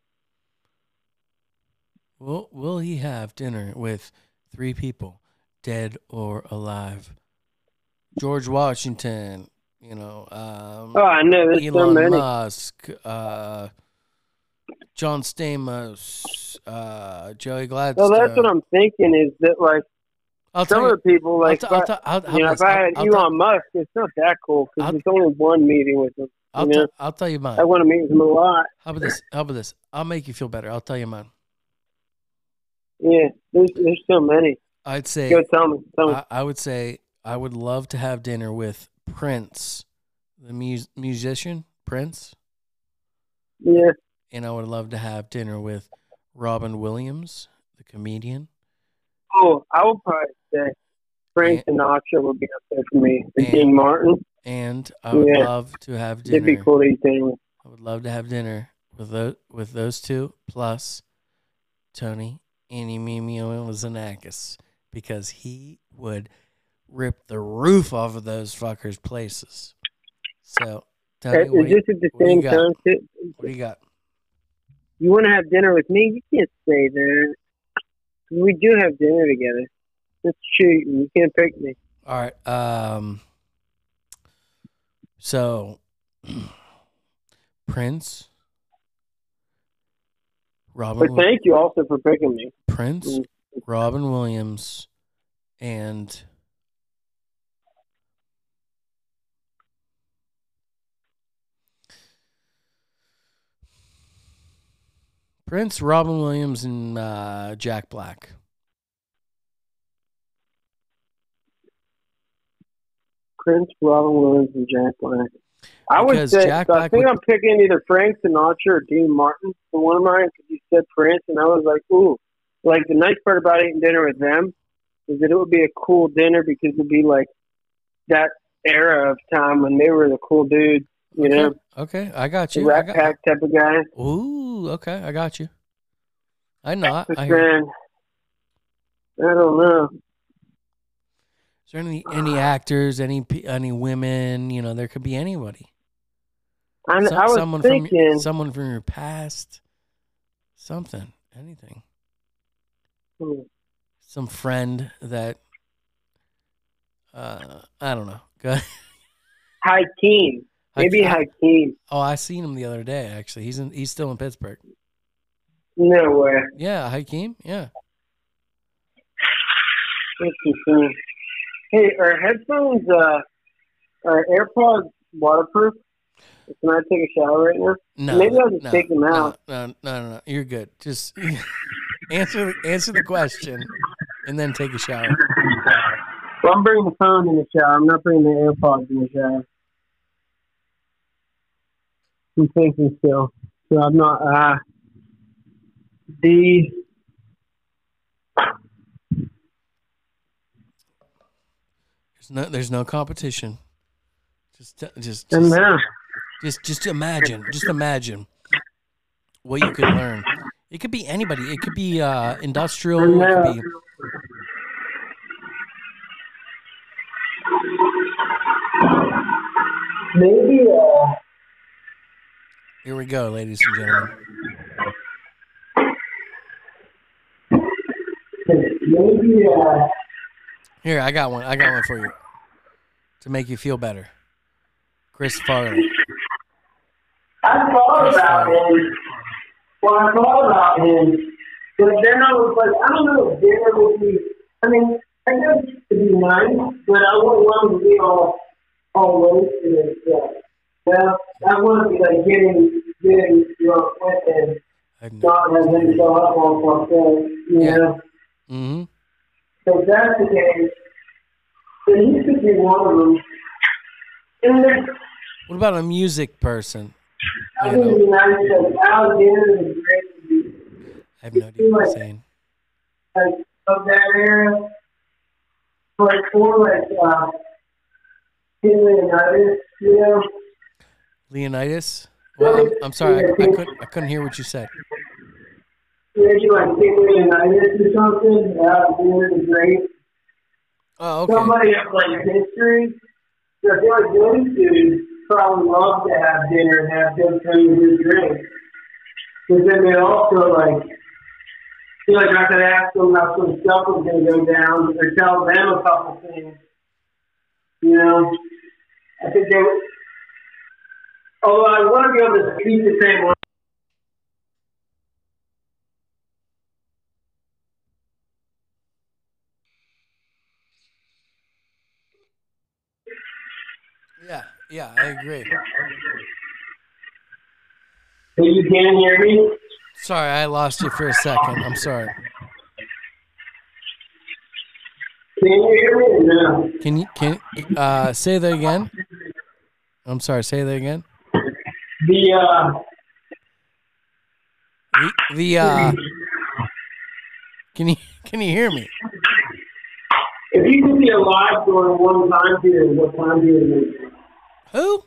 will will he have dinner with three people, dead or alive? George Washington, you know, um, Oh, I know. There's so Elon many. Musk, uh, John Stamos, uh, Joey Gladstone. So that's what I'm thinking is that, like, I'll some tell of the people, like, I'll, t- I'll, t- I'll, you know, if? I had Elon Musk, it's not that cool because it's only one meeting with him. I'll, t-? I'll tell you mine. I want to meet him a lot. How about this? How about this? I'll make you feel better. I'll tell you mine. Yeah, there's there's so many. I'd say Go tell me. Tell me. I, I would say I would love to have dinner with Prince, the mus- musician Prince. Yeah. and I would love to have dinner with Robin Williams, the comedian, Oh, I would probably say Frank Sinatra would be up there for me. And And- Dean Martin. and I would Yeah. love to have dinner. It'd be cool to eat dinner with. I would love to have dinner with those with those two plus Tony Animimio Zanakis because he would rip the roof off of those fuckers' places. So, Tony, Is what, this at the what same what do you got? You want to have dinner with me? You can't say that. We do have dinner together. That's true. You can't pick me. All right. Um. So, Prince, Robin, But thank you also for picking me. Prince, Mm. Robin Williams, and Prince, Robin Williams, and uh, Jack Black. Prince, Robin Williams, and Jack Black. I would Because say Jack so I think would- I'm picking either Frank Sinatra or Dean Martin for one of mine because you said Prince, and I was like, ooh. Like the nice part about eating dinner with them is that it would be a cool dinner because it'd be like that era of time when they were the cool dudes, you know, Okay, I got you. I Rat got, Pack type of guys. ooh, okay, I got you. I know. But I then I don't know. Is there any any actors, any any women? You know, there could be anybody. I, So- I was someone thinking. from someone from your past, something, anything, hmm, some friend that. Uh, I don't know. Go ahead. Hakeem. Maybe I- Hakeem. Oh, I seen him the other day. Actually, he's in. He's still in Pittsburgh. No way. Yeah, Hakeem. Yeah. That's insane. Hey, are headphones, uh, are AirPods waterproof? Can I take a shower right now? No. Maybe I'll just no, take them out. No, no, no, no. You're good. Just answer answer the question, and then take a shower. Well, I'm bringing the phone in the shower. I'm not bringing the AirPods in the shower. I'm thinking still. So I'm not, uh, the, There's no there's no competition. Just just just, just just imagine. Just imagine what you could learn. It could be anybody. It could be uh, industrial. It could be Maybe, uh, Here we go, ladies and gentlemen. Here, I got one. I got one for you to make you feel better. Chris Farley. I thought about him. Well, I thought about him, but then I was like, I don't know if dinner would be. I mean, I guess to be nice, but I wouldn't want to be all all wasted and stuff. Well, that was like getting getting drunk with him, I know. not have him show up all fucked. You Yeah. know, Mm-hmm. so that's the case. Then he could be one of them. And then What about a music person? I You think be nice because Alexander is great. I have no idea what you're saying. like of that era, like for like uh, King Leonidas, you know. Leonidas. Well, I'm, I'm sorry. I, I couldn't. I couldn't hear what you said. Maybe like Leonidas or something. The Great. Oh, okay. Somebody of like history. So I feel like those dudes probably love to have dinner and have good food and drink. Because then they also like feel like I could ask them how some stuff was going to go down or tell them a couple things. You know, I think they. Although I want to be able to keep the same one. Yeah, yeah, I agree. So you can hear me. Sorry, I lost you for a second. I'm sorry. Can you hear me? No. Can you can uh say that again? I'm sorry. Say that again. The uh, The, the uh, can you can you hear me? If you could be alive during one time period, what time period? Who?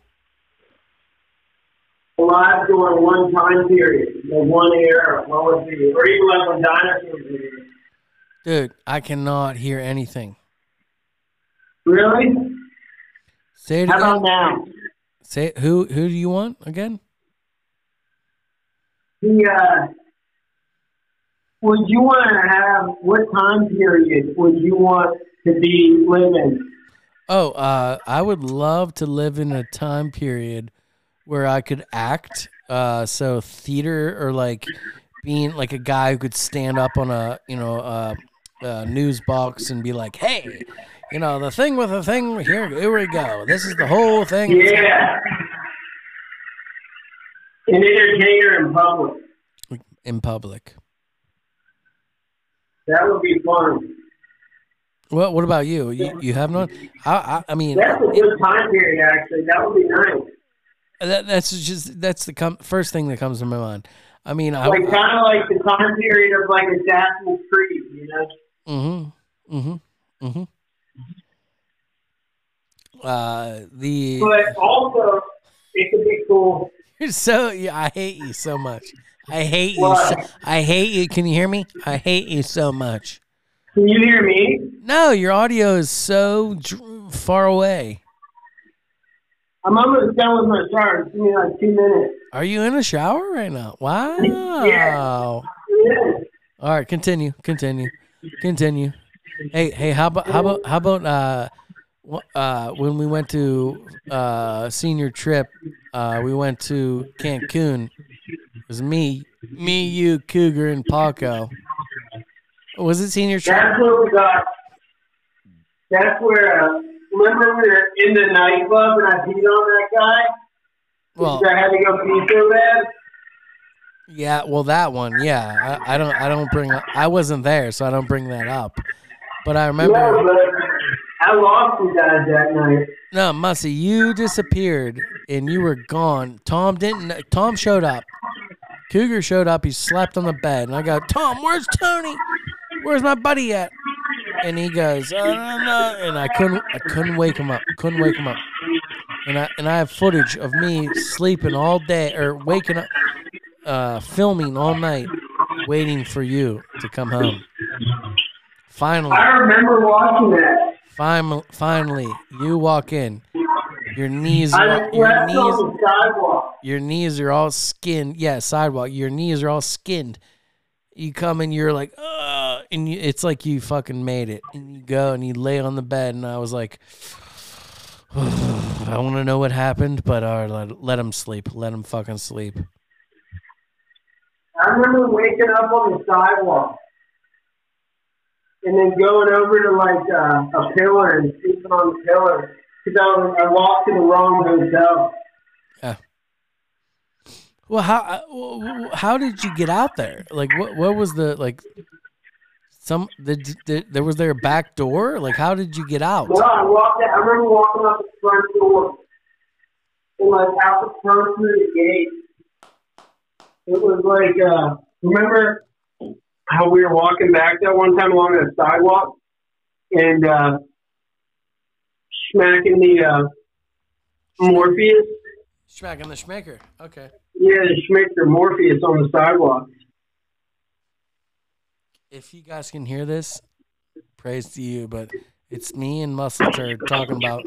Alive during one time period, like one era, what would be? Or even like when dinosaurs were. Dude, I cannot hear anything. Really? Say it How again. about now? Say who who do you want again? The, uh, would you want to have, what time period would you want to be living? Oh, uh, I would love to live in a time period where I could act. Uh, so theater or like being like a guy who could stand up on a you know uh, uh, news box and be like, "Hey, you know the thing with the thing here. Here we go. This is the whole thing." Yeah. An entertainer in public. In public. That would be fun. What What about you? You, you have none? I I, I mean, That's a good time period, actually. That would be nice. that, that's just that's the com- first thing that comes to my mind. I mean, I, Like, kind of like the time period of, like, Assassin's Creed, you know? Mm-hmm. Mm-hmm. Mm-hmm. Uh, the But also, it could be cool. you're so yeah, I hate you so much. I hate you. So, I hate you. Can you hear me? I hate you so much. Can you hear me? No, your audio is so dr- far away. I'm almost done with my shower. Give me like two minutes. Are you in a shower right now? Wow. Yeah. All Yeah. right, continue. Continue. Continue. Hey, hey, how about how about how about uh uh when we went to uh senior trip, uh we went to Cancun. It was me, me, you, Cougar, and Paco. Was it senior trip? That's where we got. That's where. Uh, remember we were in the nightclub and I beat on that guy. Well, I had to go pee so bad. yeah, well that one, yeah. I, I don't I don't bring I wasn't there, so I don't bring that up. But I remember No, but I lost you guys that night. No, Mussy, you disappeared and you were gone. Tom didn't. Tom showed up. Cougar showed up. He slept on the bed, and I go, Tom, where's Tony? Where's my buddy at? And he goes, I don't. And I couldn't. I couldn't wake him up. Couldn't wake him up. And I and I have footage of me sleeping all day or waking up, uh, filming all night, waiting for you to come home. Finally. I remember watching that. Finally, finally, you walk in. Your knees, are, your knees, on the sidewalk. your knees are all skinned. Yeah, sidewalk. Your knees are all skinned. You come and you're like, uh, and you, it's like you fucking made it. And you go and you lay on the bed, and I was like, I want to know what happened, but uh, let, let him sleep. Let him fucking sleep. I remember waking up on the sidewalk and then going over to like uh, a pillar and sleeping on the pillar because I, was- I walked to the wrong hotel. Yeah. Well, how uh, how did you get out there? Like, what what was the like? Some did, did there was there a back door? Like, how did you get out? Well, I walked. Out, I remember walking out the front door and like out the front through the gate. It was like uh, remember how we were walking back that one time along the sidewalk and uh, smacking the uh, Morpheus. Smacking the schmaker. Okay. Yeah, the Schmichter Morpheus on the sidewalk. If you guys can hear this, praise to you. But it's me and Muscle Turd talking about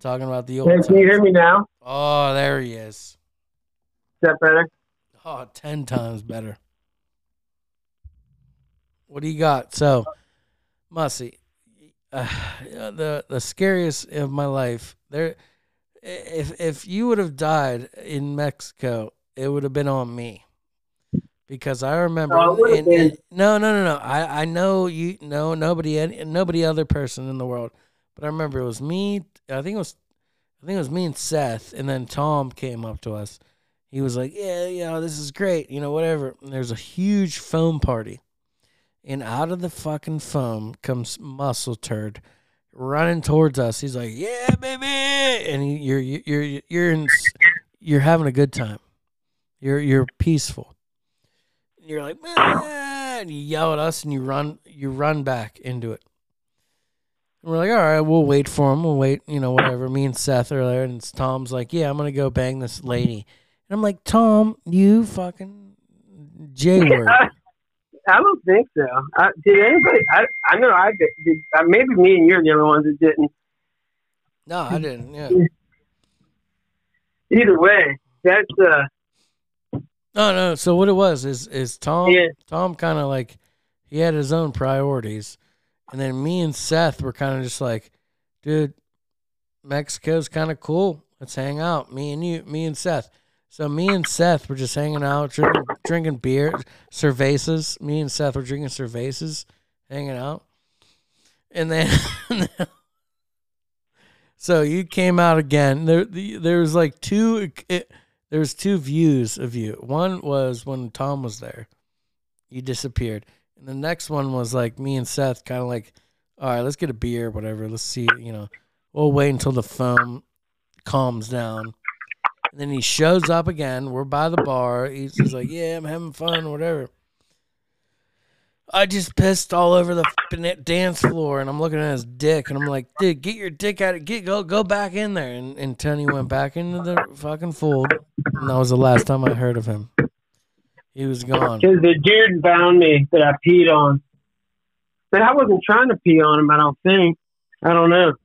talking about the old. Hey, can you hear me now? Oh, there he is. Is that better? Oh, ten times better. What do you got? So, Mussy, uh, the the scariest of my life. There, if if you would have died in Mexico, it would have been on me. Because I remember, Oh, and- and- no, no, no, no. I, I know you, no, nobody, any- nobody other person in the world. But I remember it was me. I think it was, I think it was me and Seth, and then Tom came up to us he was like, "Yeah, you know, this is great, you know, whatever." And there's a huge foam party, and out of the fucking foam comes Muscle Turd running towards us. He's like, "Yeah, baby," and you're you're you're in, you're having a good time. You're you're peaceful, And you're like, "Ah," and you yell at us, and you run, you run back into it. And we're like, all right, we'll wait for him. We'll wait, you know, whatever. Me and Seth are there, and Tom's like, yeah, I'm gonna go bang this lady. And I'm like, Tom, you fucking J word. I, don't think so. I, did anybody? I, I know I did. did uh, maybe me and you're the only ones that didn't. No, I didn't. Yeah. Either way, that's uh, No, no. So what it was is is Tom Yeah. Tom kind of like he had his own priorities, and then me and Seth were kind of just like, dude, Mexico's kind of cool. Let's hang out. Me and you, me and Seth. So me and Seth were just hanging out, drinking, drinking beer, cervezas. Me and Seth were drinking cervezas, hanging out, and then. So you came out again. There, the, there was like two. It, there was two views of you. One was when Tom was there, you disappeared, and the next one was like me and Seth, kind of like, all right, let's get a beer, whatever. Let's see, you know, we'll wait until the phone calms down. And then he shows up again. We're by the bar. He's, he's like, yeah, I'm having fun, whatever. I just pissed all over the dance floor, and I'm looking at his dick, and I'm like, "Dude, get your dick out! Of, get go go back in there!" And, and Tony went back into the fucking fold, and that was the last time I heard of him. He was gone. because the dude found me that I peed on. But I wasn't trying to pee on him. I don't think. I don't know.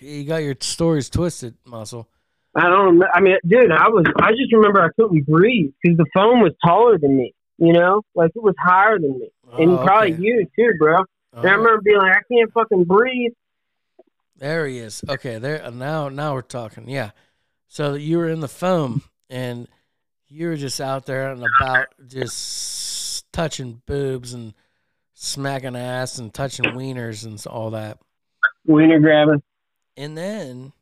You got your stories twisted, muscle. I don't. I mean, dude, I was. I just remember I couldn't breathe because the phone was taller than me. You know, like it was higher than me, oh, and Oh, probably okay. you too, bro. And I uh-huh. remember being like, I can't fucking breathe. There he is. Okay, there now now we're talking. Yeah. So you were in the foam and you were just out there and about just touching boobs and smacking ass and touching wieners and all that. Wiener grabbing. And then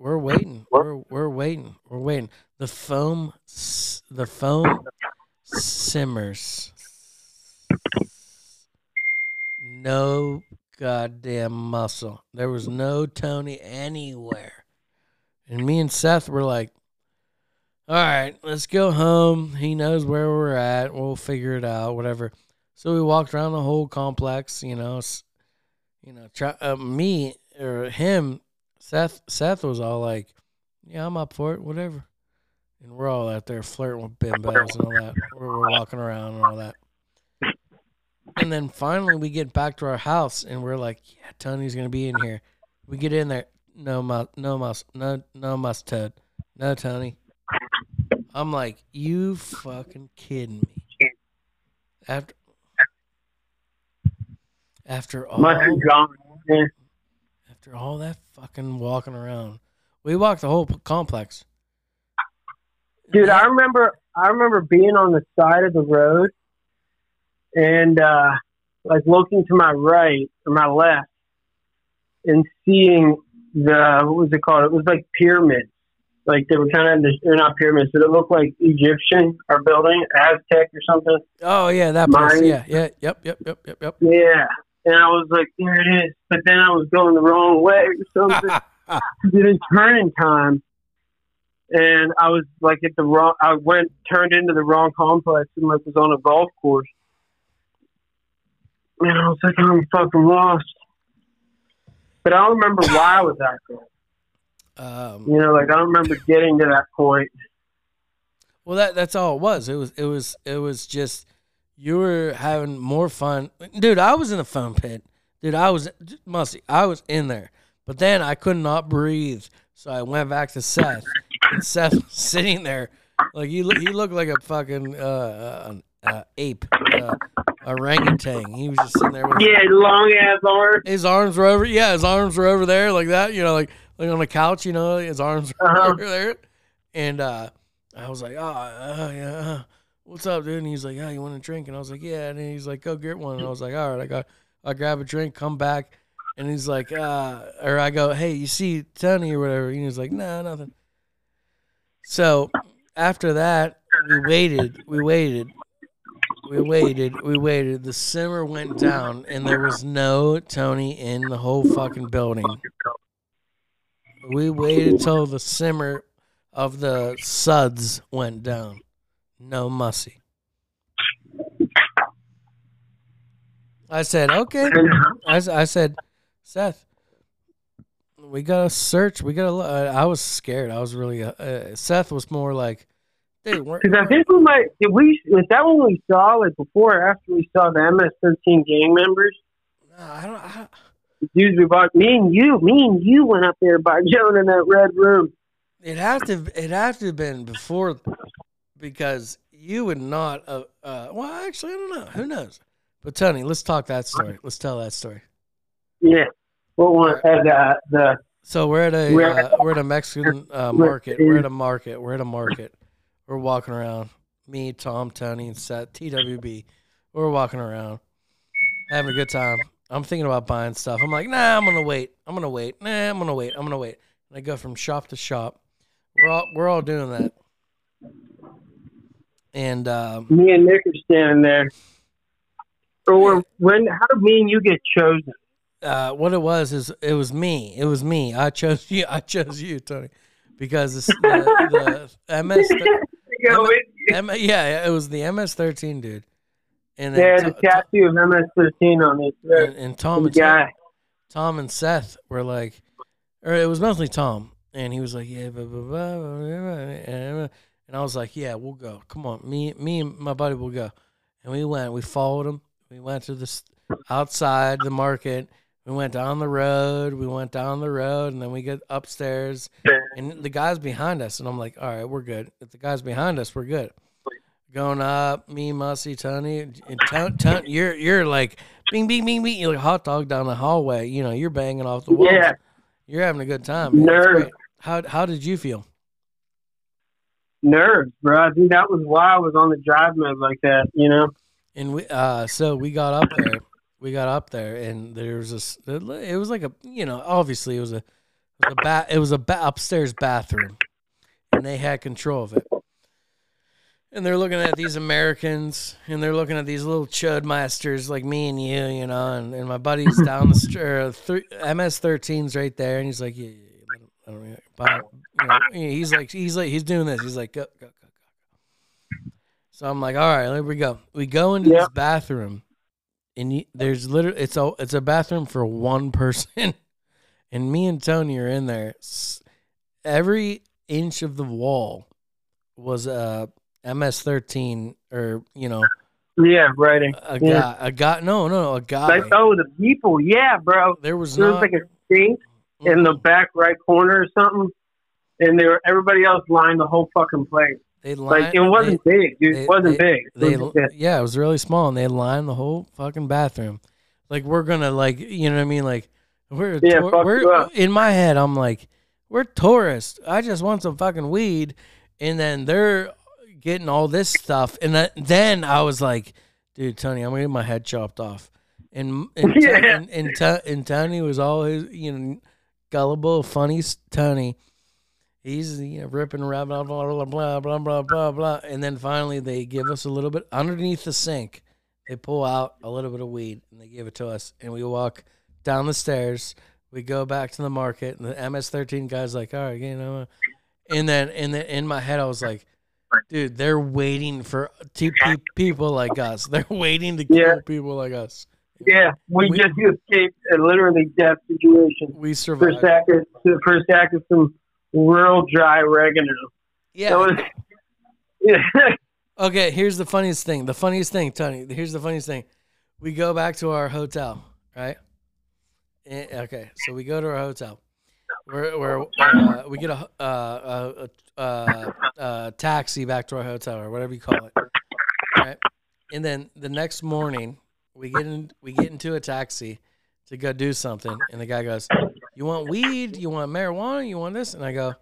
we're waiting. We're we're waiting. We're waiting. The foam the foam simmers. No goddamn muscle. There was no Tony anywhere. And me and Seth were like, all right, let's go home. He knows where we're at. We'll figure it out, whatever. So we walked around the whole complex, you know, you know, try, uh, me or him, Seth. Seth was all like, "Yeah, I'm up for it, whatever." And we're all out there flirting with bimbos and all that. We're, we're walking around and all that. And then finally, we get back to our house, and we're like, "Yeah, Tony's gonna be in here." We get in there, no mus, no mus, no no mustard, no Tony. I'm like, "You fucking kidding me?" After after all gone. After all that fucking walking around, we walked the whole p- complex. Dude, I remember I remember being on the side of the road and uh like looking to my right or my left and seeing the what was it called? It was like pyramids. Like they were kind of they're not pyramids, but it looked like Egyptian or building, Aztec or something. Oh yeah, that place. Mine- Yeah, yeah, yep, yep, yep, yep, yep. Yeah. And I was like, there it is. But then I was going the wrong way or something. didn't turn in time. And I was like at the wrong, I went, turned into the wrong complex and like was on a golf course. And I was like, I'm fucking lost. But I don't remember why I was out there. Um, You know, like I don't remember getting to that point. well, that that's all it was. It was it was it was just you were having more fun, dude. I was in the foam pit, dude. I was musty. I was in there, but then I could not breathe, so I went back to Seth. And Seth was sitting there, like he he looked like a fucking uh, uh, uh ape, uh, orangutan. He was just sitting there with Yeah, long ass arms. his arms were over yeah his arms were over there like that you know like like on the couch you know his arms were Uh-huh. over there and uh i was like oh uh, yeah uh, what's up dude? And he's like yeah you want a drink? And i was like yeah. And he's like go get one. And i was like all right i got i grab a drink come back. And he's like uh or i go hey you see tony or whatever? And he's like nah nothing. So after that we waited we waited we waited, we waited. The simmer went down, and there was no Tony in the whole fucking building. We waited till the simmer of the suds went down. No mussy. I said, okay. I said, Seth, we gotta search. We gotta. lo- uh, I was scared. I was really. Uh, uh, Seth was more like, dude, we're, Because I think we might. Did we? Was that when we saw like before or after we saw the MS-13 gang members? Nah, I don't. I, dudes we bought. Me and you. Me and you went up there by Joan in that red room. it have to. It have to have been before, because you would not. Uh, uh, well, actually, I don't know. Who knows? But Tony, let's talk that story. Let's tell that story. Yeah. What one? Uh, the the So we're at a We're- uh, we're at a Mexican uh, market. We're at a market. We're at a market. We're walking around. Me, Tom, Tony, and Seth, TWB. We're walking around, having a good time. I'm thinking about buying stuff. I'm like, nah, I'm gonna wait. I'm gonna wait. Nah, I'm gonna wait. I'm gonna wait. And I go from shop to shop. We're all we're all doing that. And um, me and Nick are standing there. Or when? How did me and you get chosen? uh, what it was is it was me. It was me. I chose you. I chose you, Tony, because it's the, the MS. Go with you. M- yeah, it was the MS13 dude. And They had a To- tattoo of MS-13 on it. and, and Tom and Seth, guy. Tom and Seth were like, or it was mostly Tom, and he was like, yeah, blah, blah, blah, blah, blah, and and I was like, yeah, we'll go. Come on, me, me and my buddy will go. And we went. We followed him. We went to this outside the market. We went down the road. We went down the road, and then we get upstairs, and the guy's behind us. And I'm like, all right, we're good. If the guy's behind us, we're good. Going up, me, Mussy, Tony, and Tony, Tony, you're you're like, bing, bing, bing, bing. You're like a hot dog down the hallway. You know, you're banging off the wall. Yeah. You're having a good time. man. It's How how did you feel? Nerves, bro. I think that was why I was on the drive mode like that, you know? And we uh so we got up there. We got up there and there was this it was like a you know, obviously it was a it was a ba- it was a ba- upstairs bathroom. And they had control of it. And they're looking at these Americans and they're looking at these little chud masters like me and you, you know, and, and my buddy's down the street, uh, th- MS13's right there, and he's like, yeah, yeah, yeah, let you know, he's like, he's like, he's doing this. He's like, go, go, go, go. So I'm like, all right, here we go. We go into this bathroom, and you, there's literally it's a it's a bathroom for one person, and me and Tony are in there. Every inch of the wall was a MS13 or you know Yeah, writing. a Yeah. guy a guy no no no a guy. Oh, the people. Yeah, bro. there was There was not like a sink in mm-hmm. the back right corner or something. And there were, everybody else lined the whole fucking place. they Like, it wasn't big, dude. they- it wasn't they- big. they It was yeah it was really small and they lined the whole fucking bathroom like we're gonna like you know what i mean like we're Yeah, fuck we're in my head i'm like we're tourists i just want some fucking weed and then they're getting all this stuff and that, then i was like dude tony i'm gonna get my head chopped off and and, Yeah. and, and, and tony was always you know gullible, funny Tony. He's you know, ripping, rubbing, blah, blah, blah, blah, blah, blah, blah. And then finally, they give us a little bit underneath the sink. They pull out a little bit of weed and they give it to us. And we walk down the stairs. We go back to the market. And the MS 13 guy's like, all right, you know. And then in, the, in my head, I was like, dude, they're waiting for people like us. They're waiting to kill yeah. people like us yeah, we, We- just escaped a literally death situation we survived. for a sack of, for a sack of some real dry oregano. yeah was, yeah. Okay, here's the funniest thing. The funniest thing, Tony. Here's the funniest thing. We go back to our hotel, right? Eh, Okay, so we go to our hotel. We're, we're uh, we get a, uh, a, a, a, a taxi back to our hotel or whatever you call it, right? And then the next morning, we get in we get into a taxi to go do something, and the guy goes, "You want weed? You want marijuana? You want this?" And I go,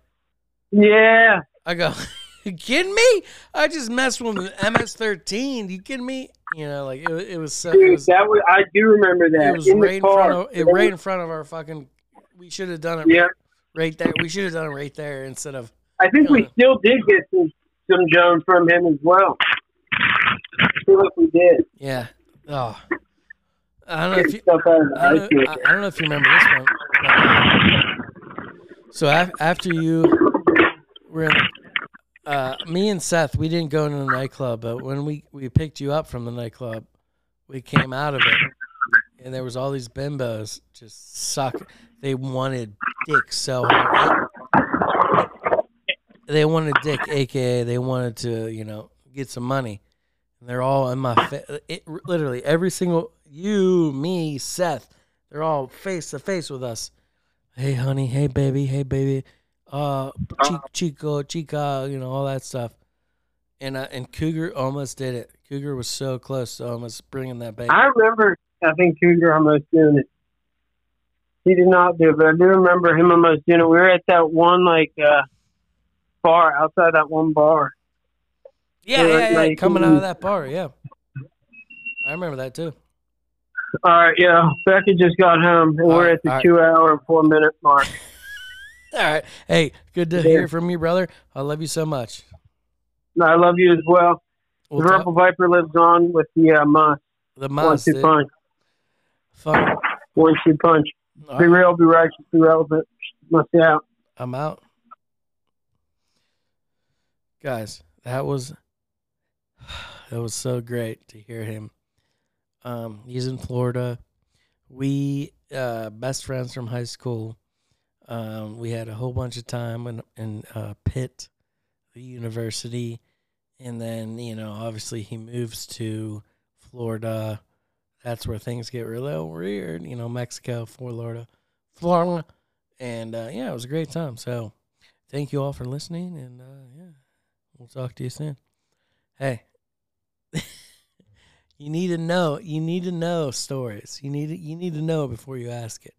yeah. I go, you kidding me? I just messed with MS-13. You kidding me? You know, like it, it was so. It Dude, was, that was, I do remember that. it was in right the in front of it, right in front of our fucking. We should have done it Yeah. right there. We should have done it right there instead of. I think we still did get some, some Jones from him as well. I feel like we did. Yeah. Oh. I don't know if you. Stuff out of the I don't, know. I, don't know if you remember this one. so af- after you were in, uh, me and Seth, we didn't go into the nightclub, but when we, we picked you up from the nightclub, we came out of it and there was all these bimbos just suck. They wanted dick so hard. They wanted dick, aka they wanted to, you know, get some money. And they're all in my face. It literally every single you, me, Seth. They're all face to face with us. Hey, honey. Hey, baby. Hey, baby. Uh, chi- chico, chica. You know all that stuff. And uh, and Cougar almost did it. Cougar was so close to almost bringing that baby. I remember, I think Cougar almost doing it. He did not do it, but I do remember him almost doing it. We were at that one, like, uh, bar, outside that one bar. Yeah, They yeah, yeah, like, coming out of that bar. Yeah, I remember that too. All right, yeah. Becky just got home, and we're right, at the all right. two hour and four minute mark. All right. Hey, good to Yeah. hear from you, brother. I love you so much. I love you as well. We'll the talk- Purple Viper lives on with the uh, Moss. the One Moss. two punch. Fun. One two punch. All Be right, real, be righteous, be relevant. Must be out. I'm out. Guys, that was that was so great to hear him. Um, he's in Florida. We uh, best friends from high school. Um, we had a whole bunch of time in in uh, Pitt, the university, and then you know obviously he moves to Florida. That's where things get really weird. You know, Mexico, Florida, Florida, and uh, yeah, it was a great time. So, thank you all for listening, and uh, yeah, we'll talk to you soon. Hey, you need to know. You need to know stories. You need to, you need to know before you ask it.